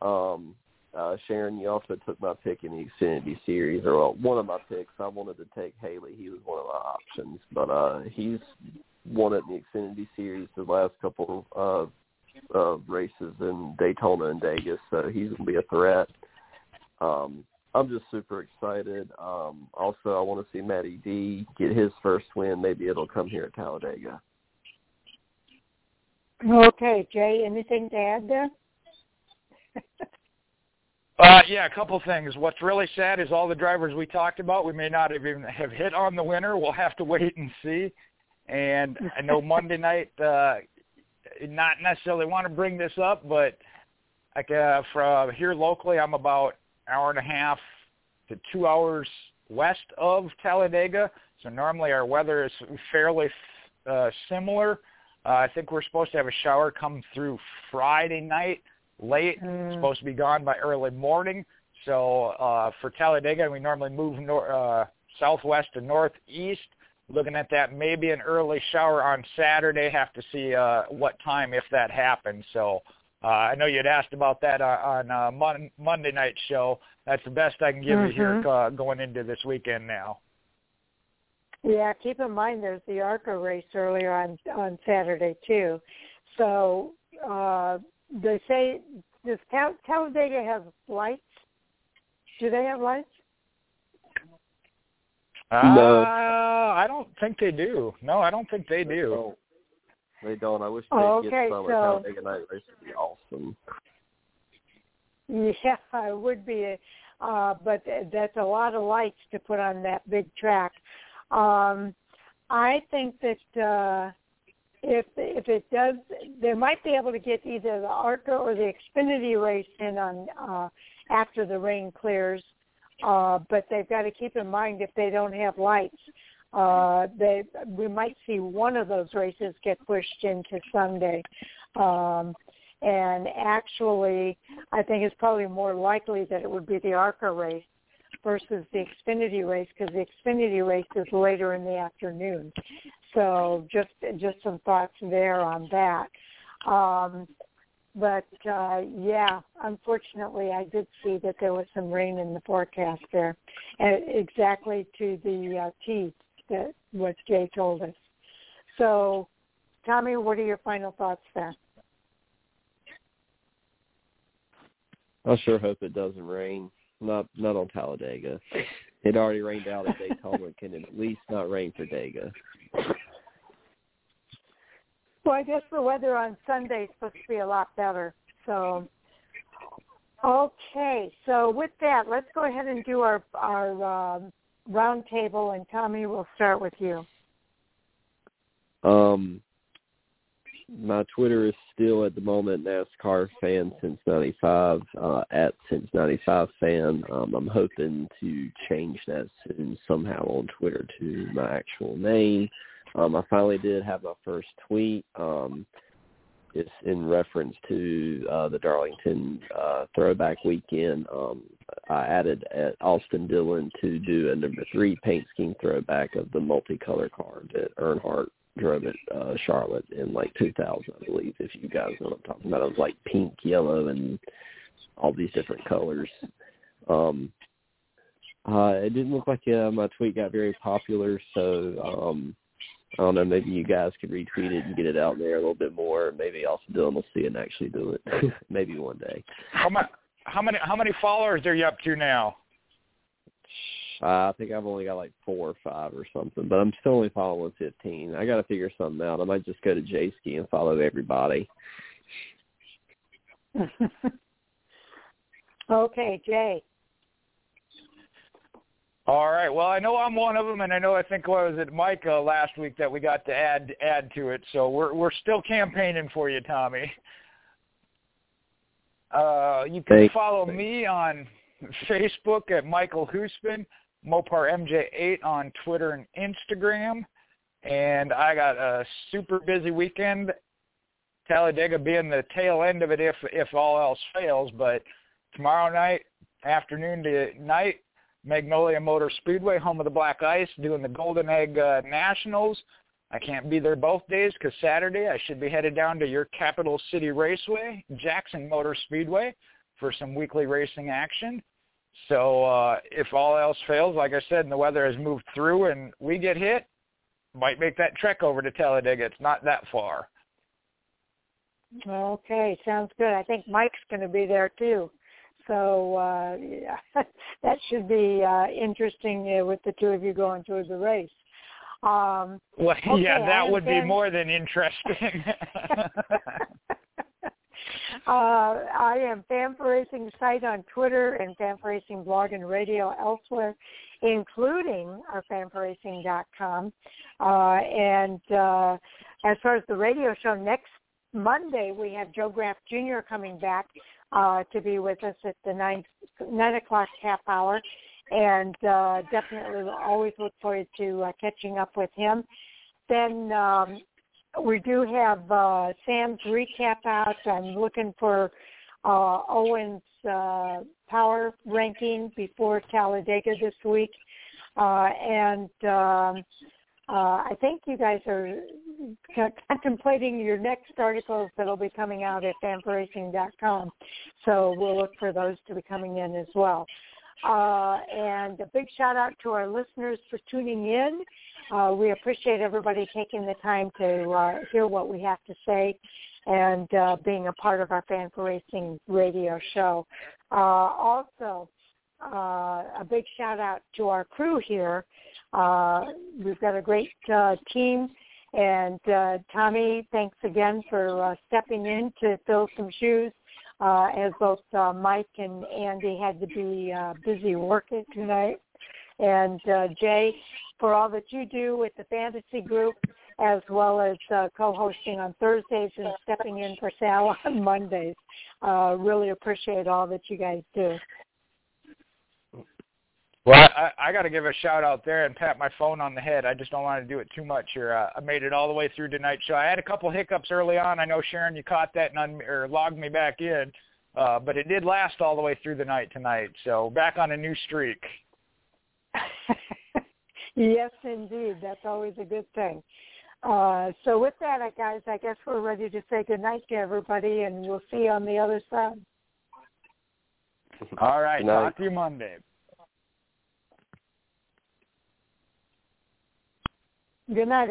Um, uh, Sharon, you also took my pick in the Xfinity Series, or well, one of my picks. I wanted to take Haley. He was one of my options, but uh, he's won in the Xfinity Series the last couple of uh, races in Daytona and Vegas, so he's going to be a threat. Um, I'm just super excited. Um, also, I want to see Matty D get his first win. Maybe it'll come here at Talladega. Okay, Jay, anything to add there? Uh, yeah, a couple things. What's really sad is all the drivers we talked about, we may not have even have hit on the winner. We'll have to wait and see. And I know Monday night, uh, not necessarily want to bring this up, but like uh, from here locally, I'm about hour and a half to two hours west of Talladega. So normally our weather is fairly uh, similar. Uh, I think we're supposed to have a shower come through Friday night late. Mm. It's supposed to be gone by early morning. So uh, for Talladega, we normally move nor- uh, southwest to northeast. Looking at that, maybe an early shower on Saturday. Have to see uh, what time if that happens. So uh, I know you'd asked about that on, on uh, Mon- Monday night show. That's the best I can give mm-hmm. you here mm-hmm. uh, going into this weekend now. Yeah, keep in mind there's the ARCA race earlier on on Saturday too. So uh, they say does Tal- Talladega have lights? Do they have lights? Uh, no, I don't think they do. No, I don't think they do. They don't. I wish they'd okay, get some so, Talladega night race. Would be awesome. Yeah, it would be, uh, but that's a lot of lights to put on that big track. Um, I think that uh, if if it does, they might be able to get either the ARCA or the Xfinity race in on uh, after the rain clears. Uh, but they've got to keep in mind if they don't have lights, uh, they we might see one of those races get pushed into Sunday. Um, and actually, I think it's probably more likely that it would be the ARCA race versus the Xfinity race because the Xfinity race is later in the afternoon. So just just some thoughts there on that. Um, but uh, yeah, unfortunately, I did see that there was some rain in the forecast there, and exactly to the uh, T that what Jay told us. So, Tommy, what are your final thoughts there? I sure hope it doesn't rain. Not not on Talladega. It already rained out at Daytona. Can it at least not rain for Dega? Well, I guess the weather on Sunday is supposed to be a lot better. So, okay. So with that, let's go ahead and do our our um, roundtable, and Tommy, we'll start with you. Um, my Twitter is still at the moment NASCAR fan since '95 uh, at since '95 fan. Um, I'm hoping to change that soon somehow on Twitter to my actual name. Um, I finally did have my first tweet. Um, it's in reference to uh, the Darlington uh, Throwback Weekend. Um, I added at Austin Dillon to do a number three paint scheme throwback of the multicolor car that Earnhardt drove at uh, Charlotte in like 2000, I believe. If you guys know what I'm talking about, it was like pink, yellow, and all these different colors. Um, uh, it didn't look like uh, my tweet got very popular, so um, I don't know, maybe you guys could retweet it and get it out there a little bit more. Maybe also Dillon will see it and actually do it. maybe one day. How many how many how many followers are you up to now? Uh, I think I've only got like four or five or something, but I'm still only following 15. I got to figure something out. I might just go to J-Ski and follow everybody. okay, Jay. All right. Well, I know I'm one of them, and I know I think what was it, Mike, uh, last week that we got to add add to it. So we're we're still campaigning for you, Tommy. Uh, you can Thanks. follow me on Facebook at Michael Huspen, Mopar MJ8 on Twitter and Instagram, and I got a super busy weekend. Talladega being the tail end of it, if if all else fails. But tomorrow night, afternoon to night, Magnolia Motor Speedway, home of the Black Ice, doing the Golden Egg uh, Nationals. I can't be there both days because Saturday I should be headed down to your capital city raceway, Jackson Motor Speedway, for some weekly racing action. So uh, if all else fails, like I said, and the weather has moved through and we get hit, might make that trek over to Talladega. It's not that far. Okay, sounds good. I think Mike's going to be there too. So uh, yeah, that should be uh, interesting uh, with the two of you going through the race. Um, well, okay, yeah, that would be more than interesting. uh, I am Fan4Racing site on Twitter and Fan4Racing blog and radio elsewhere, including our fan4racing.com. Uh, and uh, as far as the radio show, next Monday we have Joe Graf Jr. coming back uh, to be with us at the nine nine o'clock half hour, and uh, definitely will always look forward to uh, catching up with him. Then um, we do have uh, Sam's recap out. I'm looking for uh, Owen's uh, power ranking before Talladega this week, uh, and um, uh, I think you guys are contemplating your next articles that'll be coming out at fan4racing.com. So we'll look for those to be coming in as well. Uh, and a big shout out to our listeners for tuning in. Uh, we appreciate everybody taking the time to uh, hear what we have to say and uh, being a part of our Fan4Racing radio show. Uh, also, uh, a big shout out to our crew here. Uh, we've got a great team. And uh, Tommy, thanks again for uh, stepping in to fill some shoes uh, as both uh, Mike and Andy had to be uh, busy working tonight. And uh, Jay, for all that you do with the fantasy group, as well as uh, co-hosting on Thursdays and stepping in for Sal on Mondays. Uh, really appreciate all that you guys do. Well, I, I got to give a shout out there and pat my phone on the head. I just don't want to do it too much here. Uh, I made it all the way through tonight's show. I had a couple hiccups early on. I know Sharon, you caught that and un- or logged me back in, uh, but it did last all the way through the night tonight. So back on a new streak. yes, indeed. That's always a good thing. Uh, so with that, guys, I guess we're ready to say good night to everybody, and we'll see you on the other side. All right. Talk to you Monday. Good night,